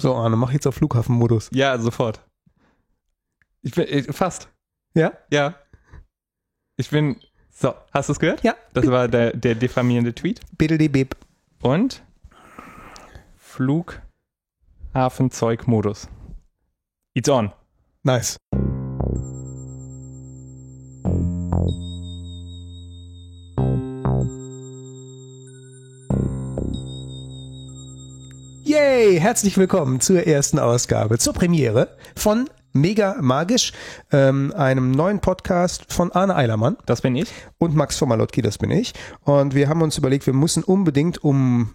So, Arne, mach jetzt auf Flughafenmodus. Ja, sofort. Ich bin äh, fast. Ja? Ja. Ich bin. So, hast du es gehört? Ja. Das war der, der diffamierende Tweet. Biddledebib. Und Flughafenzeugmodus. It's on. Nice. Yay! Herzlich willkommen zur ersten Ausgabe, zur Premiere von Mega Magisch, ähm, einem neuen Podcast von Arne Eilermann Das bin ich. und Max von Malotki, das bin ich. Und wir haben uns überlegt, wir müssen unbedingt, um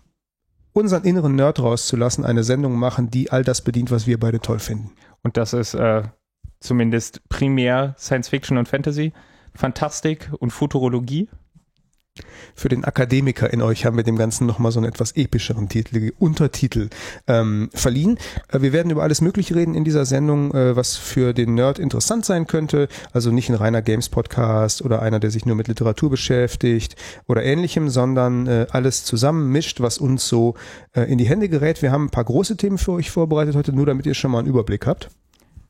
unseren inneren Nerd rauszulassen, eine Sendung machen, die all das bedient, was wir beide toll finden. Und das ist äh, zumindest primär Science Fiction und Fantasy, Fantastik und Futurologie. Für den Akademiker in euch haben wir dem Ganzen nochmal so einen etwas epischeren Titel, Untertitel ähm, verliehen. Äh, wir werden über alles Mögliche reden in dieser Sendung, äh, was für den Nerd interessant sein könnte. Also nicht ein reiner Games-Podcast oder einer, der sich nur mit Literatur beschäftigt oder ähnlichem, sondern äh, alles zusammenmischt, was uns so äh, in die Hände gerät. Wir haben ein paar große Themen für euch vorbereitet heute, nur damit ihr schon mal einen Überblick habt.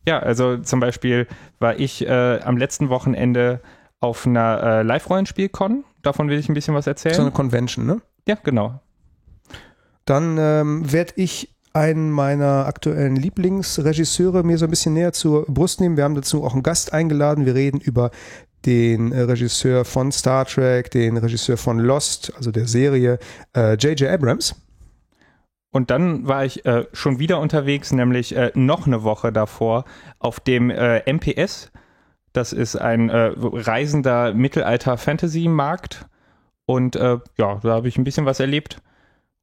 Ja, also zum Beispiel war ich äh, am letzten Wochenende auf einer äh, Live-Rollenspiel-Con. Davon will ich ein bisschen was erzählen. So eine Convention, ne? ja, genau. Dann ähm, werde ich einen meiner aktuellen Lieblingsregisseure mir so ein bisschen näher zur Brust nehmen. Wir haben dazu auch einen Gast eingeladen. Wir reden über den äh, Regisseur von Star Trek, den Regisseur von Lost, also der Serie J.J. Abrams. Und dann war ich äh, schon wieder unterwegs, nämlich äh, noch eine Woche davor auf dem äh, MPS. Das ist ein äh, reisender Mittelalter-Fantasy-Markt. Und äh, ja, da habe ich ein bisschen was erlebt.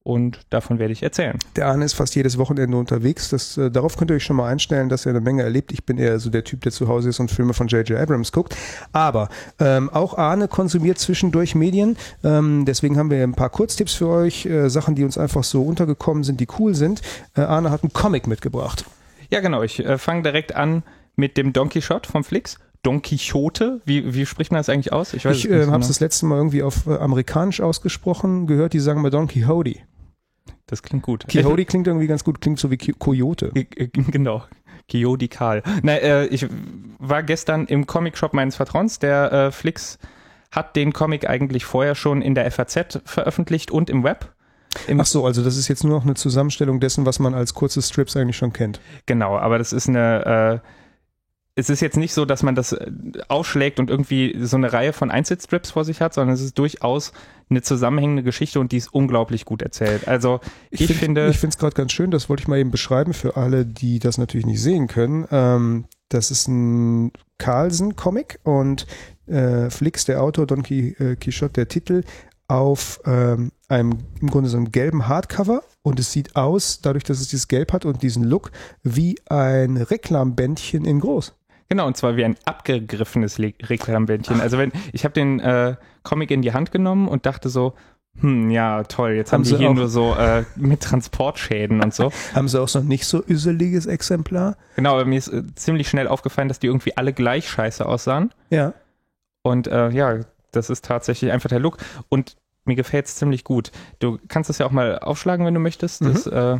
Und davon werde ich erzählen. Der Arne ist fast jedes Wochenende unterwegs. Das, äh, darauf könnt ihr euch schon mal einstellen, dass er eine Menge erlebt. Ich bin eher so der Typ, der zu Hause ist und Filme von J.J. Abrams guckt. Aber ähm, auch Arne konsumiert zwischendurch Medien. Ähm, deswegen haben wir ein paar Kurztipps für euch. Äh, Sachen, die uns einfach so untergekommen sind, die cool sind. Äh, Arne hat einen Comic mitgebracht. Ja, genau. Ich äh, fange direkt an mit dem Don Quixote vom Flix. Don Quixote, wie, wie spricht man das eigentlich aus? Ich, ich äh, genau. habe es das letzte Mal irgendwie auf äh, amerikanisch ausgesprochen gehört. Die sagen mal Don Quixote. Das klingt gut. Quixote klingt irgendwie ganz gut, klingt so wie Coyote. Äh, äh, Genau. Kiodikal. Na, äh, ich war gestern im Comic-Shop meines Vertrauens. Der äh, Flix hat den Comic eigentlich vorher schon in der FAZ veröffentlicht und im Web. Im, Ach so, also das ist jetzt nur noch eine Zusammenstellung dessen, was man als kurze Strips eigentlich schon kennt. Genau, aber das ist eine. Äh, es ist jetzt nicht so, dass man das äh, aufschlägt und irgendwie so eine Reihe von Einzelstrips vor sich hat, sondern es ist durchaus eine zusammenhängende Geschichte und die ist unglaublich gut erzählt. Also ich, find- finde, Ich finde es gerade ganz schön, das wollte ich mal eben beschreiben für alle, die das natürlich nicht sehen können. Ähm, das ist ein Carlsen-Comic und äh, Flix, der Autor, Don äh, Quixote, der Titel, auf ähm, einem im Grunde so einem gelben Hardcover und es sieht aus, dadurch, dass es dieses Gelb hat und diesen Look, wie ein Reklambändchen in groß. Genau, und zwar wie ein abgegriffenes Le- Reklambändchen. Also wenn, ich habe den äh, Comic in die Hand genommen und dachte so, hm, ja, toll, jetzt haben, Haben die sie hier auch- nur so äh, mit Transportschäden und so. Haben sie auch so ein nicht so üseliges Exemplar? Genau, aber mir ist äh, ziemlich schnell aufgefallen, dass die irgendwie alle gleich scheiße aussahen. Ja. Und äh, ja, das ist tatsächlich einfach der Look. Und mir gefällt es ziemlich gut. Du kannst es ja auch mal aufschlagen, wenn du möchtest. Das, äh,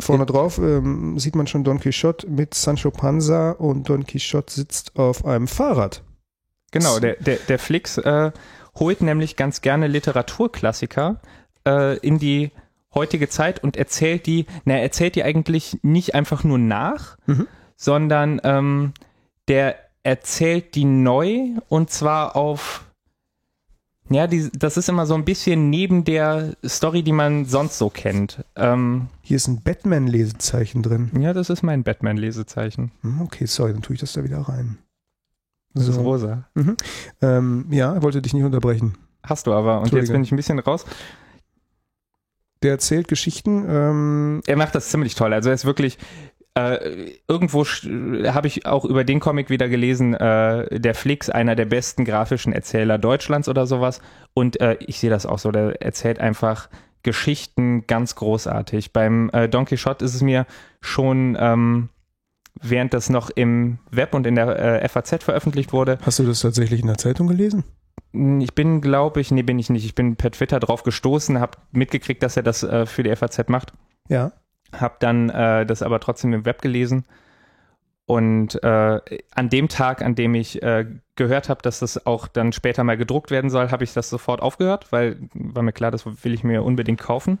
Vorne drauf ähm, sieht man schon Don Quixote mit Sancho Panza und Don Quixote sitzt auf einem Fahrrad. genau, der, der, der Flix äh, holt nämlich ganz gerne Literaturklassiker äh, in die heutige Zeit und erzählt die, na, er erzählt die eigentlich nicht einfach nur nach, Mhm. sondern ähm, der erzählt die neu und zwar auf ja, die, das ist immer so ein bisschen neben der Story, die man sonst so kennt. Ähm, Hier ist ein Batman-Lesezeichen drin. ja, das ist mein Batman-Lesezeichen. Hm, Okay, sorry, dann tue ich das da wieder rein. Das ist So. rosa. Ähm, ja, er wollte dich nicht unterbrechen. Hast du aber. Und jetzt bin ich ein bisschen raus. Der erzählt Geschichten. Ähm, Er macht das ziemlich toll. Also er ist wirklich. Äh, irgendwo sch- habe ich auch über den Comic wieder gelesen, äh, der Flix, einer der besten grafischen Erzähler Deutschlands oder sowas. Und äh, ich sehe das auch so, der erzählt einfach Geschichten ganz großartig. Beim äh, Don Quixote ist es mir schon, ähm, während das noch im Web und in der äh, FAZ veröffentlicht wurde, hast du das tatsächlich in der Zeitung gelesen? Ich bin, glaube ich, nee, bin ich nicht. Ich bin per Twitter drauf gestoßen, habe mitgekriegt, dass er das äh, für die FAZ macht. Ja. Habe dann äh, das aber trotzdem im Web gelesen. Und äh, an dem Tag, an dem ich äh, gehört habe, dass das auch dann später mal gedruckt werden soll, habe ich das sofort aufgehört, weil war mir klar, das will ich mir unbedingt kaufen.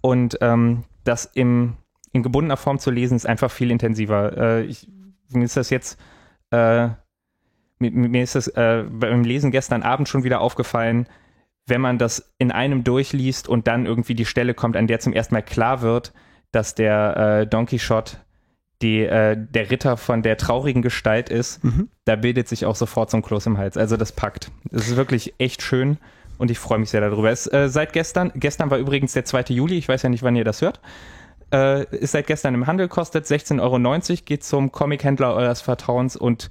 Und ähm, das im, in gebundener Form zu lesen, ist einfach viel intensiver. Äh, ich, mir ist das jetzt, äh, mir, mir, ist das äh, beim Lesen gestern Abend schon wieder aufgefallen, wenn man das in einem durchliest und dann irgendwie die Stelle kommt, an der zum ersten Mal klar wird, dass der äh, Don Quixote die, äh, der Ritter von der traurigen Gestalt ist, mhm. da bildet sich auch sofort so ein Kloß im Hals. Also das packt. Es ist wirklich echt schön und ich freue mich sehr darüber. Es, äh, seit gestern, gestern war übrigens der 2. Juli, ich weiß ja nicht, wann ihr das hört, äh, ist seit gestern im Handel, kostet 16,90 Euro, geht zum Comic-Händler eures Vertrauens und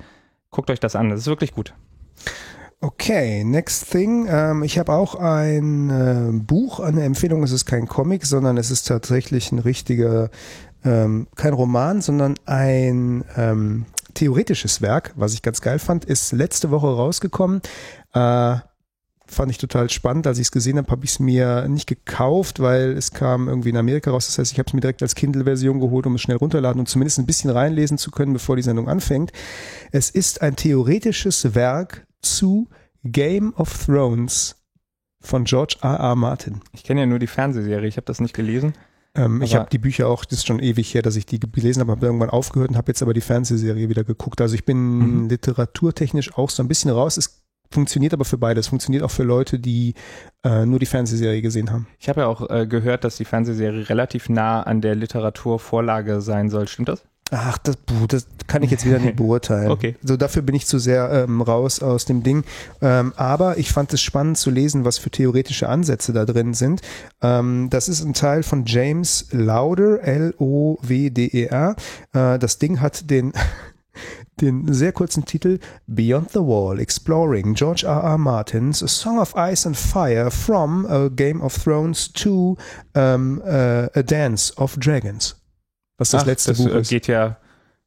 guckt euch das an. Das ist wirklich gut. Okay, next thing. Ähm, ich habe auch ein äh, Buch, eine Empfehlung. Es ist kein Comic, sondern es ist tatsächlich ein richtiger, ähm, kein Roman, sondern ein ähm, theoretisches Werk, was ich ganz geil fand, ist letzte Woche rausgekommen. Äh, fand ich total spannend. Als ich es gesehen habe, habe ich es mir nicht gekauft, weil es kam irgendwie in Amerika raus. Das heißt, ich habe es mir direkt als Kindle-Version geholt, um es schnell runterladen und zumindest ein bisschen reinlesen zu können, bevor die Sendung anfängt. Es ist ein theoretisches Werk zu Game of Thrones von George R. R. Martin. Ich kenne ja nur die Fernsehserie, ich habe das nicht gelesen. Ähm, ich habe die Bücher auch, das ist schon ewig her, dass ich die gelesen habe, habe irgendwann aufgehört und habe jetzt aber die Fernsehserie wieder geguckt. Also ich bin mhm. literaturtechnisch auch so ein bisschen raus. Es funktioniert aber für beides. Funktioniert auch für Leute, die äh, nur die Fernsehserie gesehen haben. Ich habe ja auch äh, gehört, dass die Fernsehserie relativ nah an der Literaturvorlage sein soll. Stimmt das? Ach, das, das kann ich jetzt wieder nicht beurteilen. okay. So dafür bin ich zu sehr ähm, raus aus dem Ding. Ähm, aber ich fand es spannend zu lesen, was für theoretische Ansätze da drin sind. Ähm, das ist ein Teil von James Lauder, L-O-W-D-E-R. Äh, das Ding hat den den sehr kurzen Titel Beyond the Wall, Exploring George R. R. Martins A Song of Ice and Fire from A Game of Thrones to um, uh, A Dance of Dragons. Was das Ach, letzte das Buch äh, ist. geht ja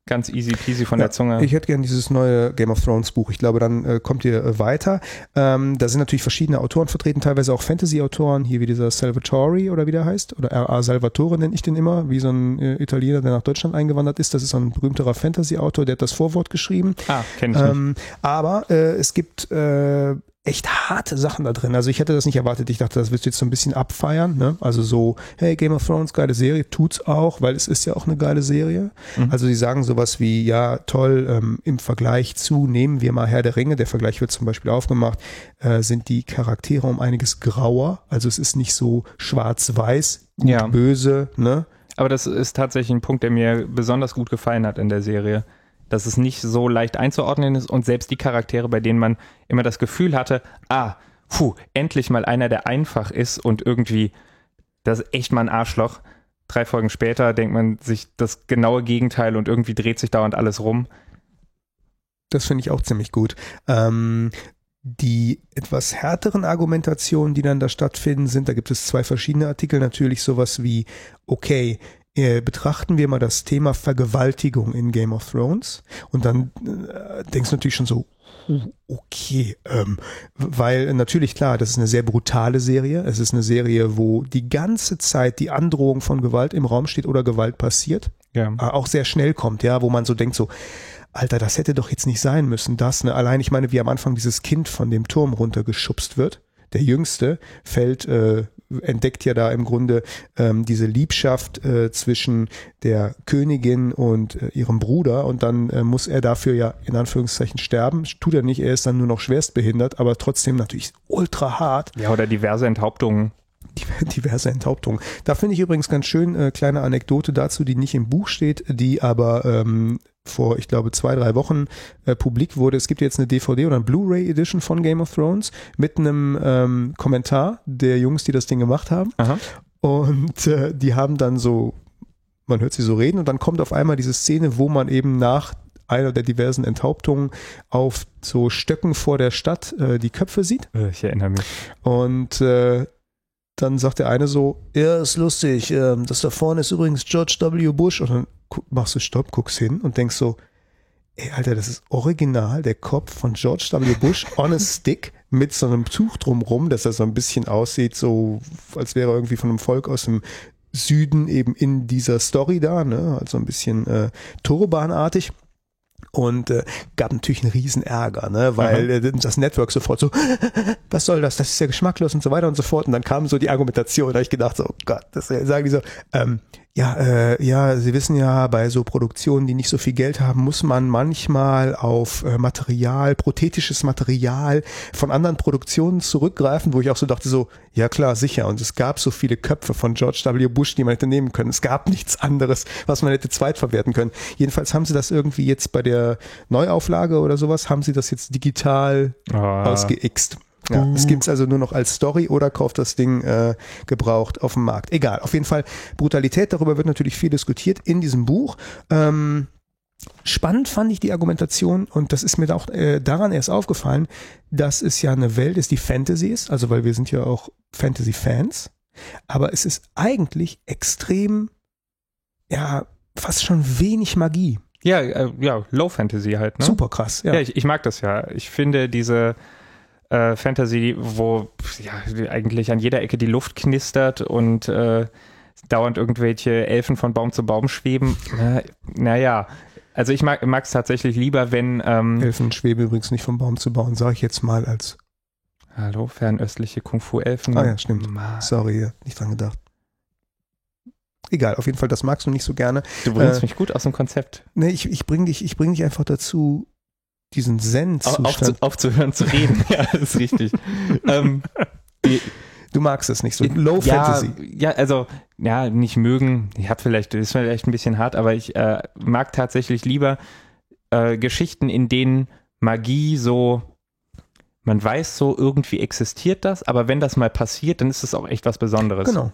Ganz easy peasy von ja, der Zunge. Ich hätte gerne dieses neue Game of Thrones Buch. Ich glaube, dann äh, kommt ihr äh, weiter. Ähm, da sind natürlich verschiedene Autoren vertreten, teilweise auch Fantasy-Autoren, hier wie dieser Salvatore oder wie der heißt, oder R.A. Salvatore nenne ich den immer, wie so ein äh, Italiener, der nach Deutschland eingewandert ist. Das ist so ein berühmterer Fantasy-Autor, der hat das Vorwort geschrieben. Ah, kenne ich ähm, nicht. Aber äh, es gibt echt harte Sachen da drin. Also ich hätte das nicht erwartet. Ich dachte, das wirst du jetzt so ein bisschen abfeiern. Ne? Also so, hey, Game of Thrones, geile Serie, tut's auch, weil es ist ja auch eine geile Serie. Mhm. Also die sagen sowas wie, ja, toll, ähm, im Vergleich zu, nehmen wir mal Herr der Ringe, der Vergleich wird zum Beispiel aufgemacht, äh, sind die Charaktere um einiges grauer. Also es ist nicht so schwarz-weiß, ja. böse, ne? Aber das ist tatsächlich ein Punkt, der mir besonders gut gefallen hat in der Serie dass es nicht so leicht einzuordnen ist und selbst die Charaktere, bei denen man immer das Gefühl hatte, ah, puh, endlich mal einer, der einfach ist und irgendwie, das ist echt mal ein Arschloch. Drei Folgen später denkt man sich das genaue Gegenteil und irgendwie dreht sich dauernd alles rum. Das finde ich auch ziemlich gut. Ähm, die etwas härteren Argumentationen, die dann da stattfinden, sind, da gibt es zwei verschiedene Artikel, natürlich sowas wie, okay, betrachten wir mal das Thema Vergewaltigung in Game of Thrones und dann äh, denkst du natürlich schon so, okay, ähm, weil natürlich klar, das ist eine sehr brutale Serie. Es ist eine Serie, wo die ganze Zeit die Androhung von Gewalt im Raum steht oder Gewalt passiert, ja. äh, auch sehr schnell kommt, ja, wo man so denkt so, Alter, das hätte doch jetzt nicht sein müssen, das, ne? Allein, ich meine, wie am Anfang dieses Kind von dem Turm runtergeschubst wird. Der Jüngste fällt äh, entdeckt ja da im Grunde ähm, diese Liebschaft äh, zwischen der Königin und äh, ihrem Bruder und dann äh, muss er dafür ja in Anführungszeichen sterben. Tut er nicht, er ist dann nur noch schwerstbehindert, aber trotzdem natürlich ultra hart. Ja, oder diverse Enthauptungen diverse Enthauptungen. Da finde ich übrigens ganz schön, äh, kleine Anekdote dazu, die nicht im Buch steht, die aber ähm, vor, ich glaube, zwei, drei Wochen äh, publik wurde. Es gibt jetzt eine DVD oder eine Blu-ray Edition von Game of Thrones mit einem ähm, Kommentar der Jungs, die das Ding gemacht haben. Aha. Und äh, die haben dann so, man hört sie so reden und dann kommt auf einmal diese Szene, wo man eben nach einer der diversen Enthauptungen auf so Stöcken vor der Stadt äh, die Köpfe sieht. Äh, ich erinnere mich. Und äh, dann sagt der eine so, ja, ist lustig, äh, das da vorne ist übrigens George W. Bush. Und dann machst du Stopp, guckst hin und denkst so, ey, Alter, das ist original der Kopf von George W. Bush on a stick mit so einem Tuch drumrum, dass er so ein bisschen aussieht, so als wäre er irgendwie von einem Volk aus dem Süden eben in dieser Story da, ne? also ein bisschen äh, Turbanartig und äh, gab natürlich einen riesen Ärger, ne, weil äh, das Network sofort so, was soll das, das ist ja geschmacklos und so weiter und so fort. Und dann kam so die Argumentation, da habe ich gedacht so, oh Gott, das sagen die so, ähm, ja, äh, ja, Sie wissen ja, bei so Produktionen, die nicht so viel Geld haben, muss man manchmal auf äh, Material, prothetisches Material von anderen Produktionen zurückgreifen, wo ich auch so dachte, so, ja klar, sicher. Und es gab so viele Köpfe von George W. Bush, die man hätte nehmen können. Es gab nichts anderes, was man hätte zweitverwerten können. Jedenfalls haben sie das irgendwie jetzt bei der Neuauflage oder sowas, haben sie das jetzt digital oh. ausgeixt. Ja. Es gibt's also nur noch als Story oder kauft das Ding äh, gebraucht auf dem Markt. Egal, auf jeden Fall Brutalität, darüber wird natürlich viel diskutiert in diesem Buch. Ähm, spannend fand ich die Argumentation und das ist mir auch äh, daran erst aufgefallen, dass es ja eine Welt ist, die Fantasy ist, also weil wir sind ja auch Fantasy-Fans, aber es ist eigentlich extrem, ja, fast schon wenig Magie. Ja, äh, ja, Low Fantasy halt, ne? Super krass, ja. Ja, ich, ich mag das ja. Ich finde diese äh, Fantasy, wo ja, eigentlich an jeder Ecke die Luft knistert und äh, dauernd irgendwelche Elfen von Baum zu Baum schweben. Äh, naja, also ich mag es tatsächlich lieber, wenn... Ähm, Elfen schweben übrigens nicht von Baum zu Baum, sage ich jetzt mal als... Hallo, fernöstliche Kung-Fu-Elfen. Ah ja, stimmt. Mann. Sorry, nicht dran gedacht. Egal, auf jeden Fall, das magst du nicht so gerne. Du bringst äh, mich gut aus dem Konzept. Nee, ich, ich bring dich, ich bring dich einfach dazu, diesen Zen-Zustand. Auf, aufzuhören zu reden, ja, das ist richtig. ähm, du magst es nicht so. Low ja, Fantasy. Ja, also, ja, nicht mögen. Ich habe vielleicht, das ist vielleicht ein bisschen hart, aber ich äh, mag tatsächlich lieber äh, Geschichten, in denen Magie so, man weiß so, irgendwie existiert das, aber wenn das mal passiert, dann ist es auch echt was Besonderes. Genau.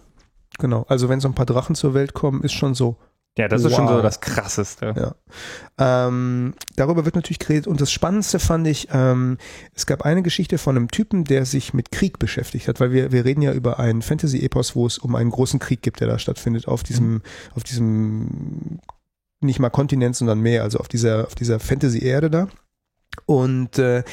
Genau. Also wenn so ein paar Drachen zur Welt kommen, ist schon so, ja, das wow. ist schon so das Krasseste. Ja. Ähm, darüber wird natürlich geredet. Und das Spannendste fand ich, ähm, es gab eine Geschichte von einem Typen, der sich mit Krieg beschäftigt hat, weil wir, wir reden ja über einen Fantasy-Epos, wo es um einen großen Krieg gibt, der da stattfindet, auf diesem, mhm. auf diesem nicht mal Kontinent, sondern mehr, also auf dieser, auf dieser Fantasy-Erde da. Und äh,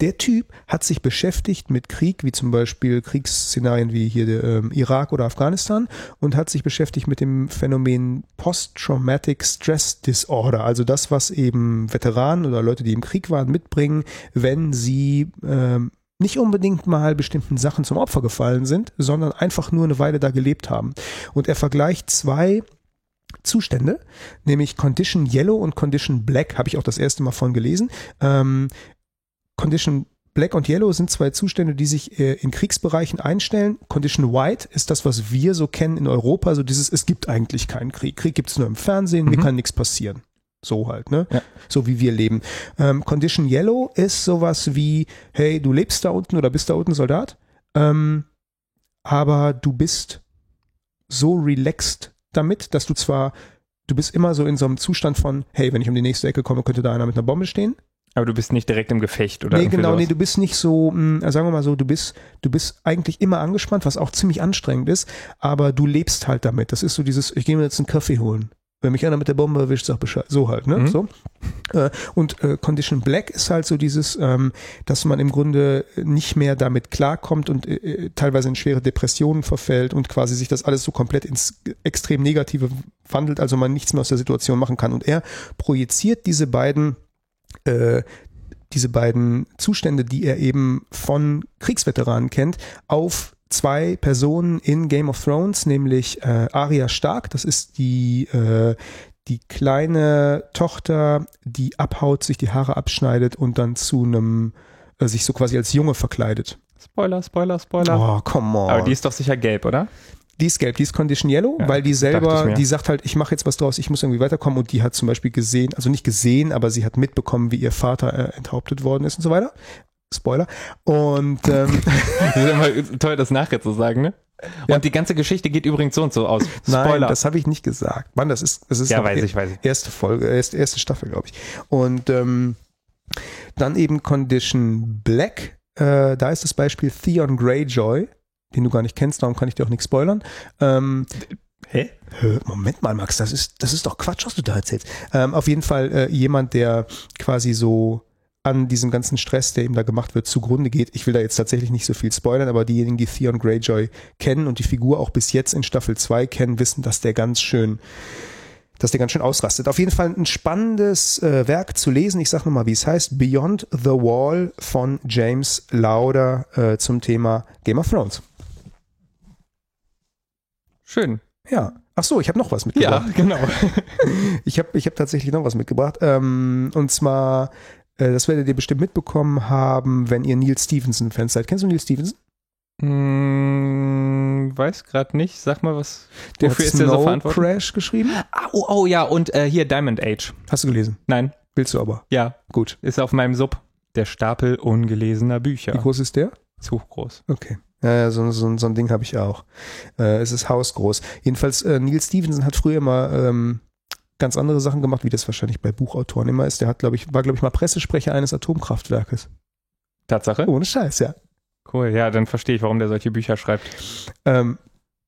der Typ hat sich beschäftigt mit Krieg, wie zum Beispiel Kriegsszenarien wie hier der, ähm, Irak oder Afghanistan und hat sich beschäftigt mit dem Phänomen Post-Traumatic Stress Disorder, also das, was eben Veteranen oder Leute, die im Krieg waren, mitbringen, wenn sie ähm, nicht unbedingt mal bestimmten Sachen zum Opfer gefallen sind, sondern einfach nur eine Weile da gelebt haben. Und er vergleicht zwei Zustände, nämlich Condition Yellow und Condition Black, habe ich auch das erste Mal von gelesen. Ähm, Condition Black und Yellow sind zwei Zustände, die sich äh, in Kriegsbereichen einstellen. Condition White ist das, was wir so kennen in Europa, so dieses, es gibt eigentlich keinen Krieg. Krieg gibt es nur im Fernsehen, mhm. mir kann nichts passieren. So halt, ne? Ja. So wie wir leben. Ähm, Condition Yellow ist sowas wie, hey, du lebst da unten oder bist da unten Soldat, ähm, aber du bist so relaxed damit, dass du zwar, du bist immer so in so einem Zustand von, hey, wenn ich um die nächste Ecke komme, könnte da einer mit einer Bombe stehen. Aber du bist nicht direkt im Gefecht, oder? Nee, genau, sowas? nee, du bist nicht so, mh, hm, sagen wir mal so, du bist, du bist eigentlich immer angespannt, was auch ziemlich anstrengend ist, aber du lebst halt damit. Das ist so dieses, ich gehe mir jetzt einen Kaffee holen. Wenn mich einer mit der Bombe erwischt, sag Bescheid. So halt, ne? Mhm. So. Äh, und äh, Condition Black ist halt so dieses, ähm, dass man im Grunde nicht mehr damit klarkommt und äh, teilweise in schwere Depressionen verfällt und quasi sich das alles so komplett ins extrem Negative wandelt, also man nichts mehr aus der Situation machen kann. Und er projiziert diese beiden äh, diese beiden Zustände, die er eben von Kriegsveteranen kennt, auf zwei Personen in Game of Thrones, nämlich äh, Arya Stark, das ist die, äh, die kleine Tochter, die abhaut, sich die Haare abschneidet und dann zu einem, äh, sich so quasi als Junge verkleidet. Spoiler, Spoiler, Spoiler. Oh, come on. Aber die ist doch sicher gelb, oder? Die ist gelb, die ist Condition Yellow, ja, weil die selber, die sagt halt, ich mache jetzt was draus, ich muss irgendwie weiterkommen und die hat zum Beispiel gesehen, also nicht gesehen, aber sie hat mitbekommen, wie ihr Vater äh, enthauptet worden ist und so weiter. Spoiler. Und ähm, das ist immer toll, das nachher zu sagen, ne? Und ja. die ganze Geschichte geht übrigens so und so aus. Spoiler. Nein, das habe ich nicht gesagt. Mann, das ist, das ist ja, weiß ich, weiß ich. erste Folge, erste, erste Staffel, glaube ich. Und ähm, dann eben Condition Black. Äh, da ist das Beispiel Theon Greyjoy, den du gar nicht kennst, darum kann ich dir auch nichts spoilern. Ähm, Hä? Moment mal, Max, das ist, das ist doch Quatsch, was du da erzählst. Ähm, auf jeden Fall äh, jemand, der quasi so an diesem ganzen Stress, der ihm da gemacht wird, zugrunde geht. Ich will da jetzt tatsächlich nicht so viel spoilern, aber diejenigen, die Theon Greyjoy kennen und die Figur auch bis jetzt in Staffel 2 kennen, wissen, dass der ganz schön dass der ganz schön ausrastet. Auf jeden Fall ein spannendes äh, Werk zu lesen. Ich sage nochmal, wie es heißt. Beyond the Wall von James Lauder äh, zum Thema Game of Thrones. Schön. Ja. Ach so, ich habe noch was mitgebracht. Ja, genau. ich habe ich hab tatsächlich noch was mitgebracht. Ähm, und zwar, das werdet ihr bestimmt mitbekommen haben, wenn ihr Neil Stevenson-Fans seid. Kennst du Neil Stevenson? Hm, weiß gerade nicht. Sag mal was. Der Wofür hat ist der so verantwortlich? Crash geschrieben. Ah, oh, oh ja, und äh, hier Diamond Age. Hast du gelesen? Nein, Willst du aber. ja, Gut. ist auf meinem Sub. Der Stapel ungelesener Wie Bücher. groß ist der? Zu groß. Okay. Ja, so, so, so ein Ding habe ich auch. Äh, es ist hausgroß. Jedenfalls, äh, Neil Stevenson hat früher mal ähm, ganz andere Sachen gemacht, wie das wahrscheinlich bei Buchautoren immer ist. Der hat, glaube ich, war, glaube ich, mal Pressesprecher eines Atomkraftwerkes. Tatsache? Ohne Scheiß, ja. Cool, ja, dann verstehe ich, warum der solche Bücher schreibt. Ähm,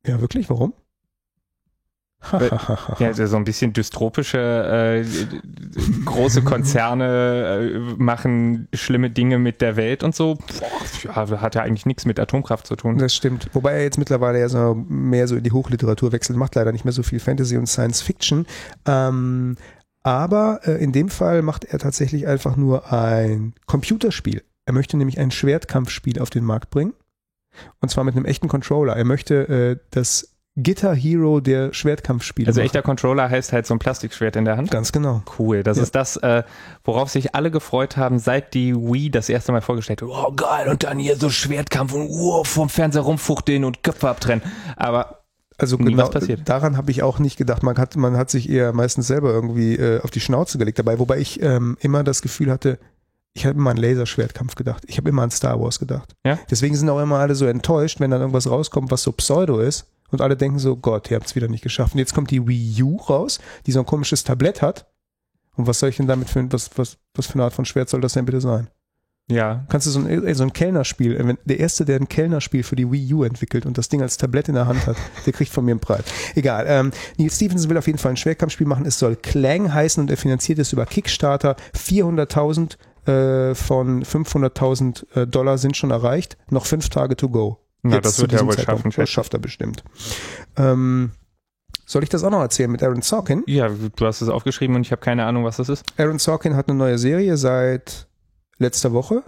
ja, wirklich? Warum? Ja, so ein bisschen dystropische, äh, große Konzerne äh, machen schlimme Dinge mit der Welt und so. Boah, ja, hat ja eigentlich nichts mit Atomkraft zu tun. Das stimmt. Wobei er jetzt mittlerweile ja so mehr so in die Hochliteratur wechselt, macht leider nicht mehr so viel Fantasy und Science Fiction. Ähm, aber äh, in dem Fall macht er tatsächlich einfach nur ein Computerspiel. Er möchte nämlich ein Schwertkampfspiel auf den Markt bringen. Und zwar mit einem echten Controller. Er möchte äh, das Guitar Hero der Schwertkampfspiele. Also echter Controller heißt halt so ein Plastikschwert in der Hand. Ganz genau. Cool, das Ja. ist das, äh, worauf sich alle gefreut haben, seit die Wii das erste Mal vorgestellt wurde. Oh geil, und dann hier so Schwertkampf und uh, vom Fernseher rumfuchteln und Köpfe abtrennen. Aber Also Nie genau, was passiert. daran habe ich auch nicht gedacht. Man hat, man hat sich eher meistens selber irgendwie äh, auf die Schnauze gelegt dabei, wobei ich ähm, immer das Gefühl hatte, ich habe immer an Laserschwertkampf gedacht. Ich habe immer an Star Wars gedacht. Ja? Deswegen sind auch immer alle so enttäuscht, wenn dann irgendwas rauskommt, was so Pseudo ist. Und alle denken so, Gott, ihr habt es wieder nicht geschafft. Und jetzt kommt die Wii U raus, die so ein komisches Tablett hat. Und was soll ich denn damit für, ein- was, was, was für eine Art von Schwert soll das denn bitte sein? ja, Kannst du so ein, so ein Kellnerspiel, äh, wenn- der Erste, der ein Kellnerspiel für die Wii U entwickelt und das Ding als Tablett in der Hand hat, der kriegt von mir einen Preis. Egal. Ähm, Neil Stephenson will auf jeden Fall ein Schwerkampfspiel machen. Es soll Clang heißen und er finanziert es über Kickstarter. 400.000 äh, von 500.000 äh, Dollar sind schon erreicht. Noch fünf Tage to go. Na, Jetzt das wird er wohl Zeitpunkt. schaffen. Das schätze schafft er bestimmt. Ähm, soll ich das auch noch erzählen mit Aaron Sorkin? Ja, du hast es aufgeschrieben und ich habe keine Ahnung, was das ist. Aaron Sorkin hat eine neue Serie seit letzter Woche.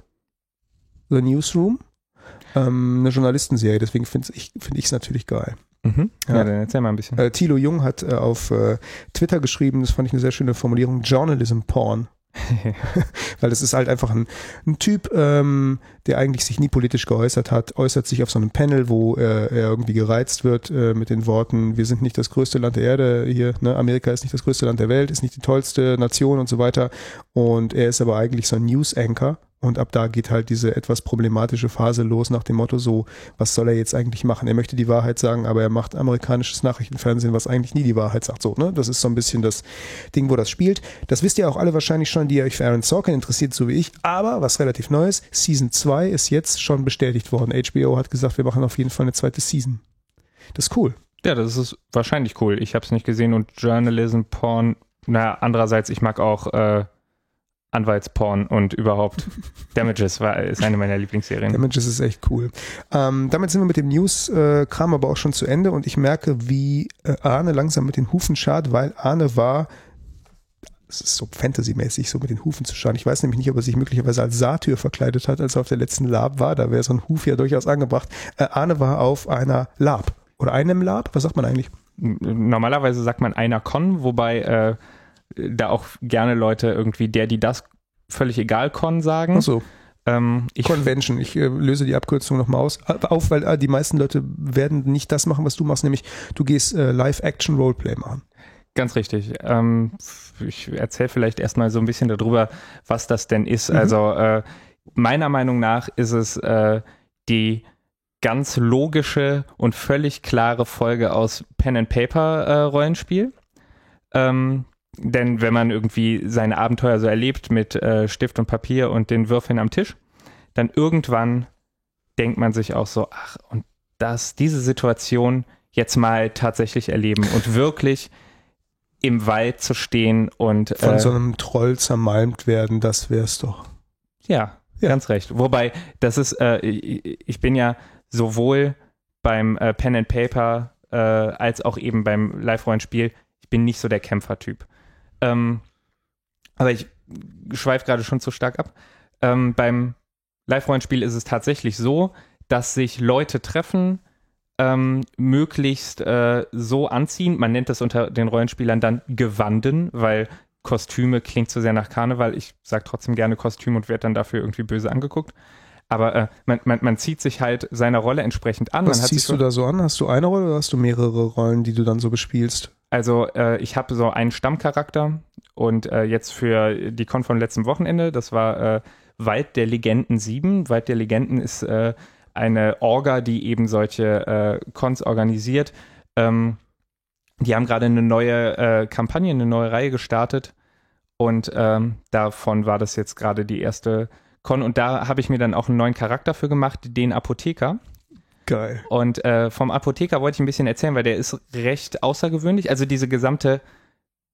The Newsroom. Ähm, eine Journalistenserie, deswegen finde ich es find natürlich geil. Mhm. Ja. Ja. dann erzähl mal ein bisschen. Äh, Thilo Jung hat äh, auf äh, Twitter geschrieben, das fand ich eine sehr schöne Formulierung, Journalism Porn. Weil das ist halt einfach ein, ein Typ, ähm, der eigentlich sich nie politisch geäußert hat, äußert sich auf so einem Panel, wo äh, er irgendwie gereizt wird äh, mit den Worten, wir sind nicht das größte Land der Erde hier, ne? Amerika ist nicht das größte Land der Welt, ist nicht die tollste Nation und so weiter. Und er ist aber eigentlich so ein News-Anchor. Und ab da geht halt diese etwas problematische Phase los nach dem Motto so, was soll er jetzt eigentlich machen? Er möchte die Wahrheit sagen, aber er macht amerikanisches Nachrichtenfernsehen, was eigentlich nie die Wahrheit sagt. So, ne? Das ist so ein bisschen das Ding, wo das spielt. Das wisst ihr auch alle wahrscheinlich schon, die euch für Aaron Sorkin interessiert, so wie ich. Aber was relativ Neues, Season 2 ist jetzt schon bestätigt worden. HBO hat gesagt, wir machen auf jeden Fall eine zweite Season. Das ist cool. Ja, das ist wahrscheinlich cool. Ich habe es nicht gesehen und Journalism Porn. Na, andererseits, ich mag auch äh, Anwaltsporn und überhaupt Damages war, ist eine meiner Lieblingsserien. Damages ist echt cool. Ähm, damit sind wir mit dem News-Kram aber auch schon zu Ende und ich merke, wie äh, Arne langsam mit den Hufen schart, weil Arne war, es ist so Fantasy-mäßig, so mit den Hufen zu scharen. Ich weiß nämlich nicht, ob er sich möglicherweise als Satyr verkleidet hat, als er auf der letzten Lab war. Da wäre so ein Huf ja durchaus angebracht. Äh, Arne war auf einer Lab. Oder einem Lab? Was sagt man eigentlich? Normalerweise sagt man einer Con, wobei äh, da auch gerne Leute irgendwie der, die das völlig egal Con sagen. Achso, Ähm, ich, Convention. Ich äh, löse die Abkürzung nochmal aus, äh, auf, weil äh, die meisten Leute werden nicht das machen, was du machst, nämlich du gehst äh, Live-Action-Roleplay machen. Ganz richtig. Ähm, ich erzähle vielleicht erstmal so ein bisschen darüber, was das denn ist. Mhm. Also äh, meiner Meinung nach ist es äh, die ganz logische und völlig klare Folge aus Pen and Paper Rollenspiel. Ähm, denn wenn man irgendwie seine Abenteuer so erlebt mit äh, Stift und Papier und den Würfeln am Tisch, dann irgendwann denkt man sich auch so, ach, und das, diese Situation jetzt mal tatsächlich erleben und wirklich im Wald zu stehen und Von äh, so einem Troll zermalmt werden, das wär's doch. Ja, Ja. ganz recht. Wobei, das ist, äh, ich ich bin ja sowohl beim äh, Pen and Paper äh, als auch eben beim Live-Rollenspiel, ich bin nicht so der Kämpfertyp. Ähm, aber ich schweife gerade schon zu stark ab. Ähm, beim Live-Rollenspiel ist es tatsächlich so, dass sich Leute treffen, ähm, möglichst äh, so anziehen. Man nennt das unter den Rollenspielern dann Gewanden, weil Kostüme klingt zu sehr nach Karneval. Ich sage trotzdem gerne Kostüm und werde dann dafür irgendwie böse angeguckt. Aber äh, man, man, man zieht sich halt seiner Rolle entsprechend an. Was man hat sich ziehst so, du da so an? Hast du eine Rolle oder hast du mehrere Rollen, die du dann so bespielst? Also äh, ich habe so einen Stammcharakter und äh, jetzt für die Con von letztem Wochenende, das war äh, Wald der Legenden 7. Wald der Legenden ist äh, eine Orga, die eben solche äh, Cons organisiert. Ähm, die haben gerade eine neue äh, Kampagne, eine neue Reihe gestartet und ähm, davon war das jetzt gerade die erste Con und da habe ich mir dann auch einen neuen Charakter für gemacht, den Apotheker. Geil. Und äh, vom Apotheker wollte ich ein bisschen erzählen, weil der ist recht außergewöhnlich. Also diese gesamte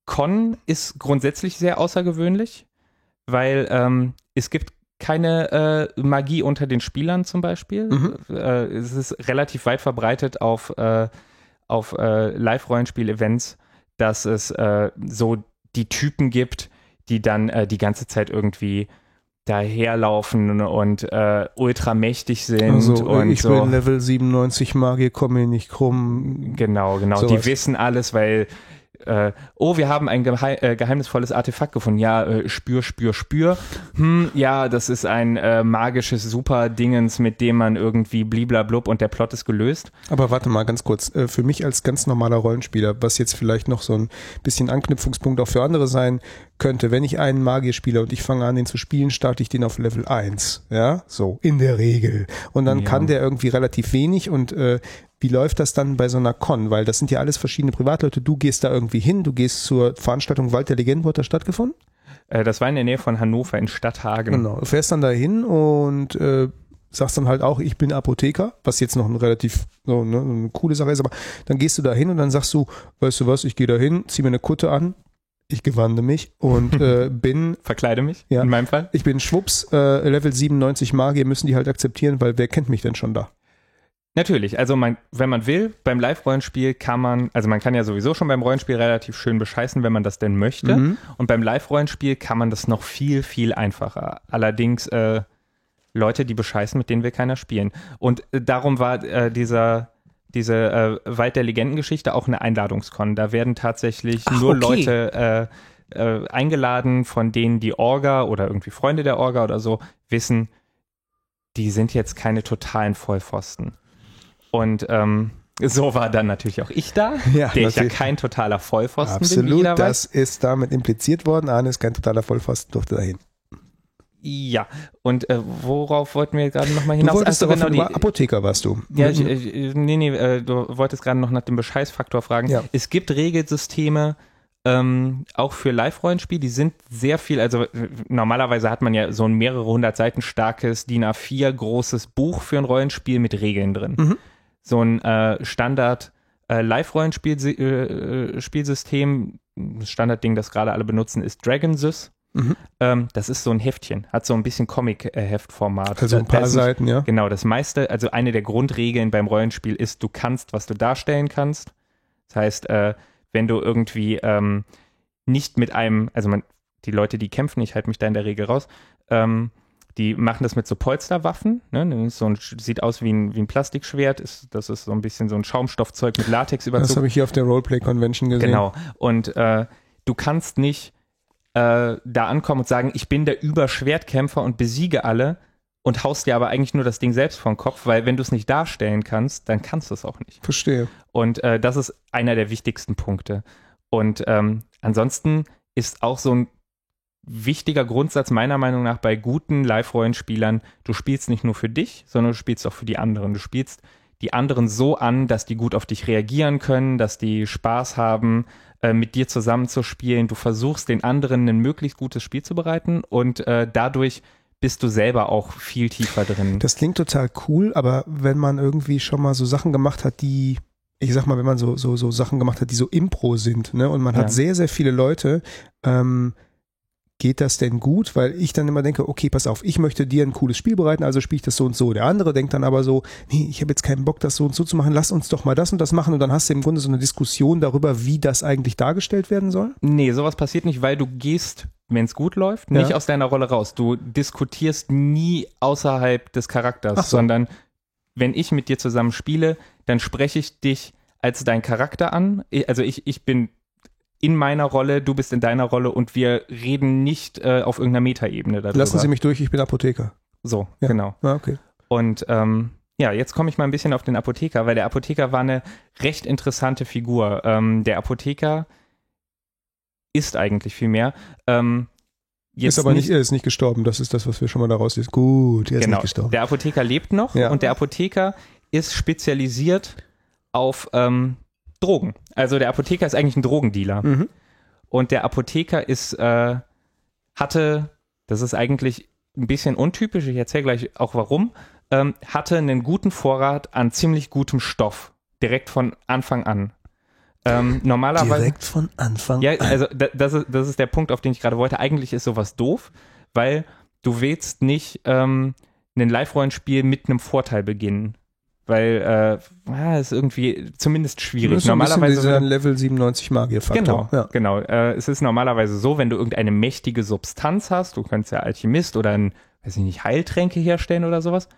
Con ist grundsätzlich sehr außergewöhnlich, weil ähm, es gibt keine äh, Magie unter den Spielern zum Beispiel. Mhm. Äh, es ist relativ weit verbreitet auf, äh, auf äh, Live-Rollenspiel-Events, dass es äh, so die Typen gibt, die dann die ganze Zeit irgendwie daherlaufen und äh, ultramächtig sind Also, und ich so. bin Level 97 Magier, komme mir nicht krumm. Genau, genau. Sowas. Die wissen alles, weil, äh, oh, wir haben ein geheim, äh, geheimnisvolles Artefakt gefunden. Ja, äh, spür, spür, spür. Hm, ja, das ist ein äh, magisches Super-Dingens, mit dem man irgendwie bliblablub und der Plot ist gelöst. Aber warte mal ganz kurz. Äh, Für mich als ganz normaler Rollenspieler, was jetzt vielleicht noch so ein bisschen Anknüpfungspunkt auch für andere sein könnte, wenn ich einen Magier spiele und ich fange an, den zu spielen, starte ich den auf Level 1. Ja, so, in der Regel. Und dann Ja. kann der irgendwie relativ wenig und äh, wie läuft das dann bei so einer Con? Weil das sind ja alles verschiedene Privatleute. Du gehst da irgendwie hin, du gehst zur Veranstaltung Wald der Legenden, wo hat das stattgefunden? Äh, das war in der Nähe von Hannover in Stadthagen. Genau. Du fährst dann dahin und äh, sagst dann halt auch, ich bin Apotheker, was jetzt noch ein relativ so, ne, eine coole Sache ist, aber dann gehst du da hin und dann sagst du, weißt du was, ich gehe da hin, zieh mir eine Kutte an, ich gewande mich und äh, bin, Verkleide mich, Ja. in meinem Fall. ich bin schwupps, äh, Level 97 Magier, müssen die halt akzeptieren, weil wer kennt mich denn schon da? Natürlich, also man, wenn man will, beim Live-Rollenspiel kann man, also man kann ja sowieso schon beim Rollenspiel relativ schön bescheißen, wenn man das denn möchte. Mhm. Und beim Live-Rollenspiel kann man das noch viel, viel einfacher. Allerdings äh, Leute, die bescheißen, mit denen will keiner spielen. Und äh, darum war äh, dieser, diese äh, Wald der Legendengeschichte auch eine Einladungskon. Da werden tatsächlich Ach, nur okay. Leute äh, äh, eingeladen, von denen die Orga oder irgendwie Freunde der Orga oder so wissen, die sind jetzt keine totalen Vollpfosten. Und ähm, so war dann natürlich auch ich da, Ja, der ich ja kein totaler Vollpfosten bin, Absolut, jeder weiß. das ist damit impliziert worden. Arne ist kein totaler Vollpfosten, durfte dahin. Ja, und äh, worauf wollten wir gerade nochmal Du hinaus? wolltest Ach so, darauf, genau, die, Apotheker warst du. ja, Mhm. ich, ich, nee, nee, äh, du wolltest gerade noch nach dem Bescheißfaktor fragen. Ja. Es gibt Regelsysteme, ähm, auch für Live-Rollenspiel, die sind sehr viel, also äh, normalerweise hat man ja so ein mehrere hundert Seiten starkes DIN A4 großes Buch für ein Rollenspiel mit Regeln drin. Mhm. So ein äh, Standard äh, Live-Rollenspielsystem, äh, Standardding, das gerade alle benutzen, ist Dragonsys. Mhm. Ähm, das ist so ein Heftchen, hat so ein bisschen Comic-Heftformat. Also ein paar ist nicht- Seiten, ja. Genau, das meiste, also eine der Grundregeln beim Rollenspiel ist, du kannst, was du darstellen kannst. Das heißt, äh, wenn du irgendwie ähm, nicht mit einem, also man, die Leute, die kämpfen, ich halte mich da in der Regel raus, ähm, die machen das mit so Polsterwaffen. Ne? Das ist so ein, sieht aus wie ein, wie ein Plastikschwert. Ist, das ist so ein bisschen so ein Schaumstoffzeug mit Latexüberzug. Das habe ich hier auf der Roleplay Convention gesehen. Genau. Und äh, du kannst nicht äh, da ankommen und sagen, ich bin der Überschwertkämpfer und besiege alle und haust dir aber eigentlich nur das Ding selbst vom Kopf, weil wenn du es nicht darstellen kannst, dann kannst du es auch nicht. Verstehe. Und äh, das ist einer der wichtigsten Punkte. Und ähm, ansonsten ist auch so ein wichtiger Grundsatz meiner Meinung nach bei guten Live-Rollenspielern, du spielst nicht nur für dich, sondern du spielst auch für die anderen. Du spielst die anderen so an, dass die gut auf dich reagieren können, dass die Spaß haben, äh, mit dir zusammen zu spielen. Du versuchst den anderen ein möglichst gutes Spiel zu bereiten und äh, dadurch bist du selber auch viel tiefer drin. Das klingt total cool, aber wenn man irgendwie schon mal so Sachen gemacht hat, die, ich sag mal, wenn man so, so, so Sachen gemacht hat, die so Impro sind, ne, und man Ja. hat sehr, sehr viele Leute, ähm, geht das denn gut? Weil ich dann immer denke, okay, pass auf, ich möchte dir ein cooles Spiel bereiten, also spiele ich das so und so. Der andere denkt dann aber so, nee, ich habe jetzt keinen Bock, das so und so zu machen, lass uns doch mal das und das machen und dann hast du im Grunde so eine Diskussion darüber, wie das eigentlich dargestellt werden soll? Nee, sowas passiert nicht, weil du gehst, wenn es gut läuft, nicht Ja. aus deiner Rolle raus. Du diskutierst nie außerhalb des Charakters, so. sondern wenn ich mit dir zusammen spiele, dann spreche ich dich als dein Charakter an. Also ich, ich bin in meiner Rolle, du bist in deiner Rolle und wir reden nicht äh, auf irgendeiner Metaebene darüber. Lassen Sie mich durch, ich bin Apotheker. So, Ja. genau. Ah, okay. Und ähm, ja, jetzt komme ich mal ein bisschen auf den Apotheker, weil der Apotheker war eine recht interessante Figur. Ähm, der Apotheker ist eigentlich viel mehr. Ähm, jetzt ist aber nicht, er ist nicht gestorben, das ist das, was wir schon mal daraus ist. Gut, er ist genau. nicht gestorben. Der Apotheker lebt noch Ja. und der Apotheker ist spezialisiert auf ähm, Drogen. Also der Apotheker ist eigentlich ein Drogendealer. Mhm. Und der Apotheker ist, äh, hatte, das ist eigentlich ein bisschen untypisch, ich erzähle gleich auch warum, ähm, hatte einen guten Vorrat an ziemlich gutem Stoff. Direkt von Anfang an. Ähm, normalerweise. Direkt von Anfang Ja, an. also da, das, ist, das ist der Punkt, auf den ich gerade wollte. Eigentlich ist sowas doof, weil du willst nicht ähm, ein Live-Rollenspiel mit einem Vorteil beginnen. Weil äh, ah, ist irgendwie zumindest schwierig. Ist Normalerweise dieser Level 97 Magierfaktor. Genau, Ja. genau. Äh, es ist normalerweise so, wenn du irgendeine mächtige Substanz hast, du könntest ja Alchemist oder ein, weiß ich nicht, Heiltränke herstellen oder sowas,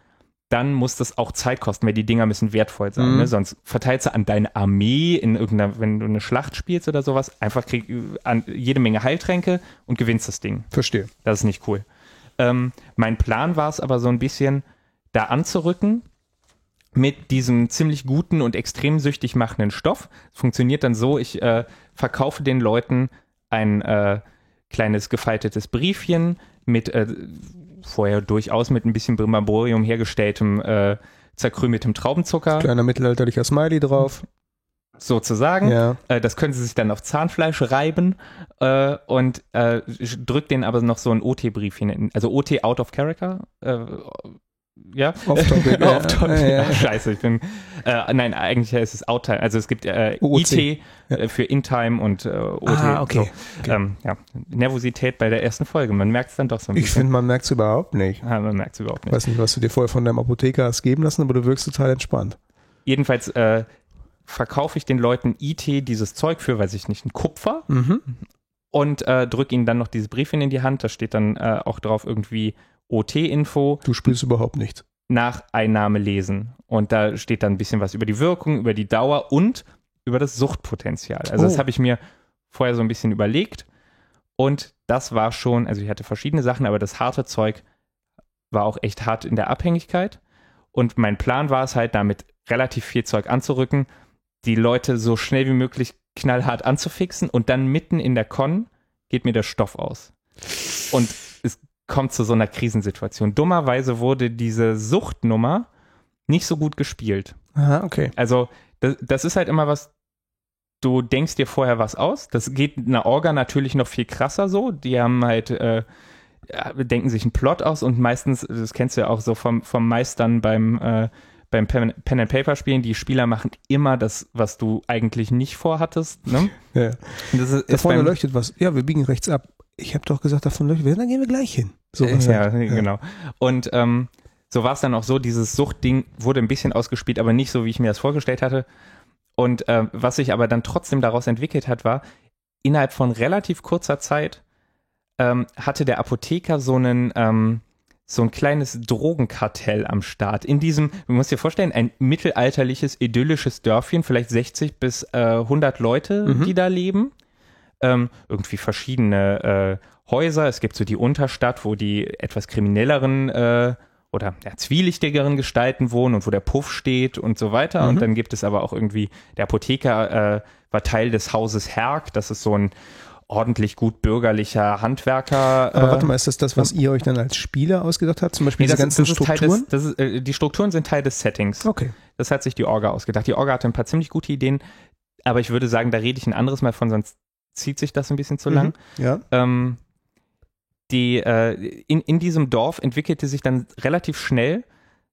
dann muss das auch Zeit kosten, weil die Dinger müssen wertvoll sein. Mhm. Ne? Sonst verteilst du an deine Armee in irgendeiner, wenn du eine Schlacht spielst oder sowas, einfach krieg, an jede Menge Heiltränke und gewinnst das Ding. Verstehe. Das ist nicht cool. Ähm, mein Plan war es aber so ein bisschen, da anzurücken mit diesem ziemlich guten und extrem süchtig machenden Stoff. Funktioniert dann so, ich äh, verkaufe den Leuten ein äh, kleines gefaltetes Briefchen mit äh, vorher durchaus mit ein bisschen Brimborium hergestelltem äh, zerkrümeltem Traubenzucker Kleiner mittelalterlicher Smiley drauf. sozusagen. Ja. Äh, das können sie sich dann auf Zahnfleisch reiben äh, und drückt denen aber noch so ein OT-Brief hin. Also OT out of character. Ja. Off-topic, ja, Off topic. ja, ja. Scheiße, ich bin. Äh, nein, eigentlich ist es Outtime. Also es gibt äh, OOC. IT äh, für In-Time und äh, OT. Ah, okay. So. Okay. Ähm, ja. Nervosität bei der ersten Folge. Man merkt es dann doch so ein Ich bisschen. finde, man merkt es überhaupt nicht. Ah, man merkt es überhaupt nicht. Weiß nicht, was du dir vorher von deinem Apotheker hast geben lassen, aber du wirkst total entspannt. Jedenfalls äh, verkaufe ich den Leuten IT dieses Zeug für, weiß ich nicht, ein Kupfer. Mhm. und äh, drücke ihnen dann noch dieses Briefchen in die Hand. Da steht dann äh, auch drauf irgendwie OT-Info, Du spielst überhaupt nicht. nach Einnahme lesen. Und da steht dann ein bisschen was über die Wirkung, über die Dauer und über das Suchtpotenzial. Also das Oh. habe ich mir vorher so ein bisschen überlegt. Und das war schon, also ich hatte verschiedene Sachen, aber das harte Zeug war auch echt hart in der Abhängigkeit. Und mein Plan war es halt, damit relativ viel Zeug anzurücken, die Leute so schnell wie möglich knallhart anzufixen und dann mitten in der Con geht mir der Stoff aus. Und kommt zu so einer Krisensituation. Dummerweise wurde diese Suchtnummer nicht so gut gespielt. Aha, okay. Also, das, das ist halt immer was, du denkst dir vorher was aus. Das geht in der Orga natürlich noch viel krasser so. Die haben halt, äh, ja, denken sich einen Plot aus und meistens, das kennst du ja auch so vom, vom Meistern beim, äh, beim Pen, Pen and Paper Spielen, die Spieler machen immer das, was du eigentlich nicht vorhattest. Ne? Ja. Das ist, Da vorne beim, leuchtet was. Ja, wir biegen rechts ab. Ich habe doch gesagt, davon leuchtet. Dann gehen wir gleich hin. So Äh, was ja, halt. genau. Und ähm, so war es dann auch so, dieses Suchtding wurde ein bisschen ausgespielt, aber nicht so, wie ich mir das vorgestellt hatte. Und ähm, was sich aber dann trotzdem daraus entwickelt hat, war, innerhalb von relativ kurzer Zeit ähm, hatte der Apotheker so einen ähm, so ein kleines Drogenkartell am Start. In diesem, du musst dir vorstellen, ein mittelalterliches, idyllisches Dörfchen, vielleicht 60 bis äh, 100 Leute, Mhm. die da leben. Ähm, irgendwie verschiedene äh, Häuser. Es gibt so die Unterstadt, wo die etwas kriminelleren äh, oder ja, zwielichtigeren Gestalten wohnen und wo der Puff steht und so weiter. Mhm. Und dann gibt es aber auch irgendwie, der Apotheker äh, war Teil des Hauses Herk. Das ist so ein ordentlich gut bürgerlicher Handwerker. Aber äh, warte mal, ist das das, was ihr euch dann als Spieler ausgedacht habt? Zum Beispiel Nee, diese ganzen ist Strukturen? des, ist, äh, die Strukturen sind Teil des Settings. okay. Das hat sich die Orga ausgedacht. Die Orga hatte ein paar ziemlich gute Ideen, aber ich würde sagen, da rede ich ein anderes Mal von, sonst zieht sich das ein bisschen zu lang. Mhm. Ja. Ähm, die, äh, in, in diesem Dorf entwickelte sich dann relativ schnell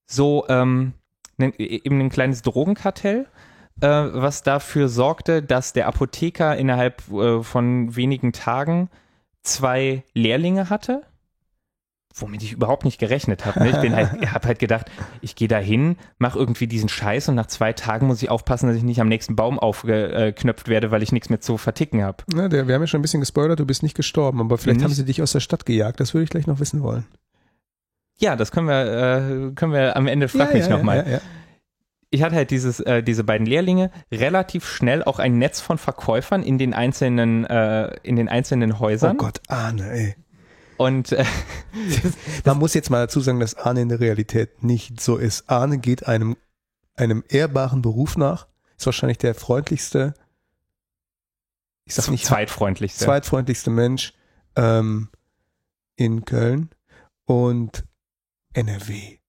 so ähm, ne, eben ein kleines Drogenkartell, äh, was dafür sorgte, dass der Apotheker innerhalb äh, von wenigen Tagen zwei Lehrlinge hatte, womit ich überhaupt nicht gerechnet habe. Ne? Ich bin halt, habe halt gedacht, ich gehe da hin, mache irgendwie diesen Scheiß und nach zwei Tagen muss ich aufpassen, dass ich nicht am nächsten Baum aufgeknöpft werde, weil ich nichts mehr zu verticken habe. Ja, der, wir haben ja schon ein bisschen gespoilert, du bist nicht gestorben, aber vielleicht Nicht? haben sie dich aus der Stadt gejagt. Das würde ich gleich noch wissen wollen. Ja, das können wir, äh, können wir am Ende, frag ja, mich ja, nochmal. Ja, ja. ich hatte halt dieses, äh, diese beiden Lehrlinge, relativ schnell auch ein Netz von Verkäufern in den einzelnen, äh, in den einzelnen Oh Häusern. Gott, Arne, ey. Und äh, Man muss jetzt mal dazu sagen, dass Arne in der Realität nicht so ist. Arne geht einem, einem ehrbaren Beruf nach, ist wahrscheinlich der freundlichste, ich sag nicht zweitfreundlichste. zweitfreundlichste Mensch ähm, in Köln und NRW.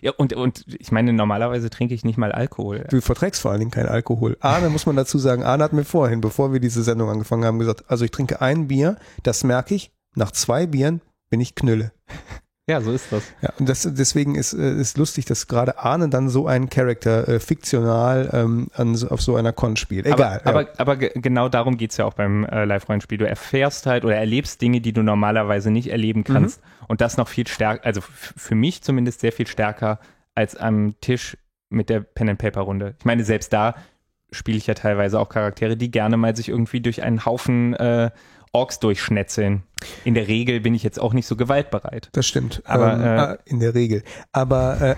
ja, und, und ich meine, normalerweise trinke ich nicht mal Alkohol. Du verträgst vor allen Dingen keinen Alkohol. Arne, muss man dazu sagen, Arne hat mir vorhin, bevor wir diese Sendung angefangen haben, gesagt, also ich trinke ein Bier, das merke ich, nach zwei Bieren bin ich Knülle. Ja, so ist das. Ja, und das, deswegen ist, äh, ist lustig, dass gerade Arne dann so einen Charakter äh, fiktional ähm, an, auf so einer Con spielt. Egal. aber, ja. aber, aber ge- genau darum geht's ja auch beim äh, Live-Rollenspiel. Du erfährst halt oder erlebst Dinge, die du normalerweise nicht erleben kannst. Und das noch viel stärker, also für mich zumindest sehr viel stärker als am Tisch mit der Pen-and-Paper-Runde. Ich meine, selbst da spiele ich ja teilweise auch Charaktere, die gerne mal sich irgendwie durch einen Haufen äh, Orks durchschnetzeln. In der Regel bin ich jetzt auch nicht so gewaltbereit. Das stimmt. Aber, ähm, äh, ah, in der Regel. Aber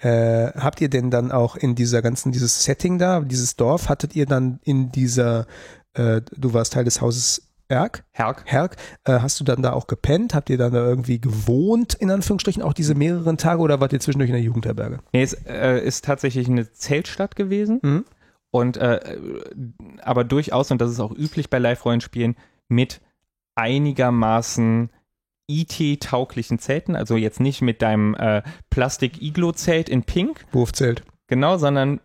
äh, äh, habt ihr denn dann auch in dieser ganzen, dieses Setting da, dieses Dorf, hattet ihr dann in dieser, äh, du warst Teil des Hauses Erk, Herk? Herk, äh, hast du dann da auch gepennt? Habt ihr dann da irgendwie gewohnt, in Anführungsstrichen, auch diese mehreren Tage oder wart ihr zwischendurch in der Jugendherberge? Nee, es äh, ist tatsächlich eine Zeltstadt gewesen. Mhm. Und aber durchaus, und das ist auch üblich bei Live-Rollenspielen, mit einigermaßen IT-tauglichen Zelten, also jetzt nicht mit deinem äh, Plastik-Iglo-Zelt in Pink, Wurfzelt. genau, sondern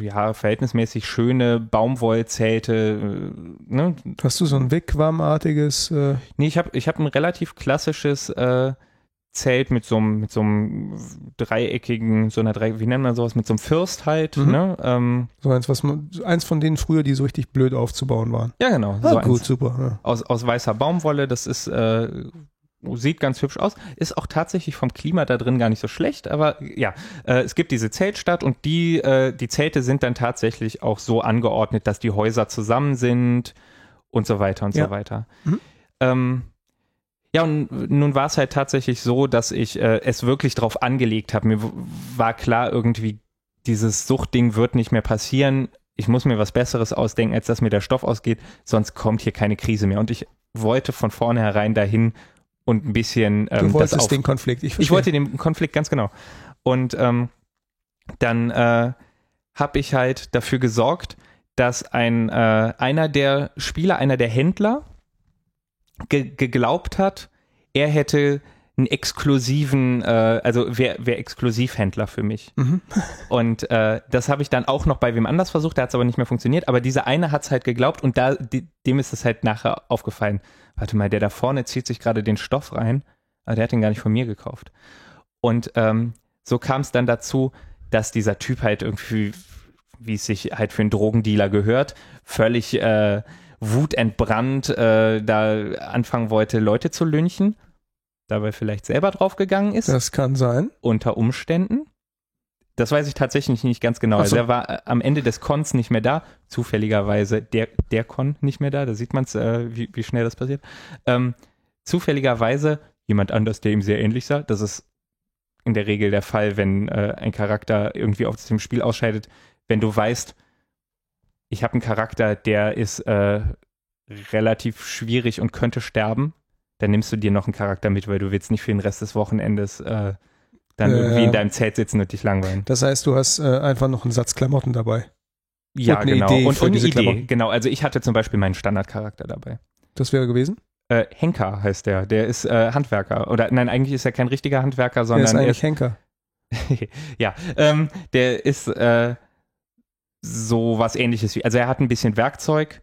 ja, verhältnismäßig schöne Baumwollzelte. Äh, ne? Hast du so ein Wigwam-artiges? Äh, Nee, ich habe ich hab ein relativ klassisches äh, Zelt mit so einem mit so einem dreieckigen, so einer drei, wie nennt man sowas, mit so einem Fürst halt, Mhm. ne? Ähm, so eins, was man, eins von denen früher, die so richtig blöd aufzubauen waren. ja, genau. Ah, so gut, eins. super. Ja. aus, aus weißer Baumwolle. Das ist, äh, sieht ganz hübsch aus. Ist auch tatsächlich vom Klima da drin gar nicht so schlecht. Aber ja, äh, es gibt diese Zeltstadt und die, äh, die Zelte sind dann tatsächlich auch so angeordnet, dass die Häuser zusammen sind und so weiter und Ja. so weiter. Mhm. Ähm, ja, und nun war es halt tatsächlich so, dass ich äh, es wirklich drauf angelegt habe. Mir war klar, irgendwie dieses Suchtding wird nicht mehr passieren. Ich muss mir was Besseres ausdenken, als dass mir der Stoff ausgeht, sonst kommt hier keine Krise mehr. Und ich wollte von vornherein dahin und ein bisschen ähm, Du das wolltest auf, den Konflikt. Ich, ich verstehe. wollte den Konflikt ganz genau. Und ähm, dann äh, habe ich halt dafür gesorgt, dass ein äh, einer der Spieler, einer der Händler ge geglaubt hat, er hätte einen exklusiven, äh, also wer wer Exklusivhändler für mich. Mhm. Und äh, das habe ich dann auch noch bei wem anders versucht, da hat es aber nicht mehr funktioniert. Aber dieser eine hat es halt geglaubt und da, die, dem ist es halt nachher aufgefallen. Warte mal, der da vorne zieht sich gerade den Stoff rein, aber der hat den gar nicht von mir gekauft. Und ähm, so kam es dann dazu, dass dieser Typ halt irgendwie, wie es sich halt für einen Drogendealer gehört, völlig äh, wutentbrannt äh, da anfangen wollte, Leute zu lynchen. Dabei vielleicht selber draufgegangen ist Das kann sein. unter Umständen. Das weiß ich tatsächlich nicht ganz genau. So. Also er war äh, am Ende des Cons nicht mehr da, zufälligerweise der, der Con nicht mehr da, da sieht man es, äh, wie, wie schnell das passiert. Ähm, zufälligerweise jemand anders, der ihm sehr ähnlich sah. Das ist in der Regel der Fall, wenn äh, ein Charakter irgendwie aus dem Spiel ausscheidet. Wenn du weißt, ich habe einen Charakter, der ist äh, relativ schwierig und könnte sterben, dann nimmst du dir noch einen Charakter mit, weil du willst nicht für den Rest des Wochenendes äh, dann Ja, irgendwie in deinem Zelt sitzen und dich langweilen. Das heißt, du hast äh, einfach noch einen Satz Klamotten dabei. Ja, Und genau. Idee und und eine Idee, Klamotten. genau. Also ich hatte zum Beispiel meinen Standardcharakter dabei. Das wäre gewesen? Äh, Henker heißt der. Der ist äh, Handwerker. Oder nein, eigentlich ist er kein richtiger Handwerker, Der sondern ist er eigentlich Henker. ja, ähm, der ist äh, so was ähnliches wie, also er hat ein bisschen Werkzeug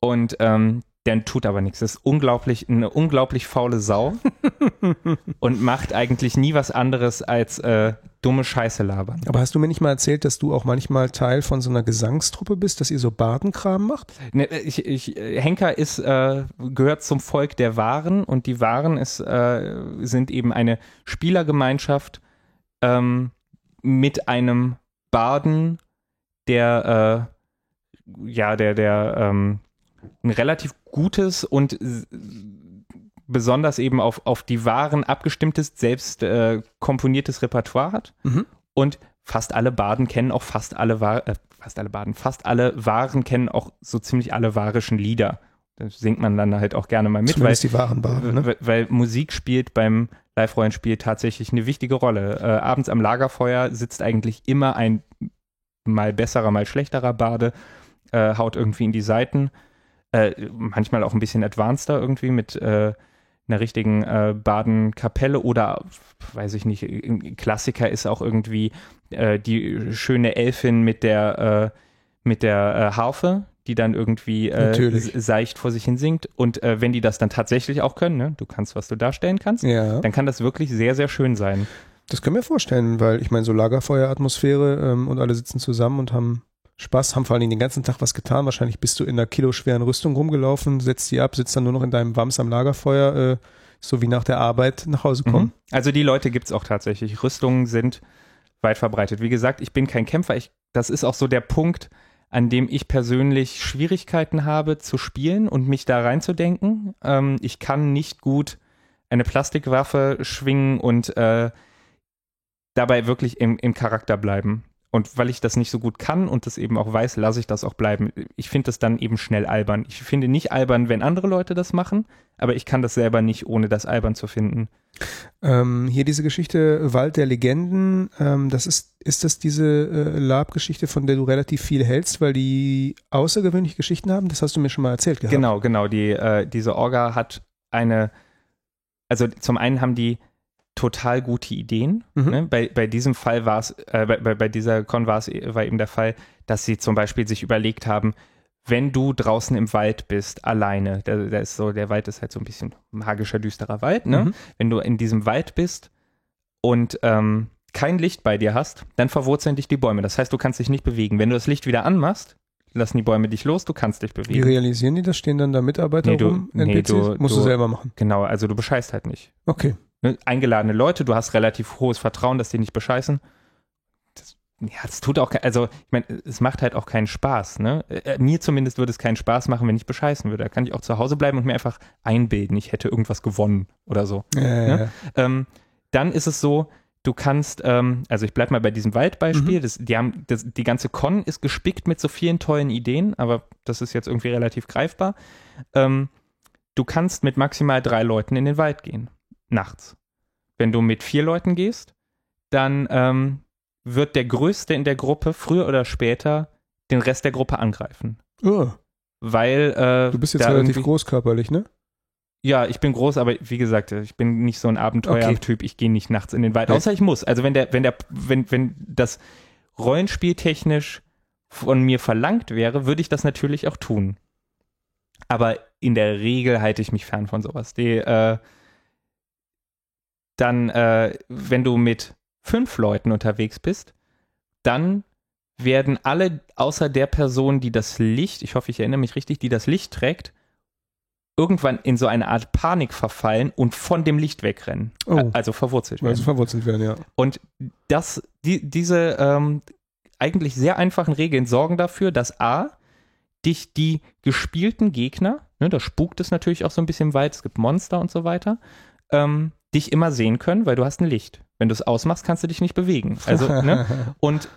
und ähm, der tut aber nichts. Das ist unglaublich, eine unglaublich faule Sau und macht eigentlich nie was anderes als äh, dumme Scheiße labern. Aber hast du mir nicht mal erzählt, dass du auch manchmal Teil von so einer Gesangstruppe bist, dass ihr so Badenkram macht? Ne, ich, ich, Henker ist, äh, gehört zum Volk der Waren und die Waren ist, äh, sind eben eine Spielergemeinschaft ähm, mit einem Baden, der äh, ja, der, der ähm, ein relativ gutes und besonders eben auf, auf die Waren abgestimmtes, selbst äh, komponiertes Repertoire hat. Mhm. Und fast alle Baden kennen auch fast alle, Wa äh, fast alle Baden, fast alle Waren kennen auch so ziemlich alle warischen Lieder. Das singt man dann halt auch gerne mal mit, weil, die wahren Baden, ne? weil, weil Musik spielt beim Live-Rollenspiel tatsächlich eine wichtige Rolle. Äh, abends am Lagerfeuer sitzt eigentlich immer ein mal besserer, mal schlechterer Bade, äh, haut irgendwie in die Seiten äh, manchmal auch ein bisschen advanceder irgendwie mit äh, einer richtigen äh, Badenkapelle oder weiß ich nicht, Klassiker ist auch irgendwie äh, die schöne Elfin mit der äh, mit der äh, Harfe, die dann irgendwie seicht vor sich hin singt. Und wenn die das dann tatsächlich auch können, ne, du kannst, was du darstellen kannst, ja. dann kann das wirklich sehr, sehr schön sein. Das können wir vorstellen, weil ich meine, so Lagerfeueratmosphäre ähm, und alle sitzen zusammen und haben Spaß, haben vor allen Dingen den ganzen Tag was getan. Wahrscheinlich bist du in einer kiloschweren Rüstung rumgelaufen, setzt die ab, sitzt dann nur noch in deinem Wams am Lagerfeuer, äh, so wie nach der Arbeit nach Hause kommen. Mhm. Also die Leute gibt es auch tatsächlich. Rüstungen sind weit verbreitet. Wie gesagt, ich bin kein Kämpfer. Ich, das ist auch so der Punkt, an dem ich persönlich Schwierigkeiten habe zu spielen und mich da reinzudenken. Ähm, ich kann nicht gut eine Plastikwaffe schwingen und äh, dabei wirklich im, im Charakter bleiben. Und weil ich das nicht so gut kann und das eben auch weiß, lasse ich das auch bleiben. Ich finde das dann eben schnell albern. Ich finde nicht albern, wenn andere Leute das machen, aber ich kann das selber nicht, ohne das albern zu finden. Ähm, hier diese Geschichte Wald der Legenden, ähm, das ist, ist das diese äh, Lab-Geschichte, von der du relativ viel hältst, weil die außergewöhnliche Geschichten haben? Das hast du mir schon mal erzählt gehabt. Genau, genau. Die, äh, diese Orga hat eine, also zum einen haben die total gute Ideen. Mhm. Ne? Bei, bei diesem Fall war es, äh, bei, bei dieser Con war es war eben der Fall, dass sie zum Beispiel sich überlegt haben, wenn du draußen im Wald bist, alleine, der, der ist so, der Wald ist halt so ein bisschen magischer, düsterer Wald, ne? Mhm. Wenn du in diesem Wald bist und ähm, kein Licht bei dir hast, dann verwurzeln dich die Bäume. Das heißt, du kannst dich nicht bewegen. Wenn du das Licht wieder anmachst, lassen die Bäume dich los, du kannst dich bewegen. Wie realisieren die das? Stehen dann da Mitarbeiter nee, du, rum? Nee, du, Musst du, du selber machen. Genau, also du bescheißt halt nicht. Okay ne, eingeladene Leute, du hast relativ hohes Vertrauen, dass die nicht bescheißen. Das, ja, das tut auch, also ich meine, es macht halt auch keinen Spaß. Ne? Äh, mir zumindest würde es keinen Spaß machen, wenn ich bescheißen würde. Da kann ich auch zu Hause bleiben und mir einfach einbilden, ich hätte irgendwas gewonnen oder so. Ja, ne? Ähm, dann ist es so, du kannst, ähm, also ich bleibe mal bei diesem Waldbeispiel, mhm. das, die, haben, das, die ganze Con ist gespickt mit so vielen tollen Ideen, aber das ist jetzt irgendwie relativ greifbar. Ähm, du kannst mit maximal drei Leuten in den Wald gehen nachts. Wenn du mit vier Leuten gehst, dann ähm, wird der Größte in der Gruppe früher oder später den Rest der Gruppe angreifen. Oh. Weil äh, Du bist jetzt relativ großkörperlich, ne? Ja, ich bin groß, aber wie gesagt, ich bin nicht so ein Abenteuertyp. Okay. Ich gehe nicht nachts in den Wald. Außer ich muss. Also wenn der, wenn der, wenn, wenn das Rollenspiel technisch von mir verlangt wäre, würde ich das natürlich auch tun. Aber in der Regel halte ich mich fern von sowas. Die, äh, dann, äh, wenn du mit fünf Leuten unterwegs bist, dann werden alle außer der Person, die das Licht, ich hoffe, ich erinnere mich richtig, die das Licht trägt, irgendwann in so eine Art Panik verfallen und von dem Licht wegrennen. Oh. Also verwurzelt werden. Also verwurzelt werden, ja. Und das, die, diese ähm, eigentlich sehr einfachen Regeln sorgen dafür, dass A, dich die gespielten Gegner, ne, da spukt es natürlich auch so ein bisschen weit, es gibt Monster und so weiter, ähm, dich immer sehen können, weil du hast ein Licht. Wenn du es ausmachst, kannst du dich nicht bewegen. Also, ne? Und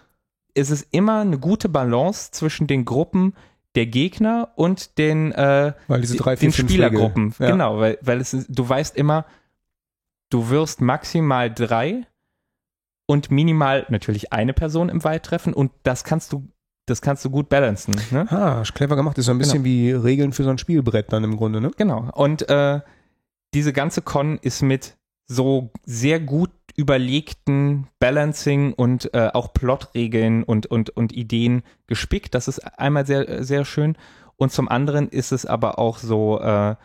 es ist immer eine gute Balance zwischen den Gruppen der Gegner und den, äh, weil diese drei, den Spielergruppen. Ja. Genau, weil, weil es du weißt immer, du wirst maximal drei und minimal natürlich eine Person im Wald treffen und das kannst du das kannst du gut balancen. Ne? Ah, clever gemacht. Das ist so ein bisschen genau. wie Regeln für so ein Spielbrett dann im Grunde, ne? Genau. Und äh, diese ganze Con ist mit so sehr gut überlegten Balancing und äh, auch Plotregeln und, und, und Ideen gespickt. Das ist einmal sehr, sehr schön. Und zum anderen ist es aber auch so, äh,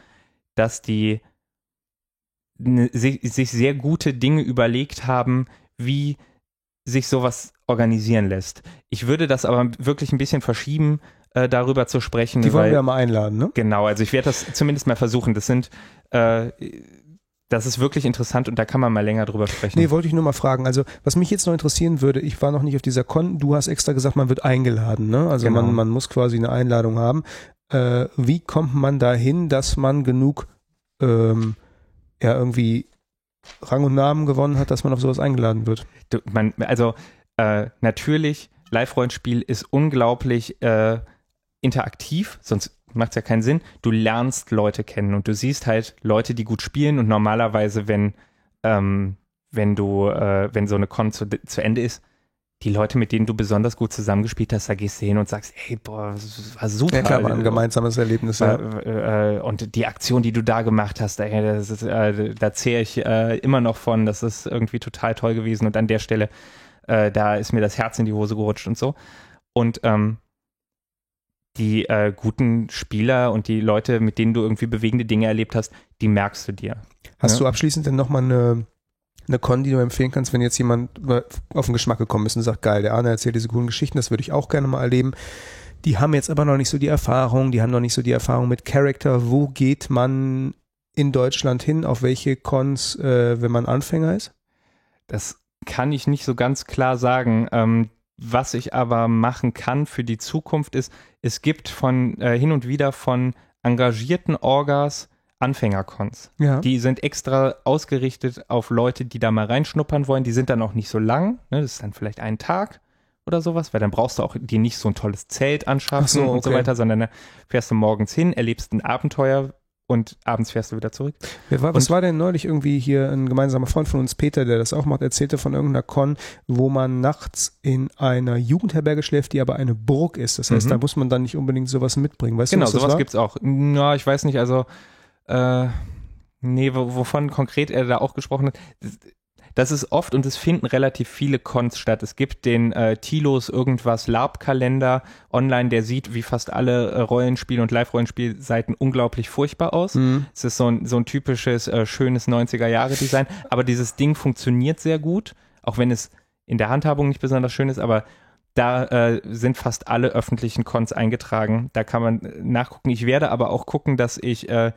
dass die ne, sich, sich sehr gute Dinge überlegt haben, wie sich sowas organisieren lässt. Ich würde das aber wirklich ein bisschen verschieben, äh, darüber zu sprechen. Die wollen weil, wir ja mal einladen, ne? Genau, also ich werde das zumindest mal versuchen. Das sind, äh, das ist wirklich interessant und da kann man mal länger drüber sprechen. Nee, wollte ich nur mal fragen. Also, was mich jetzt noch interessieren würde, ich war noch nicht auf dieser Con, du hast extra gesagt, man wird eingeladen, ne? Also Genau. man, man muss quasi eine Einladung haben. Äh, wie kommt man dahin, dass man genug ähm, ja irgendwie Rang und Namen gewonnen hat, dass man auf sowas eingeladen wird? Du, man, also äh, natürlich, Live-Rollenspiel ist unglaublich äh, interaktiv, sonst macht es ja keinen Sinn. Du lernst Leute kennen und du siehst halt Leute, die gut spielen und normalerweise, wenn, ähm, wenn du, äh, wenn so eine Con zu, zu Ende ist, die Leute, mit denen du besonders gut zusammengespielt hast, da gehst du hin und sagst, hey, boah, das war super. Ja klar, war ein gemeinsames Erlebnis. Ja. Äh, und die Aktion, die du da gemacht hast, ey, ist, äh, da zehre ich äh, immer noch von. Das ist irgendwie total toll gewesen. Und an der Stelle, da ist mir das Herz in die Hose gerutscht und so. Und ähm, die äh, guten Spieler und die Leute, mit denen du irgendwie bewegende Dinge erlebt hast, die merkst du dir. Hast Ja. du abschließend denn nochmal eine, eine Con, die du empfehlen kannst, wenn jetzt jemand auf den Geschmack gekommen ist und sagt, geil, der Arne erzählt diese coolen Geschichten, das würde ich auch gerne mal erleben. Die haben jetzt aber noch nicht so die Erfahrung, die haben noch nicht so die Erfahrung mit Character. Wo geht man in Deutschland hin? Auf welche Cons, äh, wenn man Anfänger ist? Das kann ich nicht so ganz klar sagen. Ähm, was ich aber machen kann für die Zukunft ist, es gibt von äh, hin und wieder von engagierten Orgas Anfängercons. Ja. Die sind extra ausgerichtet auf Leute, die da mal reinschnuppern wollen. Die sind dann auch nicht so lang. Ne? Das ist dann vielleicht ein Tag oder sowas, weil dann brauchst du auch dir nicht so ein tolles Zelt anschaffen so, und so okay. weiter, sondern da fährst du morgens hin, erlebst ein Abenteuer und abends fährst du wieder zurück. War, was Und- war denn neulich irgendwie hier ein gemeinsamer Freund von uns, Peter, der das auch macht, erzählte von irgendeiner Con, wo man nachts in einer Jugendherberge schläft, die aber eine Burg ist. Das heißt, Mhm. da muss man dann nicht unbedingt sowas mitbringen. Weißt genau, du, was sowas war? gibt's auch. Na, ich weiß nicht, also äh, nee, wo- wovon konkret er da auch gesprochen hat. Das ist oft und es finden relativ viele Cons statt. Es gibt den äh, Tilos irgendwas LARP-Kalender online, der sieht wie fast alle äh, Rollenspiel- und Live-Rollenspielseiten unglaublich furchtbar aus. Mhm. Es ist so ein, so ein typisches, äh, schönes 90er-Jahre-Design. Aber dieses Ding funktioniert sehr gut, auch wenn es in der Handhabung nicht besonders schön ist, aber da äh, sind fast alle öffentlichen Cons eingetragen. Da kann man äh, nachgucken. Ich werde aber auch gucken, dass ich äh,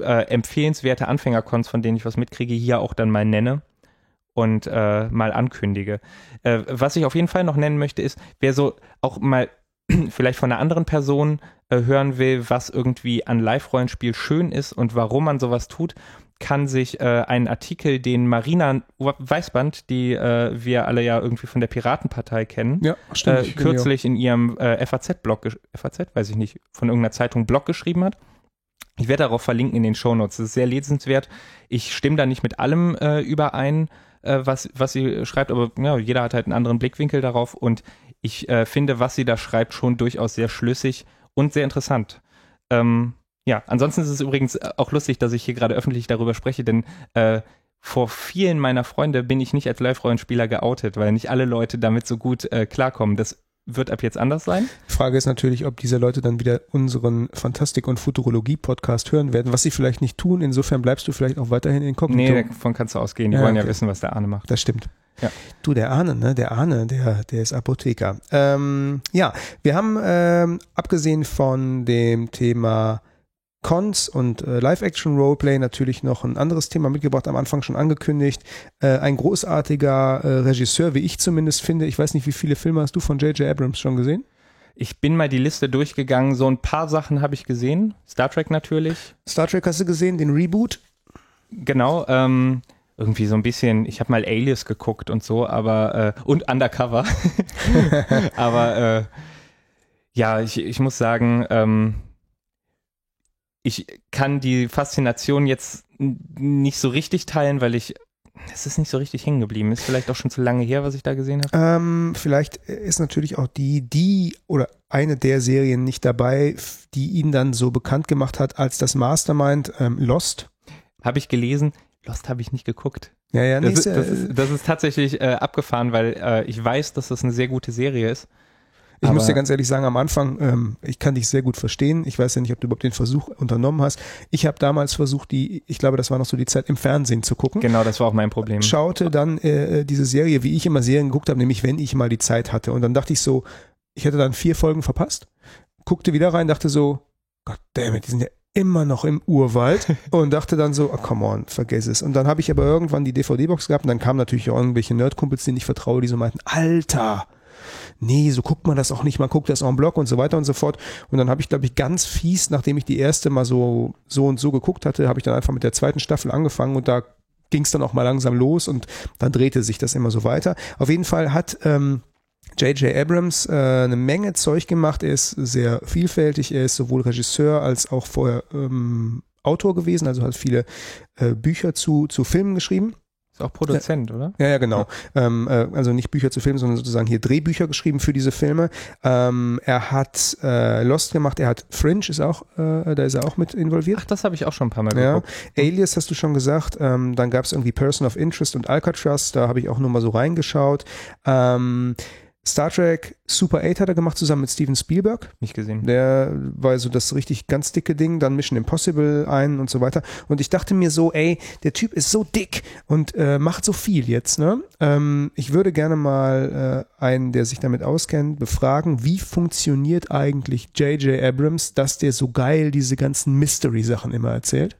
äh, empfehlenswerte Anfängercons, von denen ich was mitkriege, hier auch dann mal nenne und äh, mal ankündige. Äh, was ich auf jeden Fall noch nennen möchte, ist, wer so auch mal vielleicht von einer anderen Person äh, hören will, was irgendwie an Live-Rollenspiel schön ist und warum man sowas tut, kann sich äh, einen Artikel, den Marina Weißband, die äh, wir alle ja irgendwie von der Piratenpartei kennen, Ja, stimmt. kürzlich in ihrem FAZ-Blog, FAZ, weiß ich nicht, von irgendeiner Zeitung Blog geschrieben hat. Ich werde darauf verlinken in den Shownotes. Das ist sehr lesenswert. Ich stimme da nicht mit allem äh, überein, äh, was, was sie schreibt, aber ja, jeder hat halt einen anderen Blickwinkel darauf und ich äh, finde, was sie da schreibt, schon durchaus sehr schlüssig und sehr interessant. Ähm, ja, ansonsten ist es übrigens auch lustig, dass ich hier gerade öffentlich darüber spreche, denn äh, vor vielen meiner Freunde bin ich nicht als Live-Rollenspieler geoutet, weil nicht alle Leute damit so gut äh, klarkommen. Das wird ab jetzt anders sein. Die Frage ist natürlich, ob diese Leute dann wieder unseren Fantastik- und Futurologie-Podcast hören werden, was sie vielleicht nicht tun. Insofern bleibst du vielleicht auch weiterhin inkognito. Nee, davon kannst du ausgehen. Die Ja, wollen ja okay. wissen, was der Arne macht. Das stimmt. Ja. Du, der Arne, ne? Der Arne, der, der ist Apotheker. Ähm, ja, wir haben ähm, abgesehen von dem Thema Cons und äh, Live-Action-Roleplay natürlich noch ein anderes Thema mitgebracht, am Anfang schon angekündigt. Äh, ein großartiger äh, Regisseur, wie ich zumindest finde. Ich weiß nicht, wie viele Filme hast du von J.J. Abrams schon gesehen? Ich bin mal die Liste durchgegangen. So ein paar Sachen habe ich gesehen. Star Trek natürlich. Star Trek hast du gesehen, den Reboot? Genau. Ähm, irgendwie so ein bisschen, ich habe mal Alias geguckt und so, aber äh, und Undercover. aber äh, ja, ich, ich muss sagen, ähm, ich kann die Faszination jetzt nicht so richtig teilen, weil ich es ist nicht so richtig hängen geblieben. Ist vielleicht auch schon zu lange her, was ich da gesehen habe. Ähm, vielleicht ist natürlich auch die, die oder eine der Serien nicht dabei, die ihn dann so bekannt gemacht hat als das Mastermind ähm, Lost. Habe ich gelesen. Lost habe ich nicht geguckt. Ja, ja, Das, ist, das, ist, das ist tatsächlich äh, abgefahren, weil äh, ich weiß, dass das eine sehr gute Serie ist. Ich Aber- muss dir ganz ehrlich sagen, am Anfang, ähm, ich kann dich sehr gut verstehen. Ich weiß ja nicht, ob du überhaupt den Versuch unternommen hast. Ich habe damals versucht, die, ich glaube, das war noch so die Zeit, im Fernsehen zu gucken. Genau, das war auch mein Problem. Schaute dann äh, diese Serie, wie ich immer Serien geguckt habe, nämlich wenn ich mal die Zeit hatte. Und dann dachte ich so, ich hätte dann vier Folgen verpasst, guckte wieder rein, dachte so, Gott damn it, die sind ja immer noch im Urwald und dachte dann so, oh, come on, vergiss es. Und dann habe ich aber irgendwann die DVD-Box gehabt und dann kamen natürlich auch irgendwelche Nerdkumpels, denen ich vertraue, die so meinten, Alter, nee, so guckt man das auch nicht, man guckt das en bloc und so weiter und so fort. Und dann habe ich, glaube ich, ganz fies, nachdem ich die erste mal so, so und so geguckt hatte, habe ich dann einfach mit der zweiten Staffel angefangen und da ging es dann auch mal langsam los und dann drehte sich das immer so weiter. Auf jeden Fall hat ähm, J.J. Abrams äh, eine Menge Zeug gemacht. Er ist sehr vielfältig. Er ist sowohl Regisseur als auch vorher ähm, Autor gewesen, also hat viele äh, Bücher zu, zu Filmen geschrieben. Ist auch Produzent, oder? Ja, ja, genau. Ähm, äh, also nicht Bücher zu Filmen, sondern sozusagen hier Drehbücher geschrieben für diese Filme. Ähm, er hat äh, Lost gemacht, er hat Fringe, ist auch, äh, da ist er auch mit involviert. Ach, das habe ich auch schon ein paar Mal Ja, geguckt. Alias hast du schon gesagt. Ähm, dann gab es irgendwie Person of Interest und Alcatraz. Da habe ich auch nur mal so reingeschaut. Ähm, Star Trek Super 8 hat er gemacht zusammen mit Steven Spielberg. Nicht gesehen. Der war so das richtig ganz dicke Ding, dann Mission Impossible ein und so weiter. Und ich dachte mir so, ey, der Typ ist so dick und äh, macht so viel jetzt. Ne? Ähm, ich würde gerne mal äh, einen, der sich damit auskennt, befragen, wie funktioniert eigentlich J.J. Abrams, dass der so geil diese ganzen Mystery-Sachen immer erzählt.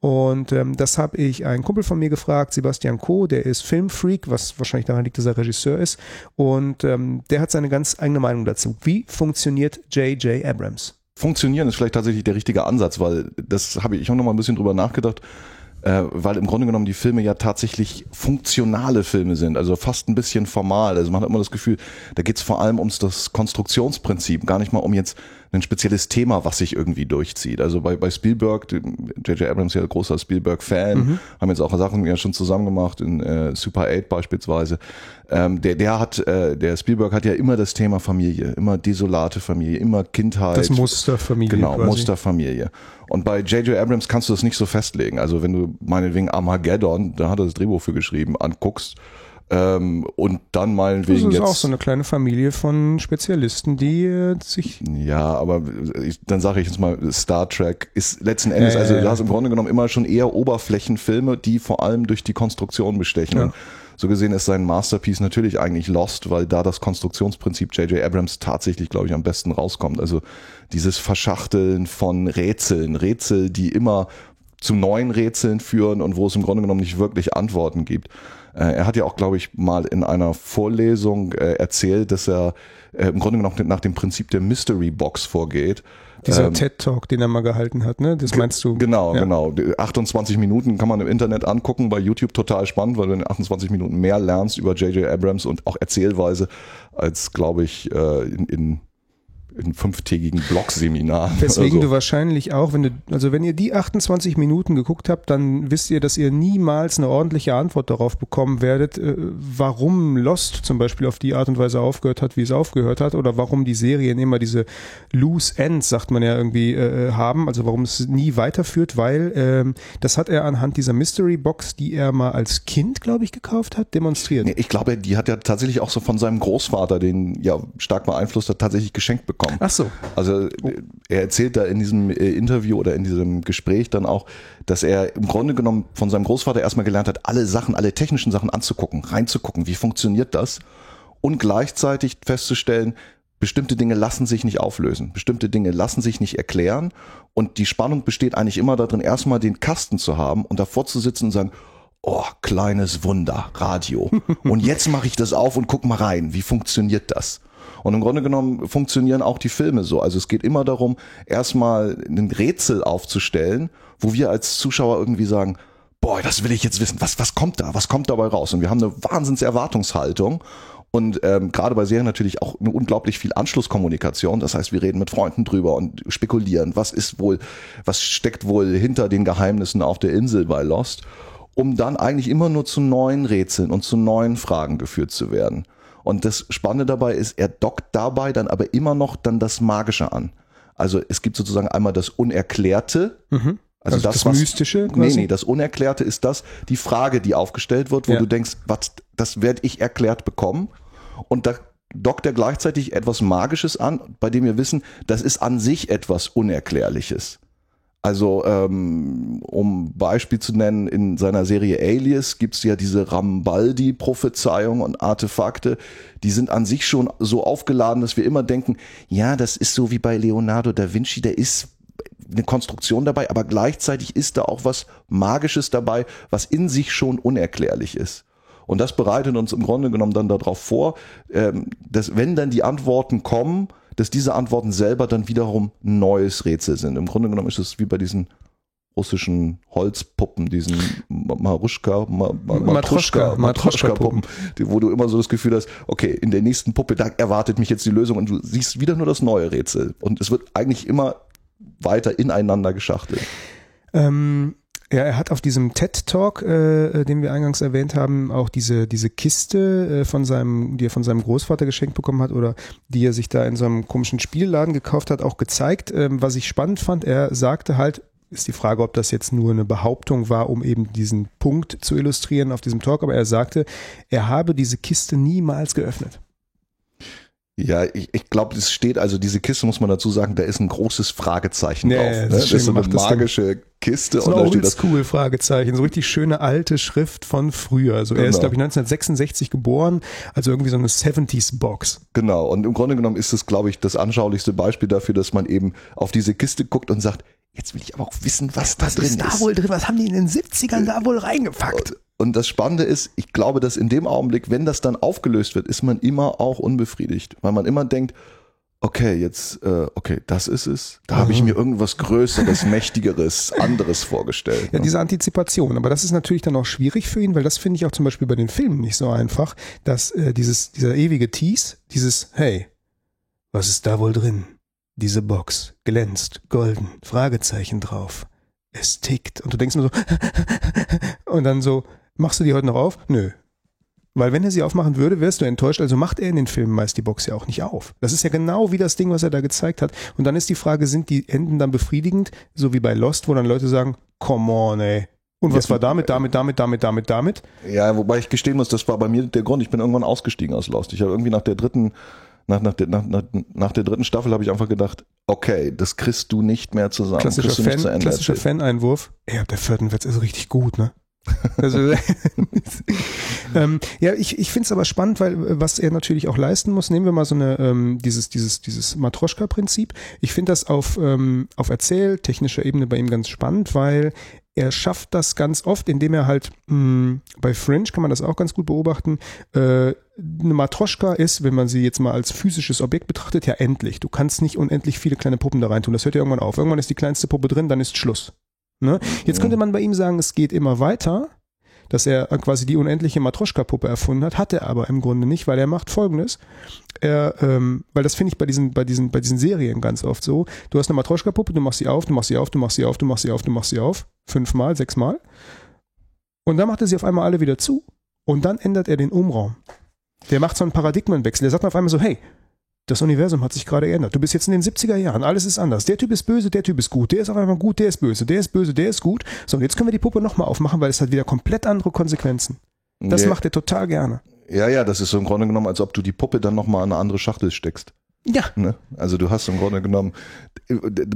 Und ähm, das habe ich einen Kumpel von mir gefragt, Sebastian Koh, der ist Filmfreak, was wahrscheinlich daran liegt, dass er Regisseur ist. Und ähm, der hat seine ganz eigene Meinung dazu. Wie funktioniert J.J. Abrams? Funktionieren ist vielleicht tatsächlich der richtige Ansatz, weil das habe ich, ich habe noch mal ein bisschen drüber nachgedacht, äh, weil im Grunde genommen die Filme ja tatsächlich funktionale Filme sind, also fast ein bisschen formal. Also man hat immer das Gefühl, da geht es vor allem ums das Konstruktionsprinzip, gar nicht mal um jetzt ein spezielles Thema, was sich irgendwie durchzieht. Also bei, bei Spielberg, J.J. Abrams ist ja ein großer Spielberg-Fan, haben jetzt auch Sachen ja schon zusammen gemacht, in äh, Super 8 beispielsweise. Ähm, der, der hat, äh, der Spielberg hat ja immer das Thema Familie, immer desolate Familie, immer Kindheit. Das Musterfamilie. Genau, quasi. Musterfamilie. Und bei J.J. Abrams kannst du das nicht so festlegen. Also wenn du meinetwegen Armageddon, da hat er das Drehbuch für geschrieben, anguckst ähm, und dann Das meinetwegen ist jetzt... auch so eine kleine Familie von Spezialisten, die äh, sich Ja, aber ich, dann sage ich jetzt mal, Star Trek ist letzten Endes, ja, also du hast im Grunde genommen immer schon eher Oberflächenfilme, die vor allem durch die Konstruktion bestechen. Ja. So gesehen ist sein Masterpiece natürlich eigentlich Lost, weil da das Konstruktionsprinzip J.J. Abrams tatsächlich, glaube ich, am besten rauskommt. Also dieses Verschachteln von Rätseln, Rätsel, die immer zu neuen Rätseln führen und wo es im Grunde genommen nicht wirklich Antworten gibt. Äh, Er hat ja auch, glaube ich, mal in einer Vorlesung äh, erzählt, dass er äh, im Grunde genommen nach dem Prinzip der Mystery Box vorgeht. Dieser Ähm, TED-Talk, den er mal gehalten hat, ne? Das meinst du? Genau, Ja. genau. Die 28 Minuten kann man im Internet angucken, bei YouTube total spannend, weil du in 28 Minuten mehr lernst über J.J. Abrams und auch Erzählweise als, glaube ich, äh, in, in, in fünftägigen Blog-Seminaren. Weswegen oder du wahrscheinlich auch, wenn du, also wenn ihr die 28 Minuten geguckt habt, dann wisst ihr, dass ihr niemals eine ordentliche Antwort darauf bekommen werdet, äh, warum Lost zum Beispiel auf die Art und Weise aufgehört hat, wie es aufgehört hat, oder warum die Serien immer diese Loose Ends, sagt man ja irgendwie, äh, haben, also warum es nie weiterführt, weil ähm, das hat er anhand dieser Mystery Box, die er mal als Kind, glaube ich, gekauft hat, demonstriert. Nee, ich glaube, die hat er tatsächlich auch so von seinem Großvater, den ja stark beeinflusst hat, tatsächlich geschenkt bekommen. Ach so. Also er erzählt da in diesem äh, Interview oder in diesem Gespräch dann auch, dass er im Grunde genommen von seinem Großvater erstmal gelernt hat, alle Sachen, alle technischen Sachen anzugucken, reinzugucken, wie funktioniert das? Und gleichzeitig festzustellen, bestimmte Dinge lassen sich nicht auflösen, bestimmte Dinge lassen sich nicht erklären. Und die Spannung besteht eigentlich immer darin, erstmal den Kasten zu haben und davor zu sitzen und sagen, oh, kleines Wunder, Radio. Und jetzt mache ich das auf und guck mal rein, wie funktioniert das? Und im Grunde genommen funktionieren auch die Filme so. Also es geht immer darum, erstmal ein Rätsel aufzustellen, wo wir als Zuschauer irgendwie sagen, boah, das will ich jetzt wissen. Was, was kommt da? Was kommt dabei raus? Und wir haben eine Wahnsinns Erwartungshaltung. Und ähm, gerade bei Serien natürlich auch eine unglaublich viel Anschlusskommunikation. Das heißt, wir reden mit Freunden drüber und spekulieren, was ist wohl, was steckt wohl hinter den Geheimnissen auf der Insel bei Lost, um dann eigentlich immer nur zu neuen Rätseln und zu neuen Fragen geführt zu werden. Und das Spannende dabei ist, er dockt dabei dann aber immer noch dann das Magische an. Also es gibt sozusagen einmal das Unerklärte, Also das Mystische quasi? Nee, nee, das Unerklärte ist das, die Frage, die aufgestellt wird, wo Ja. du denkst, was, das werde ich erklärt bekommen. Und da dockt er gleichzeitig etwas Magisches an, bei dem wir wissen, das ist an sich etwas Unerklärliches. Also, ähm, um Beispiel zu nennen, in seiner Serie Alias gibt's ja diese Rambaldi-Prophezeiung und Artefakte, die sind an sich schon so aufgeladen, dass wir immer denken, ja, das ist so wie bei Leonardo da Vinci, der ist eine Konstruktion dabei, aber gleichzeitig ist da auch was Magisches dabei, was in sich schon unerklärlich ist. Und das bereitet uns im Grunde genommen dann darauf vor, ähm, dass wenn dann die Antworten kommen, dass diese Antworten selber dann wiederum ein neues Rätsel sind. Im Grunde genommen ist es wie bei diesen russischen Holzpuppen, diesen Maruschka, Ma, Ma, Matruschka, Matruschka-Puppen, die- wo du immer so das Gefühl hast, okay, in der nächsten Puppe, da erwartet mich jetzt die Lösung und du siehst wieder nur das neue Rätsel. Und es wird eigentlich immer weiter ineinander geschachtelt. Ähm, ja, er hat auf diesem TED-Talk, äh, den wir eingangs erwähnt haben, auch diese, diese Kiste äh, von seinem, die er von seinem Großvater geschenkt bekommen hat oder die er sich da in so einem komischen Spielladen gekauft hat, auch gezeigt. Ähm, was ich spannend fand, er sagte halt, ist die Frage, ob das jetzt nur eine Behauptung war, um eben diesen Punkt zu illustrieren auf diesem Talk, aber er sagte, er habe diese Kiste niemals geöffnet. Ja, ich, ich glaube, es steht, also diese Kiste muss man dazu sagen, da ist ein großes Fragezeichen Ja, drauf. Ne? das Das ist ist schön so eine gemacht, das magische Kiste Das und ist da ein steht das oldschool Fragezeichen, so richtig schöne alte Schrift von früher. Also er ist, Genau. glaube ich, 1966 geboren, also irgendwie so eine 70s Box. Genau, und im Grunde genommen ist das, glaube ich, das anschaulichste Beispiel dafür, dass man eben auf diese Kiste guckt und sagt, jetzt will ich aber auch wissen, was, da drin ist. drin? Was haben die in den 70ern da wohl reingepackt? Und das Spannende ist, ich glaube, dass in dem Augenblick, wenn das dann aufgelöst wird, ist man immer auch unbefriedigt, weil man immer denkt, okay, jetzt, äh, okay, das ist es. Da habe ich mir irgendwas Größeres, Mächtigeres, anderes vorgestellt. Ja, ne? diese Antizipation. Aber das ist natürlich dann auch schwierig für ihn, weil das finde ich auch zum Beispiel bei den Filmen nicht so einfach, dass äh, dieses, dieser ewige Tease, dieses, hey, was ist da wohl drin? Diese Box glänzt, golden, Fragezeichen drauf. Es tickt. Und du denkst nur so, und dann so, machst du die heute noch auf? Nö. Weil wenn er sie aufmachen würde, wärst du enttäuscht. Also macht er in den Filmen meist die Box ja auch nicht auf. Das ist ja genau wie das Ding, was er da gezeigt hat. Und dann ist die Frage, sind die Enden dann befriedigend, so wie bei Lost, wo dann Leute sagen, come on, ey. Und was Ja, war damit, damit, damit, damit, damit, damit? Ja, wobei ich gestehen muss, das war bei mir der Grund. Ich bin irgendwann ausgestiegen aus Lost. Ich habe irgendwie nach der dritten, nach, nach, der, nach, nach, nach der dritten Staffel habe ich einfach gedacht, okay, das kriegst du nicht mehr zusammen. Klassischer Fan, klassischer. Fan-Einwurf. Ey, ab der vierten wird's also richtig gut, ne? Also, ähm, ja, ich, ich finde es aber spannend, weil äh, was er natürlich auch leisten muss, nehmen wir mal so eine, ähm, dieses, dieses, dieses Matroschka-Prinzip. Ich finde das auf, ähm, auf erzähltechnischer Ebene bei ihm ganz spannend, weil er schafft das ganz oft, indem er halt mh, bei Fringe kann man das auch ganz gut beobachten. Äh, eine Matroschka ist, wenn man sie jetzt mal als physisches Objekt betrachtet, ja endlich. Du kannst nicht unendlich viele kleine Puppen da reintun. Das hört ja irgendwann auf. Irgendwann ist die kleinste Puppe drin, dann ist Schluss. Ne? Jetzt könnte man bei ihm sagen, es geht immer weiter, dass er quasi die unendliche Matroschka-Puppe erfunden hat, hat er aber im Grunde nicht, weil er macht folgendes. Er, ähm, weil das finde ich bei diesen, bei diesen, bei diesen Serien ganz oft so. Du hast eine Matroschka-Puppe, du machst sie auf, du machst sie auf, du machst sie auf, du machst sie auf, du machst sie auf. Fünfmal, sechsmal. Und dann macht er sie auf einmal alle wieder zu. Und dann ändert er den Umraum. Der macht so einen Paradigmenwechsel. Der sagt auf einmal so, hey, das Universum hat sich gerade geändert. Du bist jetzt in den 70er Jahren, alles ist anders. Der Typ ist böse, der Typ ist gut, der ist auf einmal gut, der ist böse, der ist böse, der ist gut. So, und jetzt können wir die Puppe nochmal aufmachen, weil es hat wieder komplett andere Konsequenzen. Das ja, macht er total gerne. ja, ja, das ist so im Grunde genommen, als ob du die Puppe dann nochmal in eine andere Schachtel steckst. Ja. Ne? Also du hast im Grunde genommen,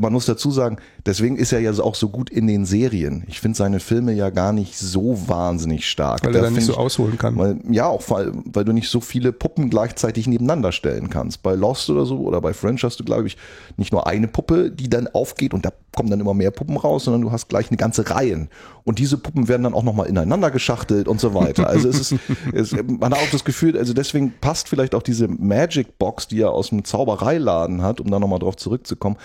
man muss dazu sagen, deswegen ist er ja auch so gut in den Serien. Ich finde seine Filme ja gar nicht so wahnsinnig stark. Weil er Da dann nicht so ausholen kann. Weil, ja, auch weil, weil du nicht so viele Puppen gleichzeitig nebeneinander stellen kannst. Bei Lost oder so oder bei French hast du, glaube ich, nicht nur eine Puppe, die dann aufgeht und da kommen dann immer mehr Puppen raus, sondern du hast gleich eine ganze Reihen. Und diese Puppen werden dann auch nochmal ineinander geschachtelt und so weiter. Also es ist, es, man hat auch das Gefühl, also deswegen passt vielleicht auch diese Magic Box, die er aus dem Zaubereiladen hat, um da nochmal drauf zurückzukommen,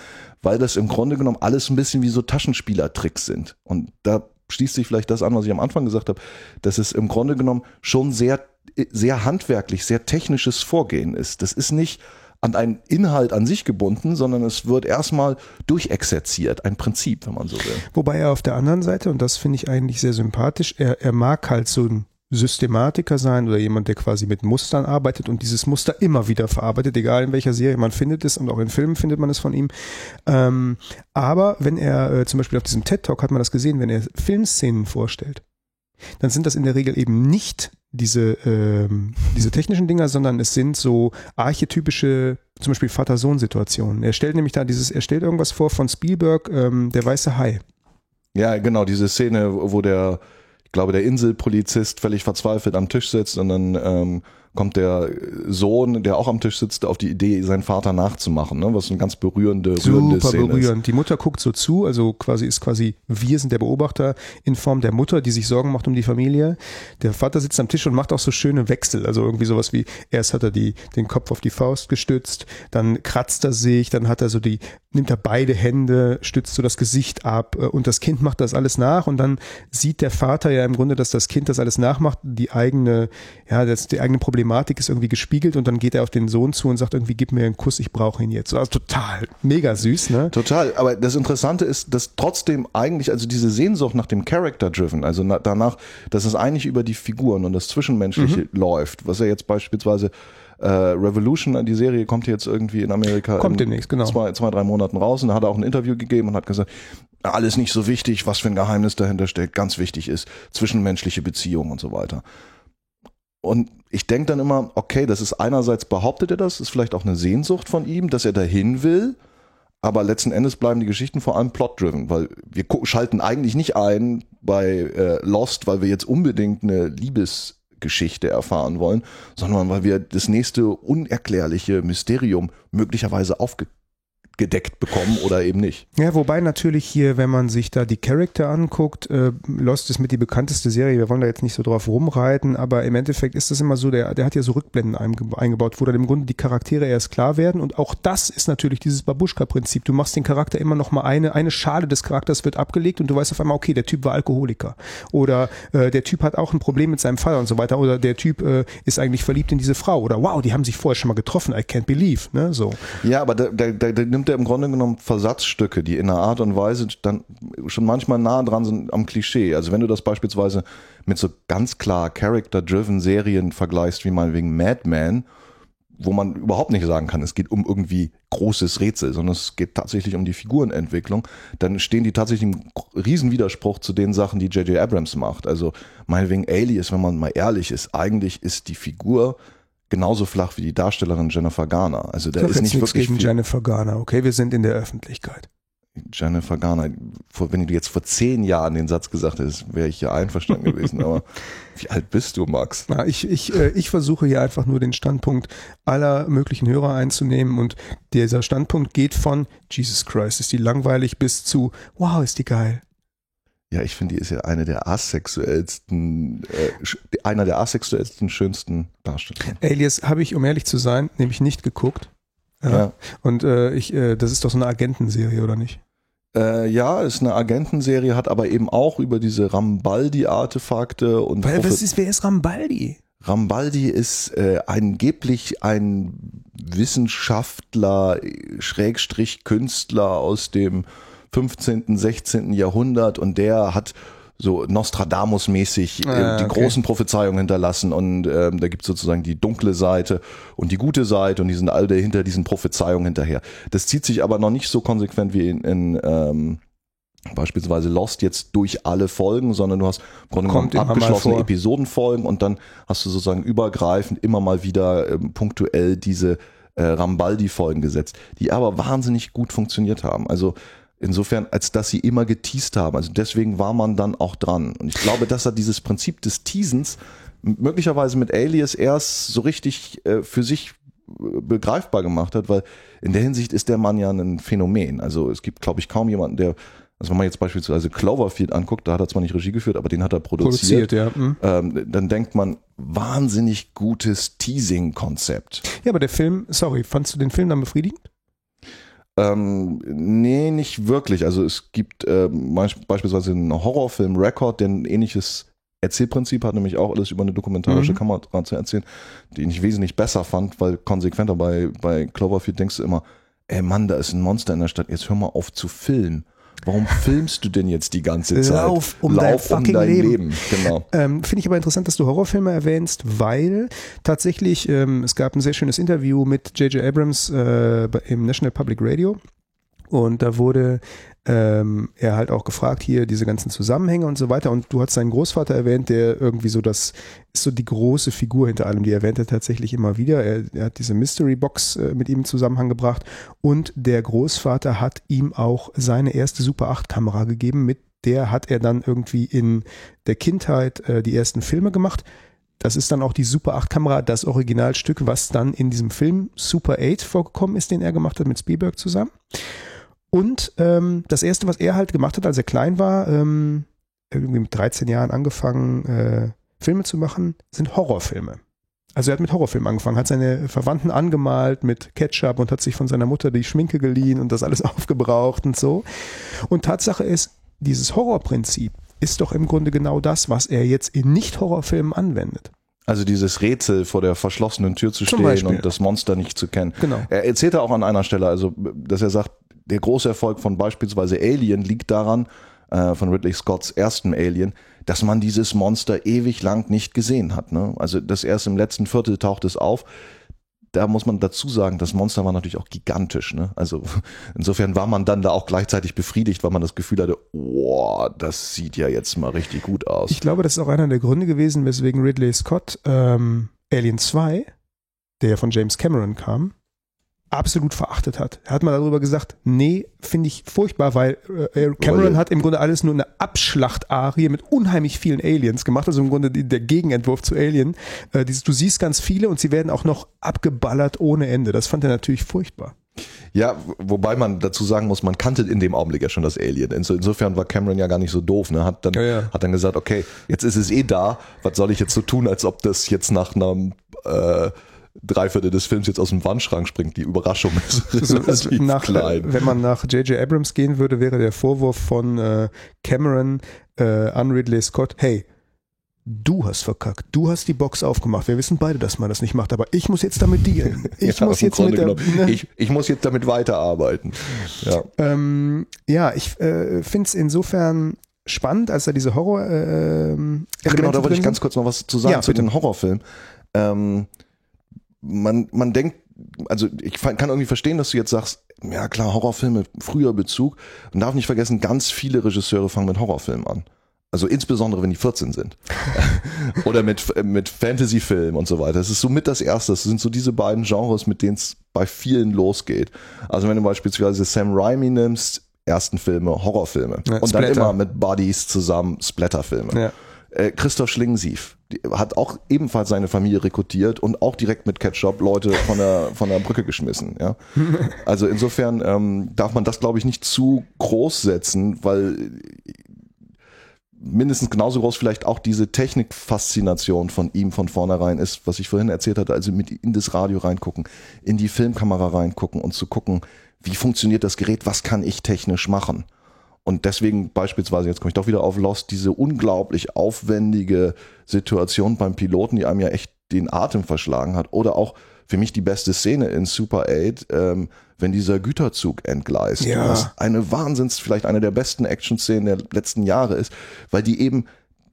weil das im Grunde genommen alles ein bisschen wie so Taschenspielertricks sind. Und da schließt sich vielleicht das an, was ich am Anfang gesagt habe, dass es im Grunde genommen schon sehr, sehr handwerklich, sehr technisches Vorgehen ist. Das ist nicht an einen Inhalt an sich gebunden, sondern es wird erstmal durchexerziert, ein Prinzip, wenn man so will. Wobei er auf der anderen Seite, und das finde ich eigentlich sehr sympathisch, er, er mag halt so ein Systematiker sein oder jemand, der quasi mit Mustern arbeitet und dieses Muster immer wieder verarbeitet, egal in welcher Serie man findet es und auch in Filmen findet man es von ihm. Ähm, aber wenn er äh, zum Beispiel auf diesem TED Talk hat man das gesehen, wenn er Filmszenen vorstellt, dann sind das in der Regel eben nicht diese, ähm, diese technischen Dinger, sondern es sind so archetypische, zum Beispiel Vater-Sohn-Situationen. Er stellt nämlich da dieses, er stellt irgendwas vor von Spielberg, ähm, der weiße Hai. Ja, genau, diese Szene, wo der, ich glaube, der Inselpolizist völlig verzweifelt am Tisch sitzt und dann ähm, kommt der Sohn, der auch am Tisch sitzt, auf die Idee, seinen Vater nachzumachen, ne? was eine ganz berührende, rührende Super Szene berührend. Die Mutter guckt so zu, also quasi ist quasi, wir sind der Beobachter in Form der Mutter, die sich Sorgen macht um die Familie. Der Vater sitzt am Tisch und macht auch so schöne Wechsel, also irgendwie sowas wie, erst hat er die, den Kopf auf die Faust gestützt, dann kratzt er sich, dann hat er so die, nimmt er beide Hände, stützt so das Gesicht ab äh, und das Kind macht das alles nach und dann sieht der Vater ja im Grunde, dass das Kind das alles nachmacht, die eigene, ja, das, die eigene Problematik ist irgendwie gespiegelt und dann geht er auf den Sohn zu und sagt irgendwie, gib mir einen Kuss, ich brauche ihn jetzt. Also total, mega süß, ne? Total, aber das Interessante ist, dass trotzdem eigentlich, also diese Sehnsucht nach dem Character-Driven, also na, danach, dass es eigentlich über die Figuren und das Zwischenmenschliche läuft, was er jetzt beispielsweise äh, Revolution, die Serie kommt jetzt irgendwie in Amerika Kommt in demnächst, genau. zwei, zwei, drei Monaten raus und da hat er auch ein Interview gegeben und hat gesagt, alles nicht so wichtig, was für ein Geheimnis dahinter steckt, ganz wichtig ist zwischenmenschliche Beziehungen und so weiter. Und ich denke dann immer, okay, das ist einerseits behauptet er das, ist vielleicht auch eine Sehnsucht von ihm, dass er dahin will, aber letzten Endes bleiben die Geschichten vor allem plot-driven, weil wir schalten eigentlich nicht ein bei äh, Lost, weil wir jetzt unbedingt eine Liebesgeschichte erfahren wollen, sondern weil wir das nächste unerklärliche Mysterium möglicherweise aufgedeckt bekommen oder eben nicht. Ja, wobei natürlich hier, wenn man sich da die Charakter anguckt, äh, Lost ist mit die bekannteste Serie, wir wollen da jetzt nicht so drauf rumreiten, aber im Endeffekt ist das immer so, der, der hat ja so Rückblenden einge- eingebaut, wo dann im Grunde die Charaktere erst klar werden und auch das ist natürlich dieses Babuschka-Prinzip. Du machst den Charakter immer noch mal eine, eine Schale des Charakters wird abgelegt und du weißt auf einmal, okay, der Typ war Alkoholiker oder äh, der Typ hat auch ein Problem mit seinem Vater und so weiter oder der Typ äh, ist eigentlich verliebt in diese Frau oder wow, die haben sich vorher schon mal getroffen, I can't believe, ne, so. Ja, aber da, da, da, da er im Grunde genommen Versatzstücke, die in einer Art und Weise dann schon manchmal nah dran sind am Klischee. Also wenn du das beispielsweise mit so ganz klar Character-driven Serien vergleichst, wie meinetwegen Mad Men, wo man überhaupt nicht sagen kann, es geht um irgendwie großes Rätsel, sondern es geht tatsächlich um die Figurenentwicklung, dann stehen die tatsächlich im Riesenwiderspruch zu den Sachen, die J.J. Abrams macht. Also meinetwegen Alias, wenn man mal ehrlich ist, eigentlich ist die Figur genauso flach wie die Darstellerin Jennifer Garner. Also sag ist jetzt nicht nichts wirklich gegen viel. Jennifer Garner, okay, wir sind in der Öffentlichkeit. Jennifer Garner, wenn du jetzt vor zehn Jahren den Satz gesagt hättest, wäre ich ja einverstanden gewesen. Aber wie alt bist du, Max? Na, ich, ich, äh, ich versuche hier einfach nur den Standpunkt aller möglichen Hörer einzunehmen und dieser Standpunkt geht von Jesus Christ, ist die langweilig bis zu wow, ist die geil. Ja, ich finde, die ist ja eine der asexuellsten, äh, einer der asexuellsten, schönsten Darsteller. Alias habe ich, um ehrlich zu sein, nämlich nicht geguckt. Ja. Ja. Und äh, ich, äh, das ist doch so eine Agentenserie, oder nicht? Äh, ja, ist eine Agentenserie, hat aber eben auch über diese Rambaldi-Artefakte und Weil, was ist, wer ist Rambaldi? Rambaldi ist äh, angeblich ein Wissenschaftler, Schrägstrich Künstler aus dem 15., 16. Jahrhundert und der hat so Nostradamus-mäßig äh, Ah, die okay. großen Prophezeiungen hinterlassen und ähm, da gibt es sozusagen die dunkle Seite und die gute Seite und die sind alle hinter diesen Prophezeiungen hinterher. Das zieht sich aber noch nicht so konsequent wie in, in ähm, beispielsweise Lost jetzt durch alle Folgen, sondern du hast im Grunde genommen abgeschlossene. Episodenfolgen und dann hast du sozusagen übergreifend immer mal wieder ähm, punktuell diese äh, Rambaldi-Folgen gesetzt, die aber wahnsinnig gut funktioniert haben. Also insofern, als dass sie immer geteased haben. Also deswegen war man dann auch dran. Und ich glaube, dass er dieses Prinzip des Teasens möglicherweise mit Alias erst so richtig äh, für sich äh, begreifbar gemacht hat, weil in der Hinsicht ist der Mann ja ein Phänomen. Also es gibt, glaube ich, kaum jemanden, der, also wenn man jetzt beispielsweise Cloverfield anguckt, da hat er zwar nicht Regie geführt, aber den hat er produziert. Produziert, ja. Hm. Ähm, dann denkt man, wahnsinnig gutes Teasing-Konzept. Ja, aber der Film, sorry, fandst du den Film dann befriedigend? Ähm, nee, nicht wirklich. Also es gibt manch- beispielsweise einen Horrorfilm Record, der ein ähnliches Erzählprinzip hat, nämlich auch alles über eine dokumentarische Mhm. Kamera zu erzählen, den ich wesentlich besser fand, weil konsequenter bei, bei Cloverfield denkst du immer, ey Mann, da ist ein Monster in der Stadt, jetzt hör mal auf zu filmen. Warum filmst du denn jetzt die ganze Zeit? Lauf um dein fucking Leben. Genau. Ähm, Finde ich aber interessant, dass du Horrorfilme erwähnst, weil tatsächlich ähm, es gab ein sehr schönes Interview mit J.J. Abrams äh, im National Public Radio. Und da wurde ähm, er halt auch gefragt, hier diese ganzen Zusammenhänge und so weiter. Und du hast seinen Großvater erwähnt, der irgendwie so das ist so die große Figur hinter allem. Die erwähnt er tatsächlich immer wieder. Er, er hat diese Mystery Box äh, mit ihm in Zusammenhang gebracht. Und der Großvater hat ihm auch seine erste Super 8 Kamera gegeben. Mit der hat er dann irgendwie in der Kindheit äh, die ersten Filme gemacht. Das ist dann auch die Super 8 Kamera, das Originalstück, was dann in diesem Film Super 8 vorgekommen ist, den er gemacht hat mit Spielberg zusammen. Und ähm, das erste, was er halt gemacht hat, als er klein war, ähm, irgendwie mit 13 Jahren angefangen, äh, Filme zu machen, sind Horrorfilme. Also er hat mit Horrorfilmen angefangen, hat seine Verwandten angemalt mit Ketchup und hat sich von seiner Mutter die Schminke geliehen und das alles aufgebraucht und so. Und Tatsache ist, dieses Horrorprinzip ist doch im Grunde genau das, was er jetzt in Nicht-Horrorfilmen anwendet. Also dieses Rätsel vor der verschlossenen Tür zu Zum stehen Beispiel. und das Monster nicht zu kennen. Genau. Er erzählte auch an einer Stelle, also dass er sagt, der große Erfolg von beispielsweise Alien liegt daran, äh, von Ridley Scotts ersten Alien, dass man dieses Monster ewig lang nicht gesehen hat. Ne? Also das erst im letzten Viertel taucht es auf. Da muss man dazu sagen, das Monster war natürlich auch gigantisch. Ne? Also insofern war man dann da auch gleichzeitig befriedigt, weil man das Gefühl hatte, oh, das sieht ja jetzt mal richtig gut aus. Ich glaube, das ist auch einer der Gründe gewesen, weswegen Ridley Scott ähm, Alien 2, der von James Cameron kam, absolut verachtet hat. Er hat mal darüber gesagt, nee, finde ich furchtbar, weil äh, Cameron Weil- hat im Grunde alles nur eine Abschlachtarie mit unheimlich vielen Aliens gemacht, also im Grunde die, der Gegenentwurf zu Alien. Äh, dieses, du siehst ganz viele und sie werden auch noch abgeballert ohne Ende. Das fand er natürlich furchtbar. Ja, wobei man dazu sagen muss, man kannte in dem Augenblick ja schon das Alien. Inso- Insofern war Cameron ja gar nicht so doof. Ne? Hat, dann, Ja, ja. hat dann gesagt, okay, jetzt ist es eh da. Was soll ich jetzt so tun, als ob das jetzt nach einem äh, Dreiviertel des Films jetzt aus dem Wandschrank springt? Die Überraschung ist Also, also relativ nach, klein. wenn man nach J.J. Abrams gehen würde, wäre der Vorwurf von äh, Cameron äh, an Ridley Scott, hey, du hast verkackt, du hast die Box aufgemacht. Wir wissen beide, dass man das nicht macht, aber ich muss jetzt damit dealen. Ich Ja, muss jetzt mit der, ne? ich, ich muss jetzt damit weiterarbeiten. Ja. ähm, ja, ich äh, finde es insofern spannend, als da diese Horror äh, ähm, Ach, genau, da wollte ich ganz kurz noch was zu sagen Ja, zu bitte. den Horrorfilmen. Ähm, man, man denkt, also ich kann irgendwie verstehen, dass du jetzt sagst, ja klar, Horrorfilme, früher Bezug. Man darf nicht vergessen, ganz viele Regisseure fangen mit Horrorfilmen an. Also insbesondere, wenn die 14 sind. Oder mit, äh, mit Fantasyfilmen und so weiter. Das ist somit das Erste. Das sind so diese beiden Genres, mit denen es bei vielen losgeht. Also wenn du beispielsweise Sam Raimi nimmst, ersten Filme, Horrorfilme. Ja, und dann Splatter. immer mit Buddies zusammen Splatterfilme. Ja. Äh, Christoph Schlingensief hat auch ebenfalls seine Familie rekrutiert und auch direkt mit Ketchup Leute von der, von der Brücke geschmissen. Ja? Also insofern ähm, darf man das, glaube ich, nicht zu groß setzen, weil mindestens genauso groß vielleicht auch diese Technikfaszination von ihm von vornherein ist, was ich vorhin erzählt hatte, also mit in das Radio reingucken, in die Filmkamera reingucken und zu gucken, wie funktioniert das Gerät, was kann ich technisch machen. Und deswegen beispielsweise, jetzt komme ich doch wieder auf Lost, diese unglaublich aufwendige Situation beim Piloten, die einem ja echt den Atem verschlagen hat. Oder auch für mich die beste Szene in Super 8, ähm, wenn dieser Güterzug entgleist. Ja. Was eine Wahnsinns, vielleicht eine der besten Action-Szenen der letzten Jahre ist, weil die eben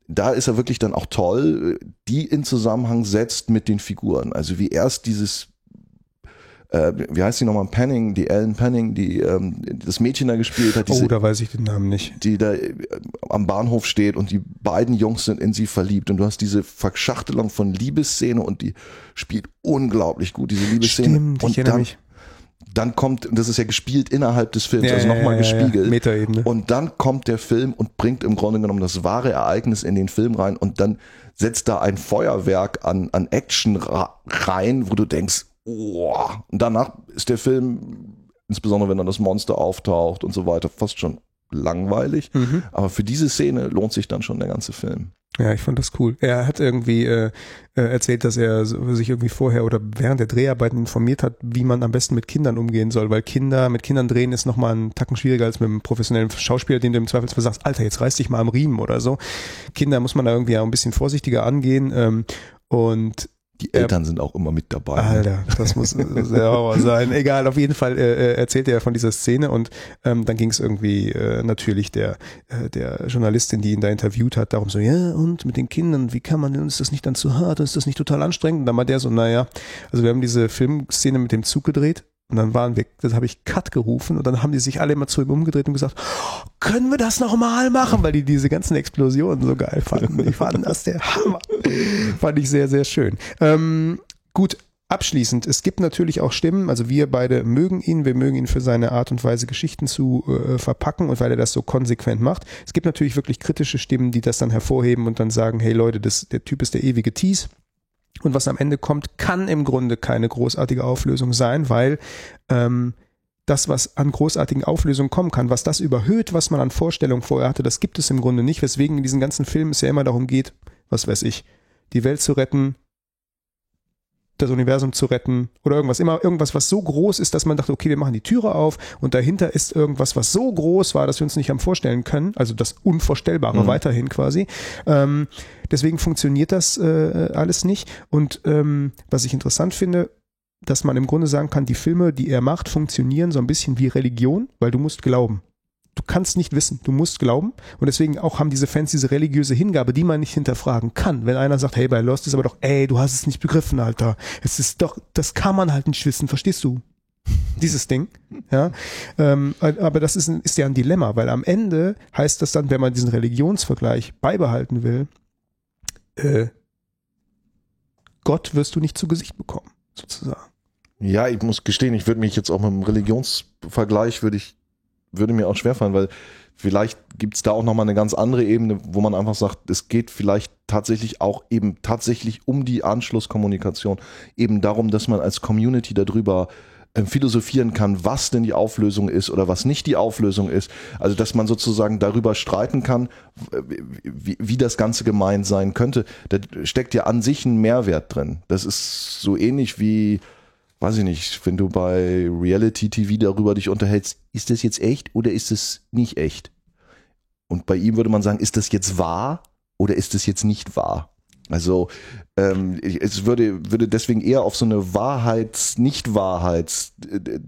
da ist er wirklich dann auch toll, die in Zusammenhang setzt mit den Figuren. Also wie erst dieses äh, wie heißt die nochmal, Penning, die Ellen Penning, die ähm, das Mädchen da gespielt hat, diese, Oh, da weiß ich den Namen nicht. die da äh, am Bahnhof steht und die beiden Jungs sind in sie verliebt und du hast diese Verschachtelung von Liebesszene und die spielt unglaublich gut, diese Liebesszene. Stimmt, ich und erinnere dann, mich. dann kommt, und das ist ja gespielt innerhalb des Films, also Ja, nochmal ja, ja, ja. gespiegelt. Metaebene. Und dann kommt der Film und bringt im Grunde genommen das wahre Ereignis in den Film rein und dann setzt da ein Feuerwerk an, an Action rein, wo du denkst, oh. Und danach ist der Film, insbesondere wenn dann das Monster auftaucht und so weiter, fast schon langweilig. Mhm. Aber für diese Szene lohnt sich dann schon der ganze Film. Ja, ich fand das cool. Er hat irgendwie äh, äh, erzählt, dass er sich irgendwie vorher oder während der Dreharbeiten informiert hat, wie man am besten mit Kindern umgehen soll, weil Kinder mit Kindern drehen ist nochmal einen Tacken schwieriger als mit einem professionellen Schauspieler, dem du im Zweifelsfall sagst, Alter, jetzt reiß dich mal am Riemen oder so. Kinder muss man da irgendwie auch ein bisschen vorsichtiger angehen ähm, und Die. Eltern sind auch immer mit dabei. Alter, das muss sehr Horror sein. Egal, auf jeden Fall äh, äh, erzählt er von dieser Szene und ähm, dann ging es irgendwie äh, natürlich der, äh, der Journalistin, die ihn da interviewt hat, darum so, ja und mit den Kindern, wie kann man denn, ist das nicht dann zu hart, ist das nicht total anstrengend? Und dann war der so, naja, also wir haben diese Filmszene mit dem Zug gedreht, Und dann waren wir, das habe ich Cut gerufen und dann haben die sich alle immer zu ihm umgedreht und gesagt, "Oh, können wir das nochmal machen? Weil die diese ganzen Explosionen so geil fanden. Die fanden das der Hammer. Fand ich sehr, sehr schön. Ähm, gut, abschließend, es gibt natürlich auch Stimmen, also wir beide mögen ihn, wir mögen ihn für seine Art und Weise, Geschichten zu äh, verpacken und weil er das so konsequent macht. Es gibt natürlich wirklich kritische Stimmen, die das dann hervorheben und dann sagen, hey Leute, das, der Typ ist der ewige Tease. Und was am Ende kommt, kann im Grunde keine großartige Auflösung sein, weil ähm, das, was an großartigen Auflösungen kommen kann, was das überhöht, was man an Vorstellungen vorher hatte, das gibt es im Grunde nicht, weswegen in diesen ganzen Filmen es ja immer darum geht, was weiß ich, die Welt zu retten, das Universum zu retten oder irgendwas. Immer irgendwas, was so groß ist, dass man dachte, okay, wir machen die Türe auf und dahinter ist irgendwas, was so groß war, dass wir uns nicht haben vorstellen können. Also das Unvorstellbare Mhm. weiterhin quasi. Ähm, deswegen funktioniert das äh, alles nicht. Und ähm, was ich interessant finde, dass man im Grunde sagen kann, die Filme, die er macht, funktionieren so ein bisschen wie Religion, weil du musst glauben. Du kannst nicht wissen, du musst glauben. Und deswegen auch haben diese Fans diese religiöse Hingabe, die man nicht hinterfragen kann. Wenn einer sagt, hey, bei Lost ist aber doch, ey, du hast es nicht begriffen, Alter. Es ist doch, das kann man halt nicht wissen, verstehst du? Dieses Ding, ja. Ähm, aber das ist, ist ja ein Dilemma, weil am Ende heißt das dann, wenn man diesen Religionsvergleich beibehalten will, äh, Gott wirst du nicht zu Gesicht bekommen, sozusagen. Ja, ich muss gestehen, ich würde mich jetzt auch mit dem Religionsvergleich würde ich, würde mir auch schwerfallen, weil vielleicht gibt's da auch nochmal eine ganz andere Ebene, wo man einfach sagt, es geht vielleicht tatsächlich auch eben tatsächlich um die Anschlusskommunikation, eben darum, dass man als Community darüber äh, philosophieren kann, was denn die Auflösung ist oder was nicht die Auflösung ist. Also dass man sozusagen darüber streiten kann, wie, wie das Ganze gemeint sein könnte. Da steckt ja an sich ein Mehrwert drin. Das ist so ähnlich wie, weiß ich nicht, wenn du bei Reality TV darüber dich unterhältst, ist das jetzt echt oder ist es nicht echt? Und bei ihm würde man sagen, ist das jetzt wahr oder ist es jetzt nicht wahr? Also ähm, es würde, würde deswegen eher auf so eine Wahrheits-, Nicht-Wahrheits- äh,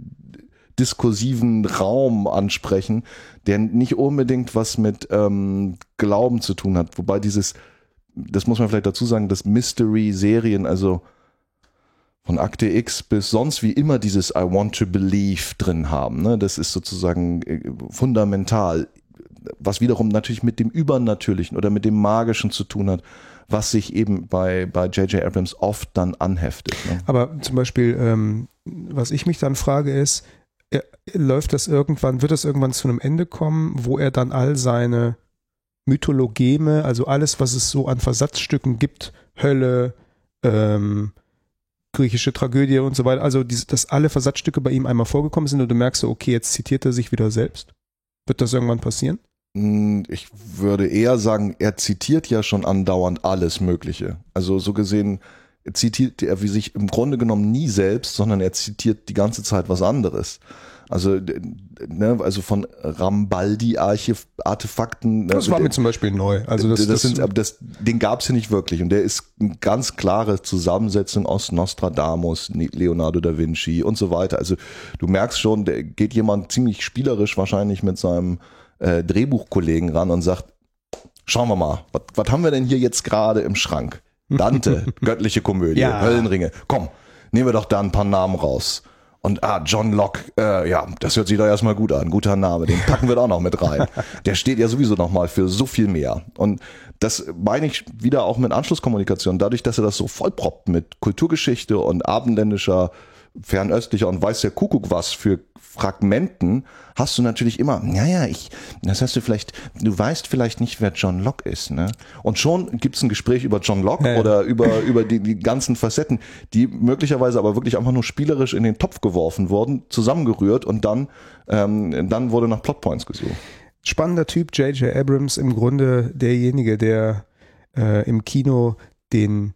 diskursiven Raum ansprechen, der nicht unbedingt was mit ähm, Glauben zu tun hat. Wobei dieses, das muss man vielleicht dazu sagen, dass Mystery-Serien, also von Akte X bis sonst wie immer dieses I want to believe drin haben. Ne? Das ist sozusagen äh, fundamental, was wiederum natürlich mit dem Übernatürlichen oder mit dem Magischen zu tun hat, was sich eben bei bei J.J. Abrams oft dann anheftet. Ne? Aber zum Beispiel, ähm, was ich mich dann frage ist, er, läuft das irgendwann, wird das irgendwann zu einem Ende kommen, wo er dann all seine Mythologeme, also alles, was es so an Versatzstücken gibt, Hölle, ähm, griechische Tragödie und so weiter, also dass alle Versatzstücke bei ihm einmal vorgekommen sind und du merkst so, okay, jetzt zitiert er sich wieder selbst. Wird das irgendwann passieren? Mm, Ich würde eher sagen, er zitiert ja schon andauernd alles Mögliche. Also so gesehen zitiert er wie sich im Grunde genommen nie selbst, sondern er zitiert die ganze Zeit was anderes. Also, ne, also von Rambaldi-Artefakten. ne, Das war mir zum Beispiel neu. Also das, das, sind, aber das, den gab es ja nicht wirklich. Und der ist eine ganz klare Zusammensetzung aus Nostradamus, Leonardo da Vinci und so weiter. Also du merkst schon, da geht jemand ziemlich spielerisch wahrscheinlich mit seinem äh, Drehbuchkollegen ran und sagt, schauen wir mal, was, was haben wir denn hier jetzt gerade im Schrank? Dante, göttliche Komödie, Ja. Höllenringe. Komm, nehmen wir doch da ein paar Namen raus. Und ah, John Locke, äh, ja, das hört sich doch erstmal gut an. Guter Name, den packen wir da auch noch mit rein. Der steht ja sowieso nochmal für so viel mehr. Und das meine ich wieder auch mit Anschlusskommunikation. Dadurch, dass er das so vollproppt mit Kulturgeschichte und abendländischer, fernöstlicher und weiß der Kuckuck was für Fragmenten, hast du natürlich immer, naja, ich, das hast du vielleicht, du weißt vielleicht nicht, wer John Locke ist, ne? Und schon gibt's ein Gespräch über John Locke Ja. oder über, über die, die ganzen Facetten, die möglicherweise aber wirklich einfach nur spielerisch in den Topf geworfen wurden, zusammengerührt und dann, ähm, dann wurde nach Plotpoints gesucht. spannender Typ, J.J. Abrams, im Grunde derjenige, der äh, im Kino den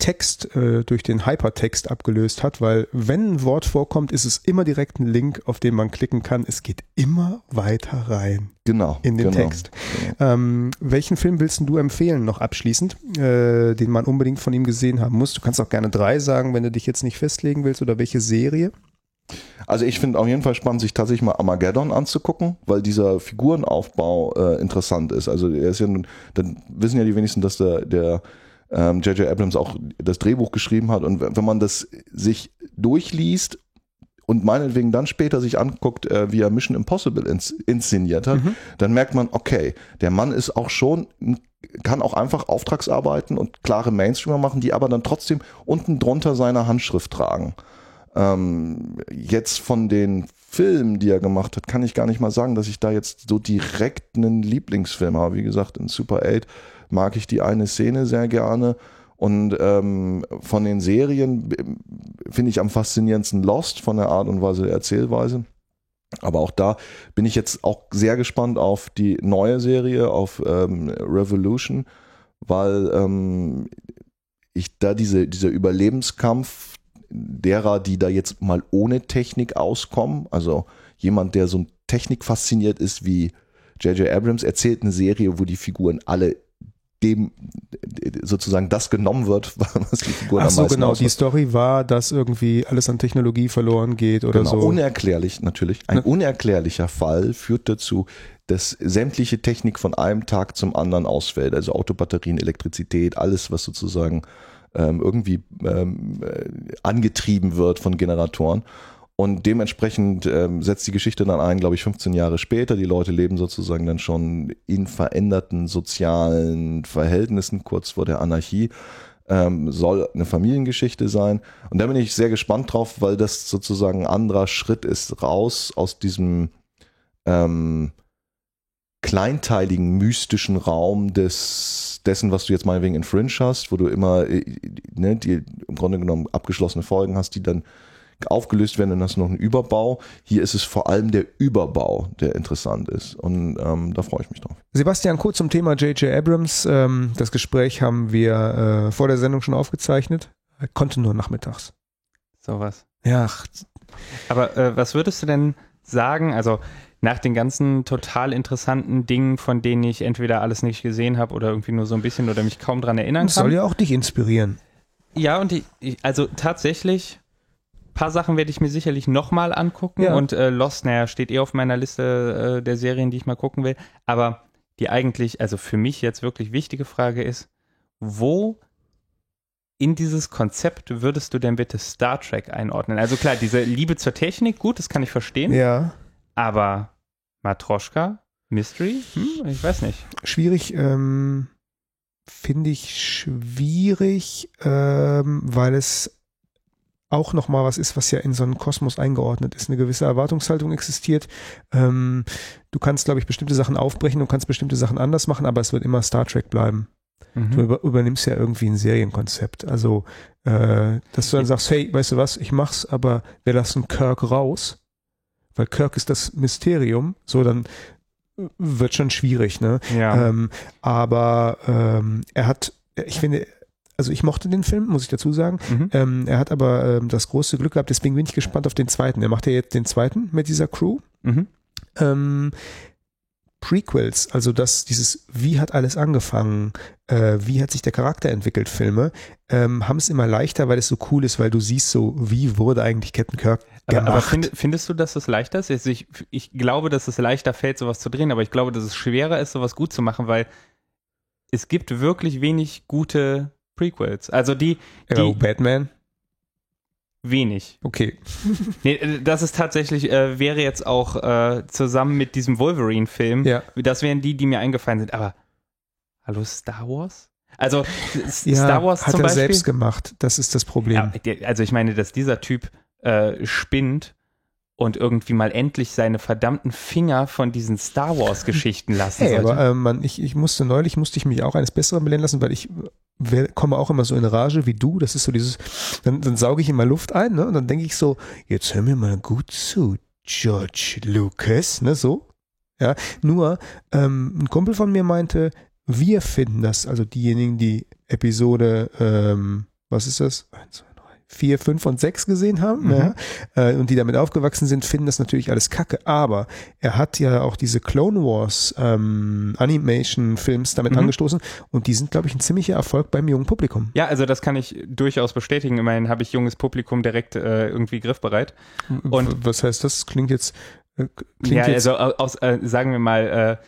Text äh, durch den Hypertext abgelöst hat, weil wenn ein Wort vorkommt, ist es immer direkt ein Link, auf den man klicken kann. Es geht immer weiter rein Genau. in den genau. Text. Ähm, welchen Film willst du empfehlen, noch abschließend, äh, den man unbedingt von ihm gesehen haben muss? Du kannst auch gerne drei sagen, wenn du dich jetzt nicht festlegen willst, oder welche Serie? Also ich finde auf jeden Fall spannend, sich tatsächlich mal Armageddon anzugucken, weil dieser Figurenaufbau äh, interessant ist. Also er ist ja nun, dann wissen ja die wenigsten, dass der der ähm, J.J. Abrams auch das Drehbuch geschrieben hat und wenn man das sich durchliest und meinetwegen dann später sich anguckt, äh, wie er Mission Impossible ins, inszeniert hat, dann merkt man, okay, der Mann ist auch schon, kann auch einfach Auftragsarbeiten und klare Mainstreamer machen, die aber dann trotzdem unten drunter seine Handschrift tragen. Ähm, jetzt von den Filmen, die er gemacht hat, kann ich gar nicht mal sagen, dass ich da jetzt so direkt einen Lieblingsfilm habe. Wie gesagt, in Super 8 mag ich die eine Szene sehr gerne. Und ähm, von den Serien äh, finde ich am faszinierendsten Lost von der Art und Weise der Erzählweise. Aber auch da bin ich jetzt auch sehr gespannt auf die neue Serie, auf ähm, Revolution, weil ähm, ich da diese, dieser Überlebenskampf derer, die da jetzt mal ohne Technik auskommen, also jemand, der so Technik fasziniert ist wie J.J. Abrams, erzählt eine Serie, wo die Figuren alle dem sozusagen das genommen wird, was die Figuren Ach so, genau. Die Story war, dass irgendwie alles an Technologie verloren geht oder genau, so. Unerklärlich natürlich. Ein ne? unerklärlicher Fall führt dazu, dass sämtliche Technik von einem Tag zum anderen ausfällt. Also Autobatterien, Elektrizität, alles, was sozusagen ähm, irgendwie ähm, äh, angetrieben wird von Generatoren. Und dementsprechend ähm, setzt die Geschichte dann ein, glaube ich, 15 Jahre später. Die Leute leben sozusagen dann schon in veränderten sozialen Verhältnissen kurz vor der Anarchie. Ähm, soll eine Familiengeschichte sein. Und da bin ich sehr gespannt drauf, weil das sozusagen ein anderer Schritt ist, raus aus diesem ähm, kleinteiligen, mystischen Raum des, dessen, was du jetzt meinetwegen in Fringe hast, wo du immer äh, ne, die im Grunde genommen abgeschlossene Folgen hast, die dann aufgelöst werden, dann hast du noch einen Überbau. Hier ist es vor allem der Überbau, der interessant ist. Und ähm, da freue ich mich drauf. Sebastian, kurz zum Thema J.J. Abrams. Ähm, das Gespräch haben wir äh, vor der Sendung schon aufgezeichnet. Er konnte nur nachmittags. Sowas. Ja. Aber äh, was würdest du denn sagen? Also nach den ganzen total interessanten Dingen, von denen ich entweder alles nicht gesehen habe oder irgendwie nur so ein bisschen oder mich kaum dran erinnern das kann. Soll ja auch dich inspirieren. Ja, und ich, also tatsächlich, paar Sachen werde ich mir sicherlich nochmal angucken Ja. und äh, Lost, naja, steht eh auf meiner Liste äh, der Serien, die ich mal gucken will. Aber die eigentlich, also für mich jetzt wirklich wichtige Frage ist, wo in dieses Konzept würdest du denn bitte Star Trek einordnen? Also klar, diese Liebe zur Technik, gut, das kann ich verstehen. Ja. Aber Matroschka? Mystery? Hm, ich weiß nicht. Schwierig, ähm, finde ich schwierig, ähm, weil es auch nochmal was ist, was ja in so einen Kosmos eingeordnet ist. Eine gewisse Erwartungshaltung existiert. Ähm, du kannst, glaube ich, bestimmte Sachen aufbrechen, du kannst bestimmte Sachen anders machen, aber es wird immer Star Trek bleiben. Mhm. Du über, übernimmst ja irgendwie ein Serienkonzept. Also, äh, dass du dann sagst, hey, weißt du was, ich mach's, aber wir lassen Kirk raus, weil Kirk ist das Mysterium, so dann wird schon schwierig, ne? Ja. Ähm, aber ähm, er hat, ich finde, also ich mochte den Film, muss ich dazu sagen. Mhm. Ähm, er hat aber ähm, das große Glück gehabt, deswegen bin ich gespannt auf den zweiten. Er macht ja jetzt den zweiten mit dieser Crew. Mhm. Ähm, Prequels, also das, dieses, wie hat alles angefangen, äh, wie hat sich der Charakter entwickelt, Filme, ähm, haben es immer leichter, weil es so cool ist, weil du siehst so, wie wurde eigentlich Captain Kirk Aber, gemacht. aber find, findest du, dass es leichter ist? Also ich, ich glaube, dass es leichter fällt, sowas zu drehen, aber ich glaube, dass es schwerer ist, sowas gut zu machen, weil es gibt wirklich wenig gute Prequels. Also die, die oh, Batman? wenig. Okay. Nee, das ist tatsächlich, äh, wäre jetzt auch äh, zusammen mit diesem Wolverine-Film, Ja. das wären die, die mir eingefallen sind. Aber hallo Star Wars? Also Ja, Star Wars hat zum er Beispiel. selbst gemacht. Das ist das Problem. Ja, also ich meine, dass dieser Typ äh, spinnt und irgendwie mal endlich seine verdammten Finger von diesen Star Wars Geschichten lassen Hey, sollte. aber ähm, man, ich, ich musste neulich, musste ich mich auch eines Besseren belehren lassen, weil ich wer- komme auch immer so in Rage wie du. Das ist so dieses, dann, dann sauge ich immer Luft ein, ne? Und dann denke ich so, jetzt hör mir mal gut zu, George Lucas, ne? So. Ja. Nur, ähm, ein Kumpel von mir meinte, wir finden das, also diejenigen, die Episode, ähm, was ist das? Eins, zwei, drei, vier, fünf und sechs gesehen haben, Mhm. ja, äh, und die damit aufgewachsen sind, finden das natürlich alles kacke. Aber er hat ja auch diese Clone Wars ähm, Animation-Films damit Mhm. angestoßen und die sind, glaube ich, ein ziemlicher Erfolg beim jungen Publikum. ja, also das kann ich durchaus bestätigen. Immerhin habe ich junges Publikum direkt äh, irgendwie griffbereit. Und- was heißt das? Klingt jetzt, äh, klingt ja, jetzt also au- aus, äh, sagen wir mal,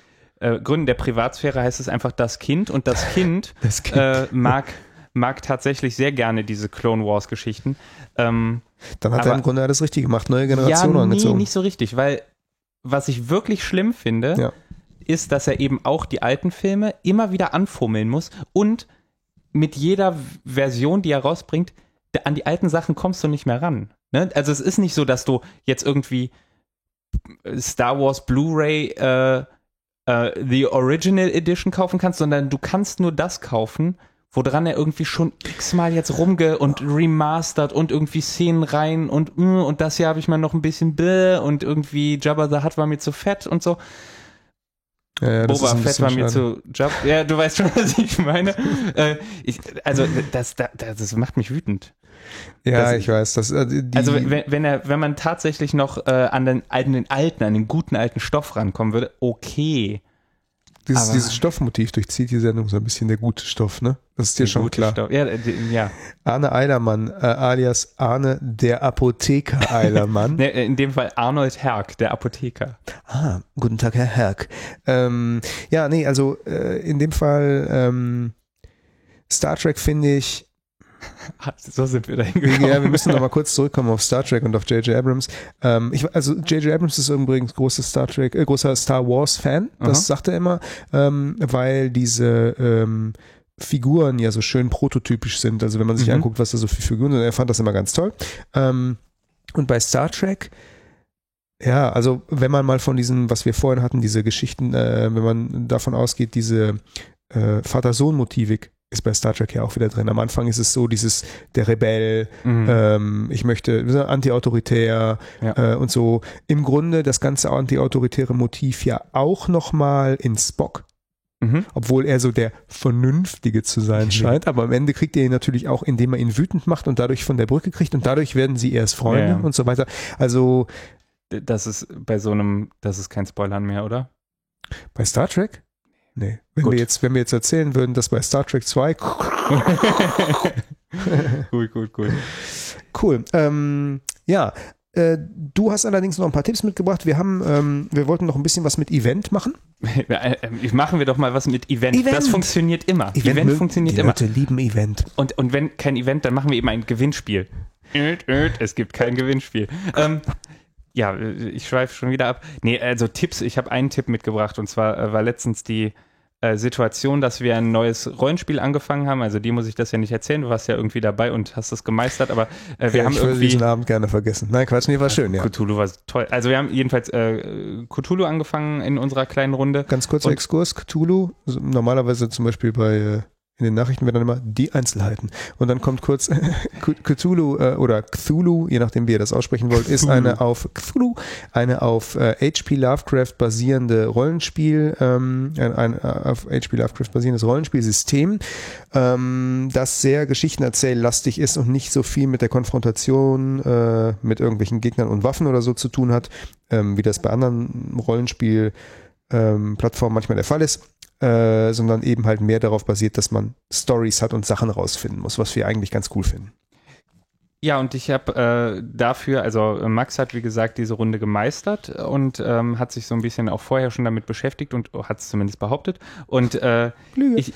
äh, äh, Gründen der Privatsphäre heißt es einfach das Kind und das Kind das Kind. äh, mag mag tatsächlich sehr gerne diese Clone Wars Geschichten. Ähm, Dann hat er Aber- im Grunde alles richtig gemacht, neue Generation ja, nee, angezogen. nicht so richtig, weil was ich wirklich schlimm finde, Ja. ist, dass er eben auch die alten Filme immer wieder anfummeln muss und mit jeder Version, die er rausbringt, an die alten Sachen kommst du nicht mehr ran. Ne? Also es ist nicht so, dass du jetzt irgendwie Star Wars Blu-ray äh, äh, The Original Edition kaufen kannst, sondern du kannst nur das kaufen, woran er irgendwie schon x-mal jetzt rumge und remastert und irgendwie Szenen rein und mm, und das hier habe ich mal noch ein bisschen bäh und irgendwie Jabba the Hutt war mir zu fett und so. Ja, ja, Boba Fett war mir zu Jabba. Ja, du weißt schon, was ich meine. äh, ich, also das, das, das macht mich wütend. Ja, das- ich weiß. Das, äh, die, Also wenn, wenn er, wenn man tatsächlich noch äh, an den alten, den alten, an den guten alten Stoff rankommen würde, okay. Dieses, dieses Stoffmotiv durchzieht die Sendung so ein bisschen der gute Stoff, ne? Das ist dir schon klar. Stoff. Ja, die- ja. Arne Eilermann, äh, alias Arne der Apotheker Eilermann. Ne, in dem Fall Arnold Herk, der Apotheker. Ah, guten Tag, Herr Herk. Ähm, ja, nee, also äh, in dem Fall ähm, Star Trek finde ich, So sind wir da hingekommen. ja, wir müssen noch mal kurz zurückkommen auf Star Trek und auf J.J. Abrams. Ähm, ich, also J.J. Abrams ist übrigens großer Star Trek, äh, großer Star Wars Fan, das Aha. sagt er immer, ähm, weil diese ähm, Figuren ja so schön prototypisch sind. Also wenn man sich Mhm. anguckt, was da so für Figuren sind, er fand das immer ganz toll. Ähm, und bei Star Trek ja, also wenn man mal von diesen, was wir vorhin hatten, diese Geschichten, äh, wenn man davon ausgeht, diese äh, Vater-Sohn-Motivik ist bei Star Trek ja auch wieder drin. Am Anfang ist es so, dieses der Rebell, Mhm. ähm, ich möchte anti-autoritär Ja. äh, und so. Im Grunde das ganze anti-autoritäre Motiv ja auch nochmal in Spock, Mhm. obwohl er so der Vernünftige zu sein scheint. Aber am Ende kriegt er ihn natürlich auch, indem er ihn wütend macht und dadurch von der Brücke kriegt und dadurch werden sie erst Freunde Ja, ja. und so weiter. Also Das ist bei so einem, das ist kein Spoilern mehr, oder? Bei Star Trek? Nee. Wenn Gut. wir jetzt, wenn wir jetzt erzählen würden, dass bei Star Trek 2, gut, gut, gut. cool. Ähm, ja, äh, du hast allerdings noch ein paar Tipps mitgebracht. Wir haben, ähm, wir wollten noch ein bisschen was mit Event machen. Äh, Machen wir doch mal was mit Event. Event. Das funktioniert immer. Event, mögen- funktioniert die immer. Leute lieben Event. Und, und wenn kein Event, dann machen wir eben ein Gewinnspiel. Es gibt kein Gewinnspiel. Ähm, ja, ich schweife schon wieder ab. Nee, also Tipps. Ich habe einen Tipp mitgebracht und zwar äh, war letztens die äh, Situation, dass wir ein neues Rollenspiel angefangen haben. Also dir muss ich das ja nicht erzählen. Du warst ja irgendwie dabei und hast das gemeistert, aber äh, wir Ja, haben ich irgendwie diesen Abend gerne vergessen. Nein, Quatsch, nee, war schön, ja. Cthulhu war toll. Also wir haben jedenfalls äh, Cthulhu angefangen in unserer kleinen Runde. Ganz kurzer Exkurs, Cthulhu, normalerweise zum Beispiel bei äh, in den Nachrichten werden dann immer die Einzelheiten. Und dann kommt kurz Cthulhu äh, oder Cthulhu, je nachdem wie ihr das aussprechen wollt, ist eine auf Cthulhu, eine auf äh, H.P. Lovecraft basierende Rollenspiel, ähm, ein, ein äh, auf H.P. Lovecraft basierendes Rollenspielsystem, ähm, das sehr geschichtenerzähllastig ist und nicht so viel mit der Konfrontation äh, mit irgendwelchen Gegnern und Waffen oder so zu tun hat, ähm, wie das bei anderen Rollenspiel ähm, Plattformen manchmal der Fall ist, äh, sondern eben halt mehr darauf basiert, dass man Stories hat und Sachen rausfinden muss, was wir eigentlich ganz cool finden. Ja, und ich habe äh, dafür, also äh, Max hat wie gesagt diese Runde gemeistert und ähm, hat sich so ein bisschen auch vorher schon damit beschäftigt und hat es zumindest behauptet. Und äh, Lüge. ich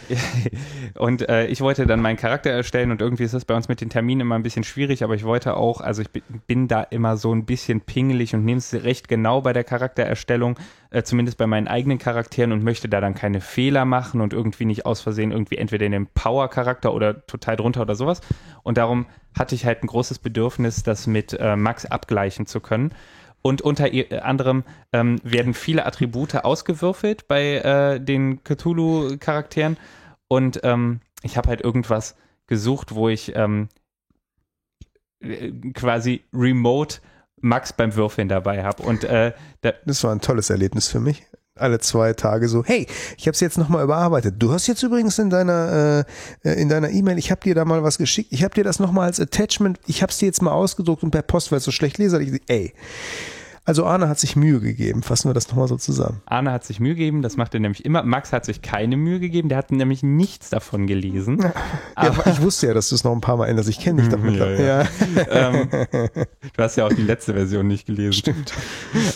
und äh, ich wollte dann meinen Charakter erstellen und irgendwie ist das bei uns mit den Terminen immer ein bisschen schwierig, aber ich wollte auch, also ich bin da immer so ein bisschen pingelig und nehme es recht genau bei der Charaktererstellung, äh, zumindest bei meinen eigenen Charakteren und möchte da dann keine Fehler machen und irgendwie nicht aus Versehen irgendwie entweder in den Power-Charakter oder total drunter oder sowas. Und darum hatte ich halt ein großes Bedürfnis, das mit äh, Max abgleichen zu können. Und unter i- anderem ähm, werden viele Attribute ausgewürfelt bei äh, den Cthulhu-Charakteren. Und ähm, ich habe halt irgendwas gesucht, wo ich ähm, äh, quasi remote Max beim Würfeln dabei habe. Und äh, da, Das war ein tolles Erlebnis für mich. Alle zwei Tage so, hey, ich habe es jetzt nochmal überarbeitet. Du hast jetzt übrigens in deiner äh, äh, in deiner E-Mail, ich habe dir da mal was geschickt, ich habe dir das nochmal als Attachment, ich habe es dir jetzt mal ausgedruckt und per Post, weil es so schlecht lese, ich, ey. Also Arne hat sich Mühe gegeben, fassen wir das nochmal so zusammen. Arne hat sich Mühe gegeben, das macht er nämlich immer. Max hat sich keine Mühe gegeben, der hat nämlich nichts davon gelesen. Ja, aber ich wusste ja, dass du es noch ein paar Mal änderst. Ich kenne dich Ja, mittlerweile. ja. Ja. ähm, du hast ja auch die letzte Version nicht gelesen. Stimmt.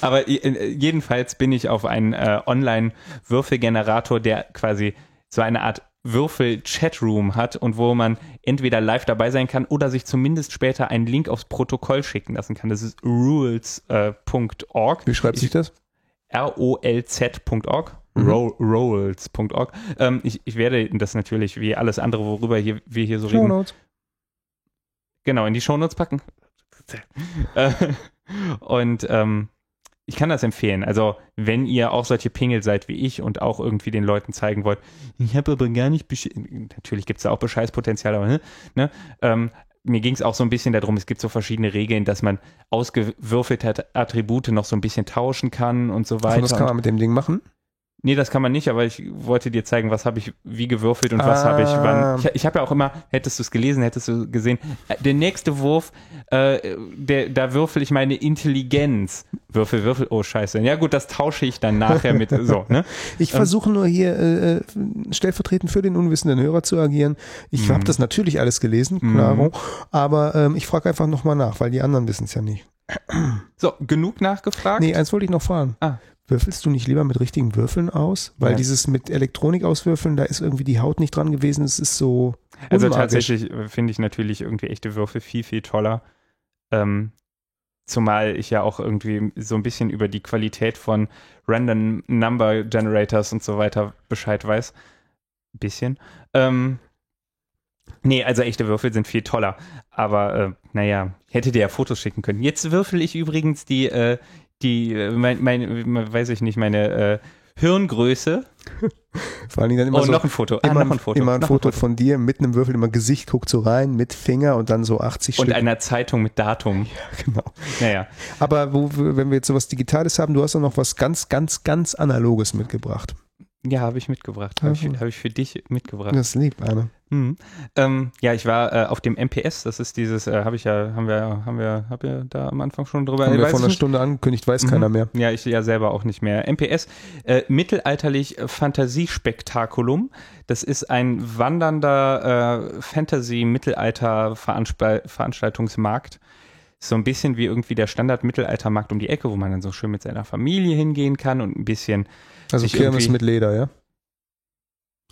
Aber jedenfalls bin ich auf einen äh, Online-Würfelgenerator, der quasi so eine Art Würfel-Chatroom hat und wo man entweder live dabei sein kann oder sich zumindest später einen Link aufs Protokoll schicken lassen kann. Das ist rules.org. Wie schreibt sich das? R-O-L-Z.org. Mhm. Ro- Rolls.org. Ähm, ich, ich werde das natürlich wie alles andere, worüber hier, wir hier so reden, Shownotes. genau in die Shownotes packen. Äh, und ähm, ich kann das empfehlen. Also, wenn ihr auch solche Pingel seid wie ich und auch irgendwie den Leuten zeigen wollt, ich habe aber gar nicht, besch natürlich gibt es da auch Bescheißpotenzial, aber ne, ähm, mir ging es auch so ein bisschen darum, es gibt so verschiedene Regeln, dass man ausgewürfelte At- Attribute noch so ein bisschen tauschen kann und so Und weiter. das kann man mit dem Ding machen. Nee, das kann man nicht, aber ich wollte dir zeigen, was habe ich wie gewürfelt und was Ah. habe ich wann. Ich, ich habe ja auch immer, hättest du es gelesen, hättest du gesehen, äh, der nächste Wurf, äh, der, da würfel ich meine Intelligenz. Würfel, Würfel, oh scheiße. Ja gut, das tausche ich dann nachher mit, so, ne? Ich Ähm. versuche nur hier äh, äh, stellvertretend für den unwissenden Hörer zu agieren. Ich Mhm. habe das natürlich alles gelesen, Mhm. klaro, aber ähm, ich frage einfach nochmal nach, weil die anderen wissen es ja nicht. So, genug nachgefragt? Nee, eins wollte ich noch fragen. Ah. Würfelst du nicht lieber mit richtigen Würfeln aus? Weil Ja. dieses mit Elektronik auswürfeln, da ist irgendwie die Haut nicht dran gewesen. Es ist so. Also unmagisch. tatsächlich äh, finde ich natürlich irgendwie echte Würfel viel, viel toller. Ähm, zumal ich ja auch irgendwie so ein bisschen über die Qualität von Random Number Generators und so weiter Bescheid weiß. Bisschen. Ähm, nee, also echte Würfel sind viel toller. Aber äh, naja, hätte dir ja Fotos schicken können. Jetzt würfel ich übrigens die, äh, die, äh, mein, mein, weiß ich nicht, meine äh, Hirngröße. Vor allen Dingen dann immer oh, so. noch ein Foto. Ah, Immer, noch ein Foto. immer ein noch Foto von dir mit einem Würfel im Gesicht, guckt so rein, mit Finger und dann so 80 Und Stück. einer Zeitung mit Datum. genau. Naja. Aber wo, wenn wir jetzt sowas Digitales haben, du hast auch noch was ganz, ganz, ganz Analoges mitgebracht. Ja, habe ich mitgebracht. Habe ich, hab ich für dich mitgebracht. Das lieb, Anne. Mhm. Ähm, ja, ich war äh, auf dem MPS. Das ist dieses, äh, habe ich ja, haben wir, haben wir, hab ja da am Anfang schon drüber. Haben wir vor einer nicht. Stunde angekündigt, weiß Mhm. keiner mehr. Ja, ich ja selber auch nicht mehr. MPS, äh, mittelalterlich Fantasiespektakulum. Das ist ein wandernder äh, Fantasy-Mittelalter-Veranstaltungsmarkt. So ein bisschen wie irgendwie der Standard-Mittelaltermarkt um die Ecke, wo man dann so schön mit seiner Familie hingehen kann und ein bisschen Also Kirmes mit Leder, ja?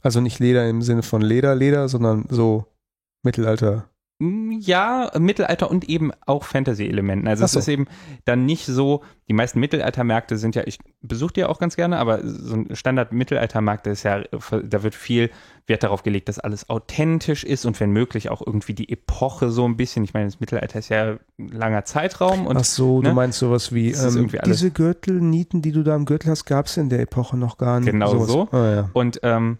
Also nicht Leder im Sinne von Leder, Leder, sondern so Mittelalter. Mm, Ja, Mittelalter und eben auch Fantasy-Elementen. Also Ach es so. ist eben dann nicht so, die meisten Mittelaltermärkte sind ja, ich besuche die ja auch ganz gerne, aber so ein Standard-Mittelaltermarkt ist ja, da wird viel Wert darauf gelegt, dass alles authentisch ist und wenn möglich auch irgendwie die Epoche so ein bisschen. Ich meine, das Mittelalter ist ja ein langer Zeitraum und Ach so, ne? du meinst sowas wie ähm, diese Gürtelnieten, die du da am Gürtel hast, gab es in der Epoche noch gar nicht. Genau Sowas. so. Ah, ja. Und ähm,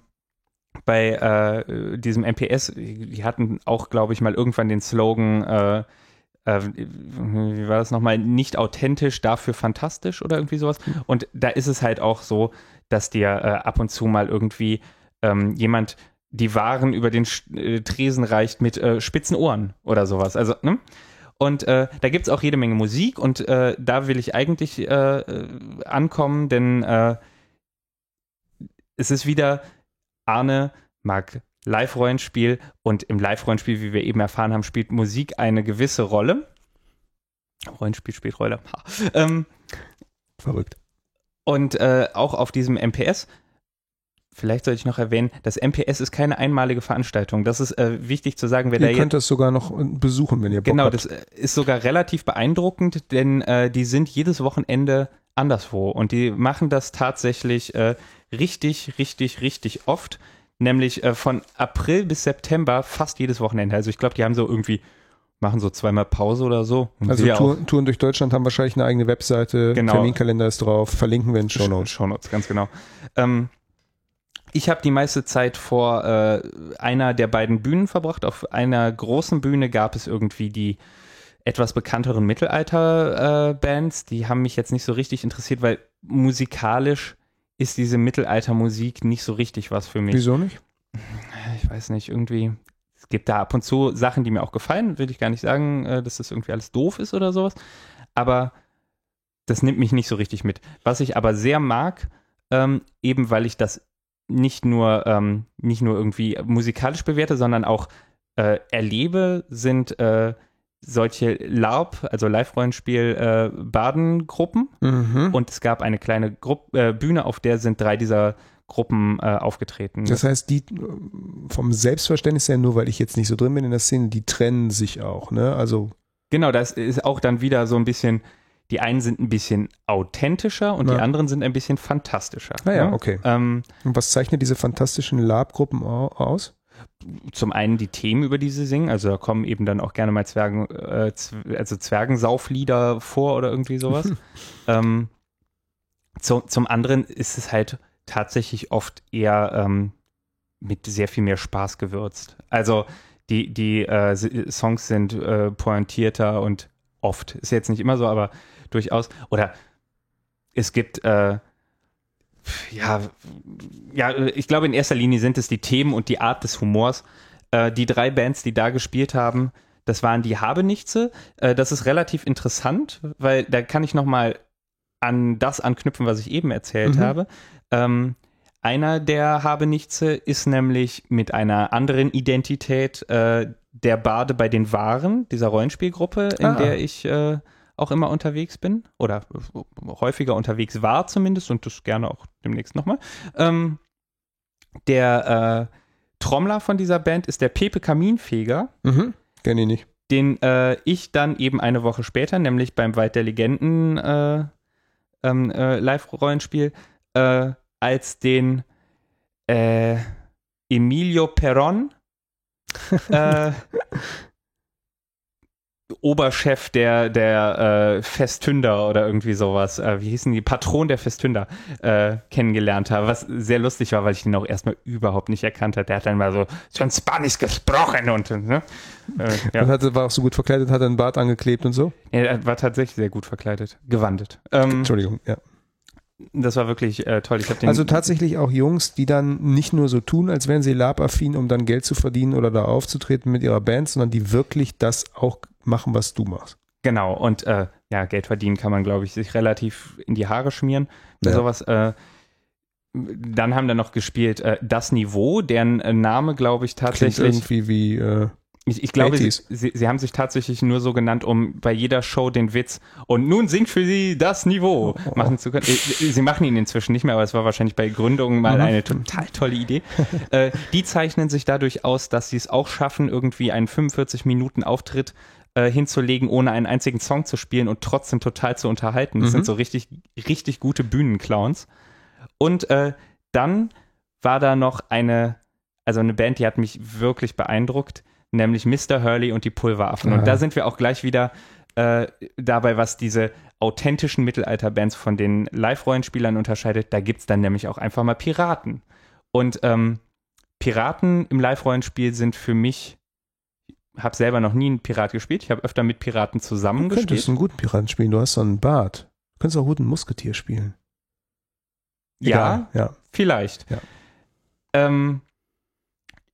bei äh, diesem MPS, die hatten auch, glaube ich, mal irgendwann den Slogan, äh, äh, wie war das nochmal, nicht authentisch, dafür fantastisch oder irgendwie sowas. Und da ist es halt auch so, dass dir äh, ab und zu mal irgendwie ähm, jemand die Waren über den Sch- äh, Tresen reicht mit äh, spitzen Ohren oder sowas. Also, ne? Und äh, da gibt es auch jede Menge Musik und äh, da will ich eigentlich äh, ankommen, denn es ist wieder, Arne mag Live-Rollenspiel und im Live-Rollenspiel, wie wir eben erfahren haben, spielt Musik eine gewisse Rolle. Rollenspiel spielt Rolle. Ähm, Verrückt. und äh, auch auf diesem MPS, vielleicht sollte ich noch erwähnen, das MPS ist keine einmalige Veranstaltung. Das ist äh, wichtig zu sagen, wer da Ihr jetzt könnt das sogar noch äh, besuchen, wenn ihr Bock Genau, habt. das äh, ist sogar relativ beeindruckend, denn äh, die sind jedes Wochenende anderswo und die machen das tatsächlich äh, richtig, richtig, richtig oft, nämlich äh, von April bis September fast jedes Wochenende. Also ich glaube, die haben so irgendwie, machen so zweimal Pause oder so. Und Also. Tour, Touren durch Deutschland haben wahrscheinlich eine eigene Webseite, Genau. Terminkalender ist drauf, verlinken wir in den Show Notes. Shownotes, ganz genau. Ähm, ich habe die meiste Zeit vor äh, einer der beiden Bühnen verbracht. Auf einer großen Bühne gab es irgendwie die etwas bekannteren Mittelalter-Bands. die haben mich jetzt nicht so richtig interessiert, weil musikalisch ist diese Mittelaltermusik nicht so richtig was für mich. Wieso nicht? Ich weiß nicht, irgendwie. Es gibt da ab und zu Sachen, die mir auch gefallen. Will ich gar nicht sagen, äh, dass das irgendwie alles doof ist oder sowas. Aber das nimmt mich nicht so richtig mit. Was ich aber sehr mag, ähm, eben weil ich das nicht nur, ähm, nicht nur irgendwie musikalisch bewerte, sondern auch äh, erlebe, sind äh, solche LARP, also Live-Rollenspiel, äh. Mhm. Und es gab eine kleine Gruppe, äh, Bühne, auf der sind drei dieser Gruppen äh, aufgetreten. Das heißt, die vom Selbstverständnis her, nur weil ich jetzt nicht so drin bin in der Szene, die trennen sich auch, ne? Also Genau, das ist auch dann wieder so ein bisschen, die einen sind ein bisschen authentischer und Ja. die anderen sind ein bisschen fantastischer. Naja, ne? okay. Ähm, Und was zeichnet diese fantastischen Lab-Gruppen au- aus? Zum einen die Themen, über die sie singen, also da kommen eben dann auch gerne mal Zwergen, äh, also Zwergensauflieder vor oder irgendwie sowas. ähm, zu, zum anderen ist es halt tatsächlich oft eher ähm, mit sehr viel mehr Spaß gewürzt. Also die, die äh, Songs sind äh, pointierter und oft, ist jetzt nicht immer so, aber durchaus. Oder es gibt äh, ja, ja, ich glaube in erster Linie sind es die Themen und die Art des Humors. Äh, die drei Bands, die da gespielt haben, das waren die Habenichtse. Äh, das ist relativ interessant, weil da kann ich noch mal an das anknüpfen, was ich eben erzählt Mhm. habe. Ähm, einer der Habenichtse ist nämlich mit einer anderen Identität äh, der Bade bei den Waren, dieser Rollenspielgruppe, in Ah. der ich äh, auch immer unterwegs bin oder häufiger unterwegs war zumindest und das gerne auch demnächst nochmal. Ähm, der äh, Trommler von dieser Band ist der Pepe Kaminfeger, Mhm. Kenn ich nicht. den äh, ich dann eben eine Woche später, nämlich beim Wald der Legenden äh, ähm, äh, Live-Rollenspiel, äh, als den äh, Emilio Perron äh, Oberchef der, der äh, Festhünder oder irgendwie sowas, äh, wie hießen die, Patron der Festhünder, äh, kennengelernt habe, was sehr lustig war, weil ich ihn auch erstmal überhaupt nicht erkannt habe. Der hat dann mal so, ein Spanisch gesprochen und, ne? Äh, ja. Und hatte, war auch so gut verkleidet, hat einen Bart angeklebt und so. Er war tatsächlich sehr gut verkleidet, gewandet. Ähm, Entschuldigung, ja. Das war wirklich äh, toll. Ich habe den Also tatsächlich auch Jungs, die dann nicht nur so tun, als wären sie labaffin, um dann Geld zu verdienen oder da aufzutreten mit ihrer Band, sondern die wirklich das auch machen, was du machst. Genau, und äh, ja, Geld verdienen kann man, glaube ich, sich relativ in die Haare schmieren. Ja. sowas. Äh, dann haben da noch gespielt äh, Das Niveau, deren äh, Name, glaube ich, Klingt tatsächlich. irgendwie wie, äh, Ich, ich glaube, sie, 80s. sie, sie haben sich tatsächlich nur so genannt, um bei jeder Show den Witz und nun singt für sie das Niveau Oh. machen zu können. Äh, Sie machen ihn inzwischen nicht mehr, aber es war wahrscheinlich bei Gründung mal Mhm. eine total tolle Idee. äh, die zeichnen sich dadurch aus, dass sie es auch schaffen, irgendwie einen 45 Minuten Auftritt äh, hinzulegen, ohne einen einzigen Song zu spielen und trotzdem total zu unterhalten. Das Mhm. sind so richtig, richtig gute Bühnenclowns. Und äh, dann war da noch eine, also eine Band, die hat mich wirklich beeindruckt, nämlich Mr. Hurley und die Pulveraffen. Aha. Und da sind wir auch gleich wieder äh, dabei, was diese authentischen Mittelalterbands von den Live-Rollenspielern unterscheidet. Da gibt es dann nämlich auch einfach mal Piraten. Und ähm, Piraten im Live-Rollenspiel sind für mich, ich habe selber noch nie einen Pirat gespielt, ich habe öfter mit Piraten du zusammengespielt. könntest einen guten Piraten spielen, du hast so einen Bart. Du könntest auch gut einen Musketier spielen. Ja, Egal, ja. Vielleicht. Ja. Ähm,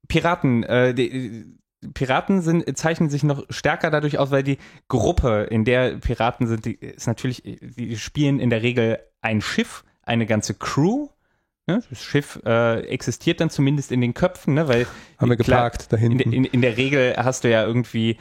Piraten, äh, die, Piraten sind, zeichnen sich noch stärker dadurch aus, weil die Gruppe, in der Piraten sind, die ist natürlich, die spielen in der Regel ein Schiff, eine ganze Crew. Ne? Das Schiff äh, existiert dann zumindest in den Köpfen, ne? weil Haben wir geparkt da in, hinten. in, in der Regel hast du ja irgendwie,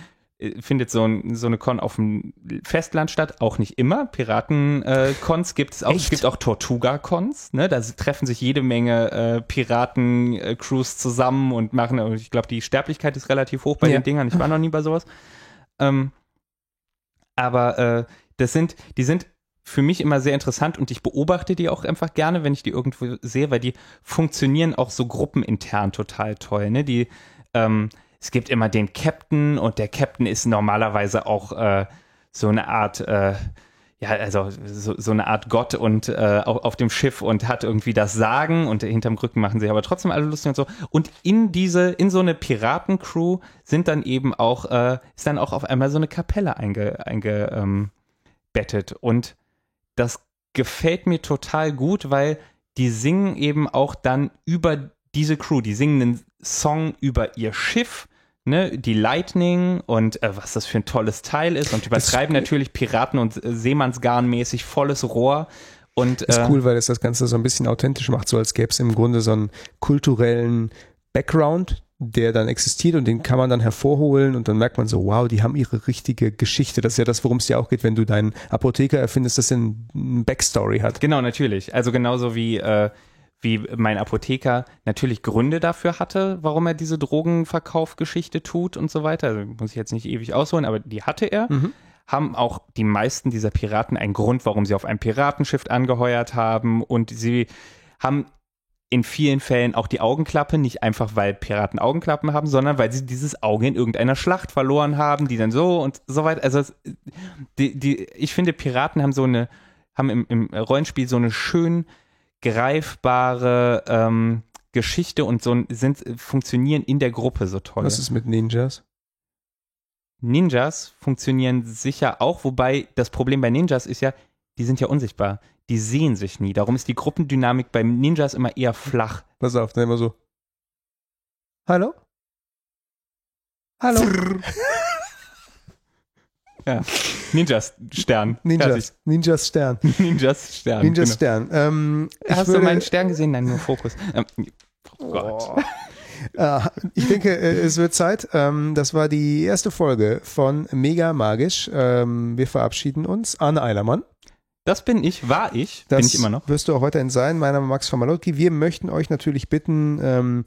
findet so, ein, so eine Con auf dem Festland statt, auch nicht immer. Piraten-Cons gibt es auch. Es Echt? gibt auch Tortuga-Cons, ne? Da treffen sich jede Menge äh, Piraten-Crews zusammen und machen, ich glaube, die Sterblichkeit ist relativ hoch bei Ja. den Dingern. Ich war noch nie bei sowas. Ähm, aber äh, das sind, die sind für mich immer sehr interessant und ich beobachte die auch einfach gerne, wenn ich die irgendwo sehe, weil die funktionieren auch so gruppenintern total toll. Ne? Die, ähm, es gibt immer den Captain und der Captain ist normalerweise auch äh, so eine Art, äh, ja, also so, so eine Art Gott und äh, auf, auf dem Schiff und hat irgendwie das Sagen und hinterm Rücken machen sie aber trotzdem alle lustig und so. Und in diese, in so eine Piratencrew sind dann eben auch, äh, ist dann auch auf einmal so eine Kapelle einge, einge ähm. Und das gefällt mir total gut, weil die singen eben auch dann über diese Crew, die singen einen Song über ihr Schiff, ne, die Lightning und äh, was das für ein tolles Teil ist und übertreiben natürlich Piraten und äh, Seemannsgarn-mäßig volles Rohr. Und, Ist äh, cool, weil es das Ganze so ein bisschen authentisch macht, so als gäbe es im Grunde so einen kulturellen Background, der dann existiert und den kann man dann hervorholen und dann merkt man so, wow, die haben ihre richtige Geschichte. Das ist ja das, worum es dir auch geht, wenn du deinen Apotheker erfindest, dass er eine Backstory hat. Genau, natürlich. Also genauso wie, äh, wie mein Apotheker natürlich Gründe dafür hatte, warum er diese Drogenverkaufgeschichte tut und so weiter. Also muss ich jetzt nicht ewig ausholen, aber die hatte er. Haben auch die meisten dieser Piraten einen Grund, warum sie auf ein Piratenschiff angeheuert haben. Und sie haben in vielen Fällen auch die Augenklappe, nicht einfach weil Piraten Augenklappen haben, sondern weil sie dieses Auge in irgendeiner Schlacht verloren haben, die dann so und so weiter. Also die, die, ich finde, Piraten haben so eine, haben im, im Rollenspiel so eine schön greifbare ähm, Geschichte und so sind funktionieren in der Gruppe so toll. Was ist mit Ninjas? Ninjas funktionieren sicher auch, wobei das Problem bei Ninjas ist ja, die sind ja unsichtbar. Die sehen sich nie. Darum ist die Gruppendynamik bei Ninjas immer eher flach. Pass auf, dann immer so. Hallo? Hallo? Ja. Ninjas Stern. Ninjas. Ninjas Stern. Ninjas Stern. Ninjas genau. Stern. Ähm, ich Hast würde, du meinen Stern gesehen? Nein, nur Fokus. Ähm, oh Gott. Äh, ich denke, äh, es wird Zeit. Ähm, das war die erste Folge von Mega Magisch. Ähm, wir verabschieden uns. Arne Eilermann. Das bin ich, war ich, Das bin ich immer noch. wirst du auch weiterhin sein. Mein Name ist Max von Malotki. Wir möchten euch natürlich bitten, ähm,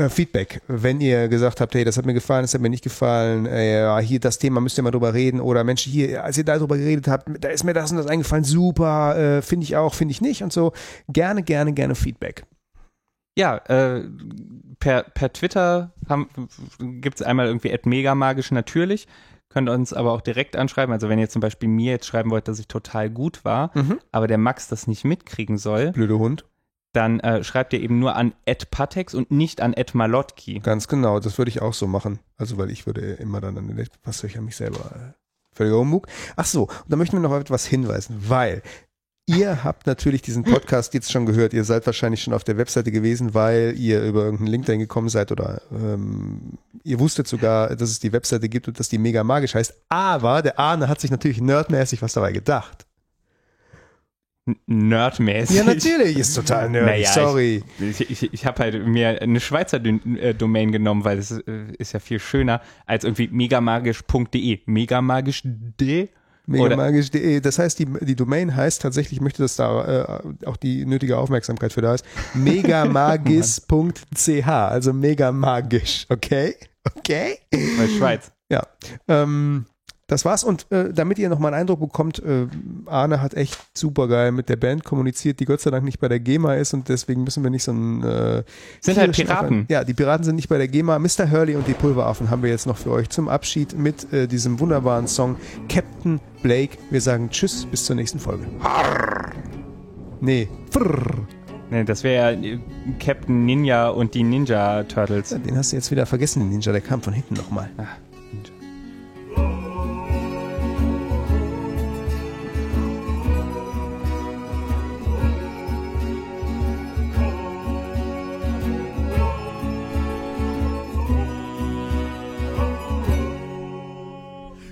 äh, Feedback, wenn ihr gesagt habt, hey, das hat mir gefallen, das hat mir nicht gefallen, äh, hier das Thema müsst ihr mal drüber reden oder Mensch, hier, als ihr darüber geredet habt, da ist mir das und das eingefallen, super, äh, finde ich auch, finde ich nicht und so. Gerne, gerne, gerne Feedback. Ja, äh, per, per Twitter gibt es einmal irgendwie megamagisch natürlich. Könnt uns aber auch direkt anschreiben. Also wenn ihr zum Beispiel mir jetzt schreiben wollt, dass ich total gut war, Mhm. aber der Max das nicht mitkriegen soll, Blöde Hund. Dann äh, schreibt ihr eben nur an Patex und nicht an Malotki. Ganz genau, das würde ich auch so machen. Also, weil ich würde immer dann an den, was soll ich an mich selber, äh, völliger Humbug. Ach so, und da möchten wir noch auf etwas hinweisen, weil ihr habt natürlich diesen Podcast jetzt schon gehört. Ihr seid wahrscheinlich schon auf der Webseite gewesen, weil ihr über irgendeinen Link dahin gekommen seid oder ähm, ihr wusstet sogar, dass es die Webseite gibt und dass die mega magisch heißt. Aber der Arne hat sich natürlich nerdmäßig was dabei gedacht. Nerdmäßig. Ja, natürlich, ist total nerdig, Naja, sorry. Ich, ich, ich habe halt mir eine Schweizer äh, Domain genommen, weil das äh, ist ja viel schöner als irgendwie megamagisch.de. Megamagisch.de? Megamagisch.de. Das heißt, die, die Domain heißt tatsächlich, ich möchte, dass da äh, auch die nötige Aufmerksamkeit für da ist, megamagis.ch, also megamagisch, okay? Okay? Bei Schweiz. Ja. Ähm, das war's und äh, damit ihr nochmal einen Eindruck bekommt, äh, Arne hat echt super geil mit der Band kommuniziert, die Gott sei Dank nicht bei der GEMA ist und deswegen müssen wir nicht so ein äh, Sind halt Piraten. Ja, die Piraten sind nicht bei der GEMA. Mr. Hurley und die Pulveraffen haben wir jetzt noch für euch zum Abschied mit äh, diesem wunderbaren Song Captain Blake. Wir sagen Tschüss, bis zur nächsten Folge. Nee. Frrr. Nee, das wäre ja äh, Captain Ninja und die Ninja Turtles. Den hast du jetzt wieder vergessen, den Ninja, der kam von hinten nochmal. Ah,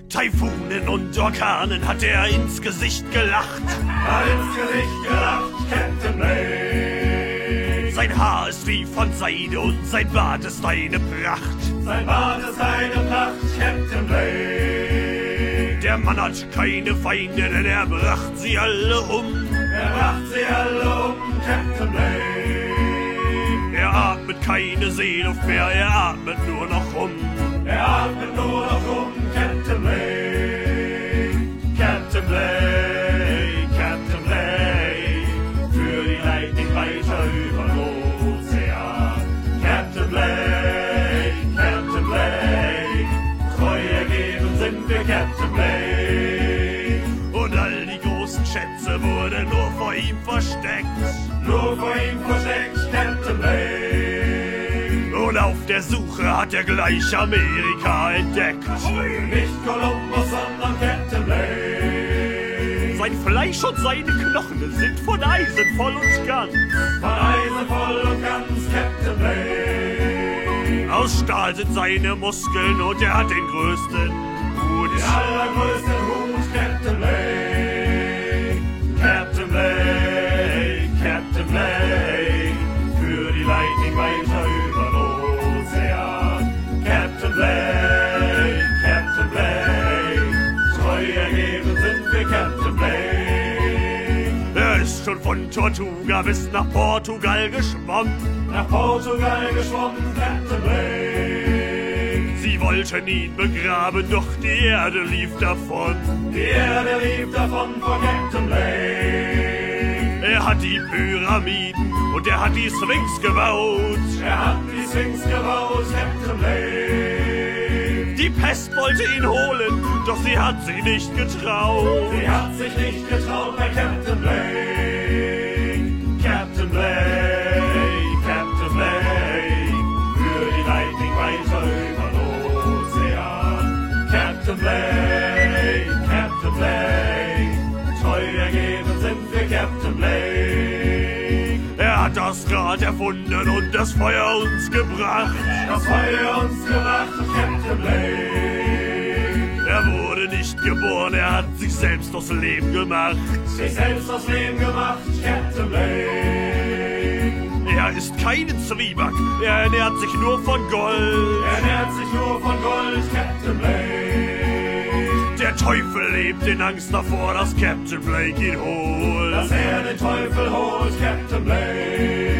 Taifunen und Orkanen hat er ins Gesicht gelacht. Ins Gesicht gelacht, Captain Blake. Sein Haar ist wie von Seide und sein Bart ist eine Pracht. Sein Bart ist eine Pracht, Captain Blake. Der Mann hat keine Feinde, denn er bracht sie alle um. Er bracht sie alle um, Captain Blake. Er atmet keine Seeluft mehr, er atmet nur noch um. Er atmet nur noch um, Captain Blake. Captain Blake, Captain Blake. Für die Lightning weiter über den Ozean. Captain Blake, Captain Blake. Treu ergeben sind wir, Captain Blake. Und all die großen Schätze wurden nur vor ihm versteckt. Nur vor ihm versteckt, Captain Blake. Auf der Suche hat er gleich Amerika entdeckt. Nicht Kolumbus, sondern Captain Blake. Sein Fleisch und seine Knochen sind von Eisen voll und ganz. Von Eisen voll und ganz, Captain Blake. Aus Stahl sind seine Muskeln und er hat den größten von von Tortuga bis nach Portugal geschwommen. Nach Portugal geschwommen, Captain Blake. Sie wollten ihn begraben, doch die Erde lief davon. Die Erde lief davon vor Captain Blake. Er hat die Pyramiden und er hat die Sphinx gebaut. Er hat die Sphinx gebaut, Captain Blake. Die Pest wollte ihn holen, doch sie hat sich nicht getraut. Sie hat sich nicht getraut bei Captain Blake. Hat erfunden und das Feuer uns gebracht. Das Feuer uns gebracht, Captain Blake. Er wurde nicht geboren, er hat sich selbst aus Leben gemacht. Sich selbst das Leben gemacht, Captain Blake. Er ist kein Zwieback, er ernährt sich nur von Gold. Er ernährt sich nur von Gold, Captain Blake. Der Teufel lebt in Angst davor, dass Captain Blake ihn holt. Dass er den Teufel holt, Captain Blake.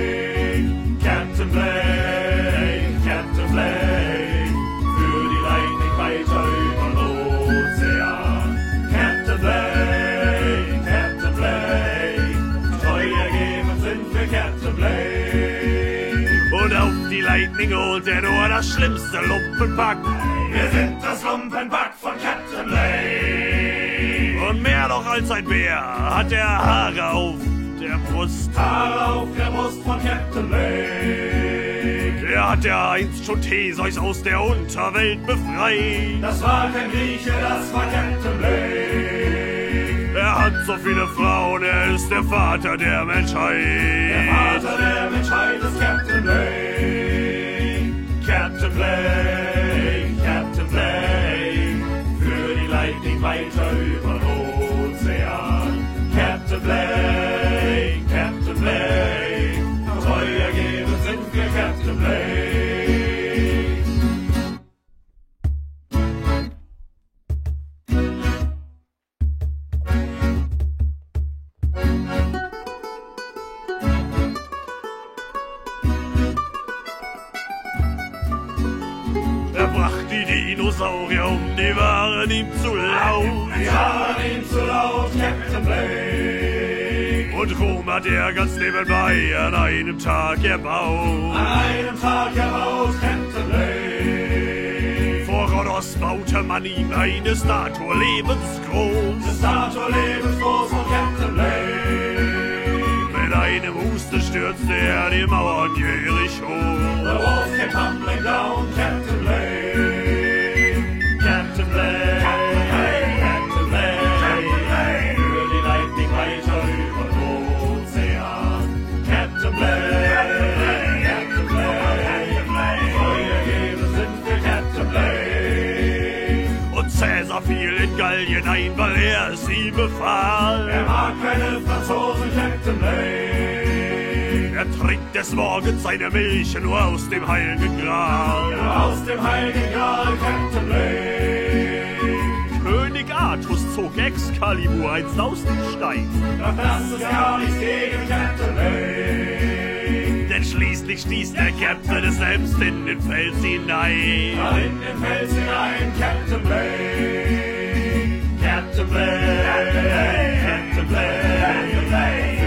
Captain Blake, Captain Blake. Für die Lightning weiter über den Ozean. Captain Blake, Captain Blake. Treu ergeben sind wir Captain Blake. Und auf die Lightning holt er nur das schlimmste Lumpenpack. Wir sind das Lumpenpack von Captain Blake. Und mehr noch als ein Bär hat er Haare auf der Brust. Haare auf der Brust von Captain Blake. Er hat ja einst schon Theseus aus der Unterwelt befreit. Das war kein Grieche, das war Captain Blake. Er hat so viele Frauen, er ist der Vater der Der Menschheit. Vater der Menschheit ist Captain Blake. Captain Blake, Captain Blake. Für die Lightning weiter über den Ozean. Captain Blake, die waren ihm zu laut. Wir waren ihm zu laut, Captain Blake. Und Rom hat er ganz nebenbei an einem Tag erbaut. An einem Tag erbaut, Captain Blake. Vor Rhodos baute man ihm eine Statue lebensgroß. Statue lebensgroß von Captain Blake. Mit einem Husten stürzte er die Mauern Jericho. The walls came tumbling down, Captain Blake. Gallien ein, weil er es ihm befahl. Er mag keine Franzosen, Captain Blake. Er trinkt des Morgens seine Milch nur aus dem heiligen Gral. Aus dem Heiligen Gral, Captain Blake. König Artus zog Excalibur einst aus dem Stein. Doch das ist gar nichts gegen Captain Blake. Denn schließlich stieß der Captain es selbst in den Fels hinein. Mal in den Fels hinein, Captain Blake. Captain Blake, Captain Blake, für die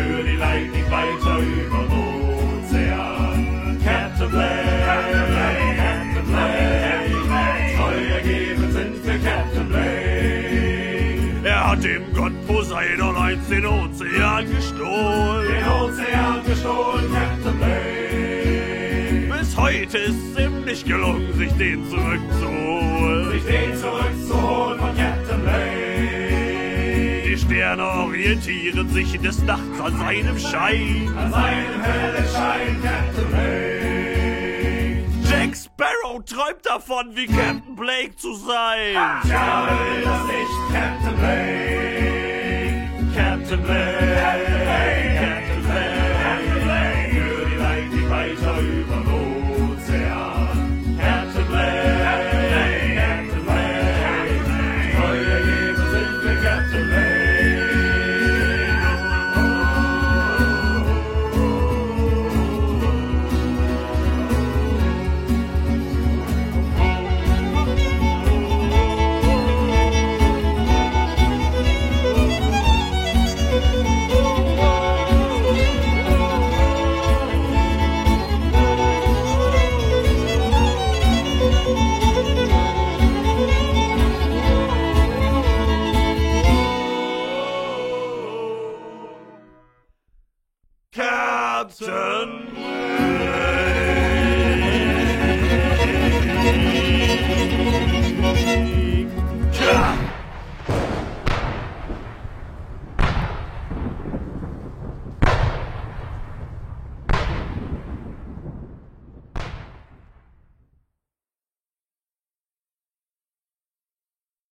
Poseidon einst den Ozean gestohlen. Den Ozean gestohlen, Captain Blake. Bis heute ist es ihm nicht gelungen, sich den zurückzuholen. Sich den zurückzuholen von Captain Blake. Die Sterne orientieren sich des Nachts an seinem Schein. An seinem hellen Schein, Captain Blake. Jack Sparrow träumt davon, wie Captain Blake zu sein. Wer will das nicht, Captain Blake. Captain Captain Blake.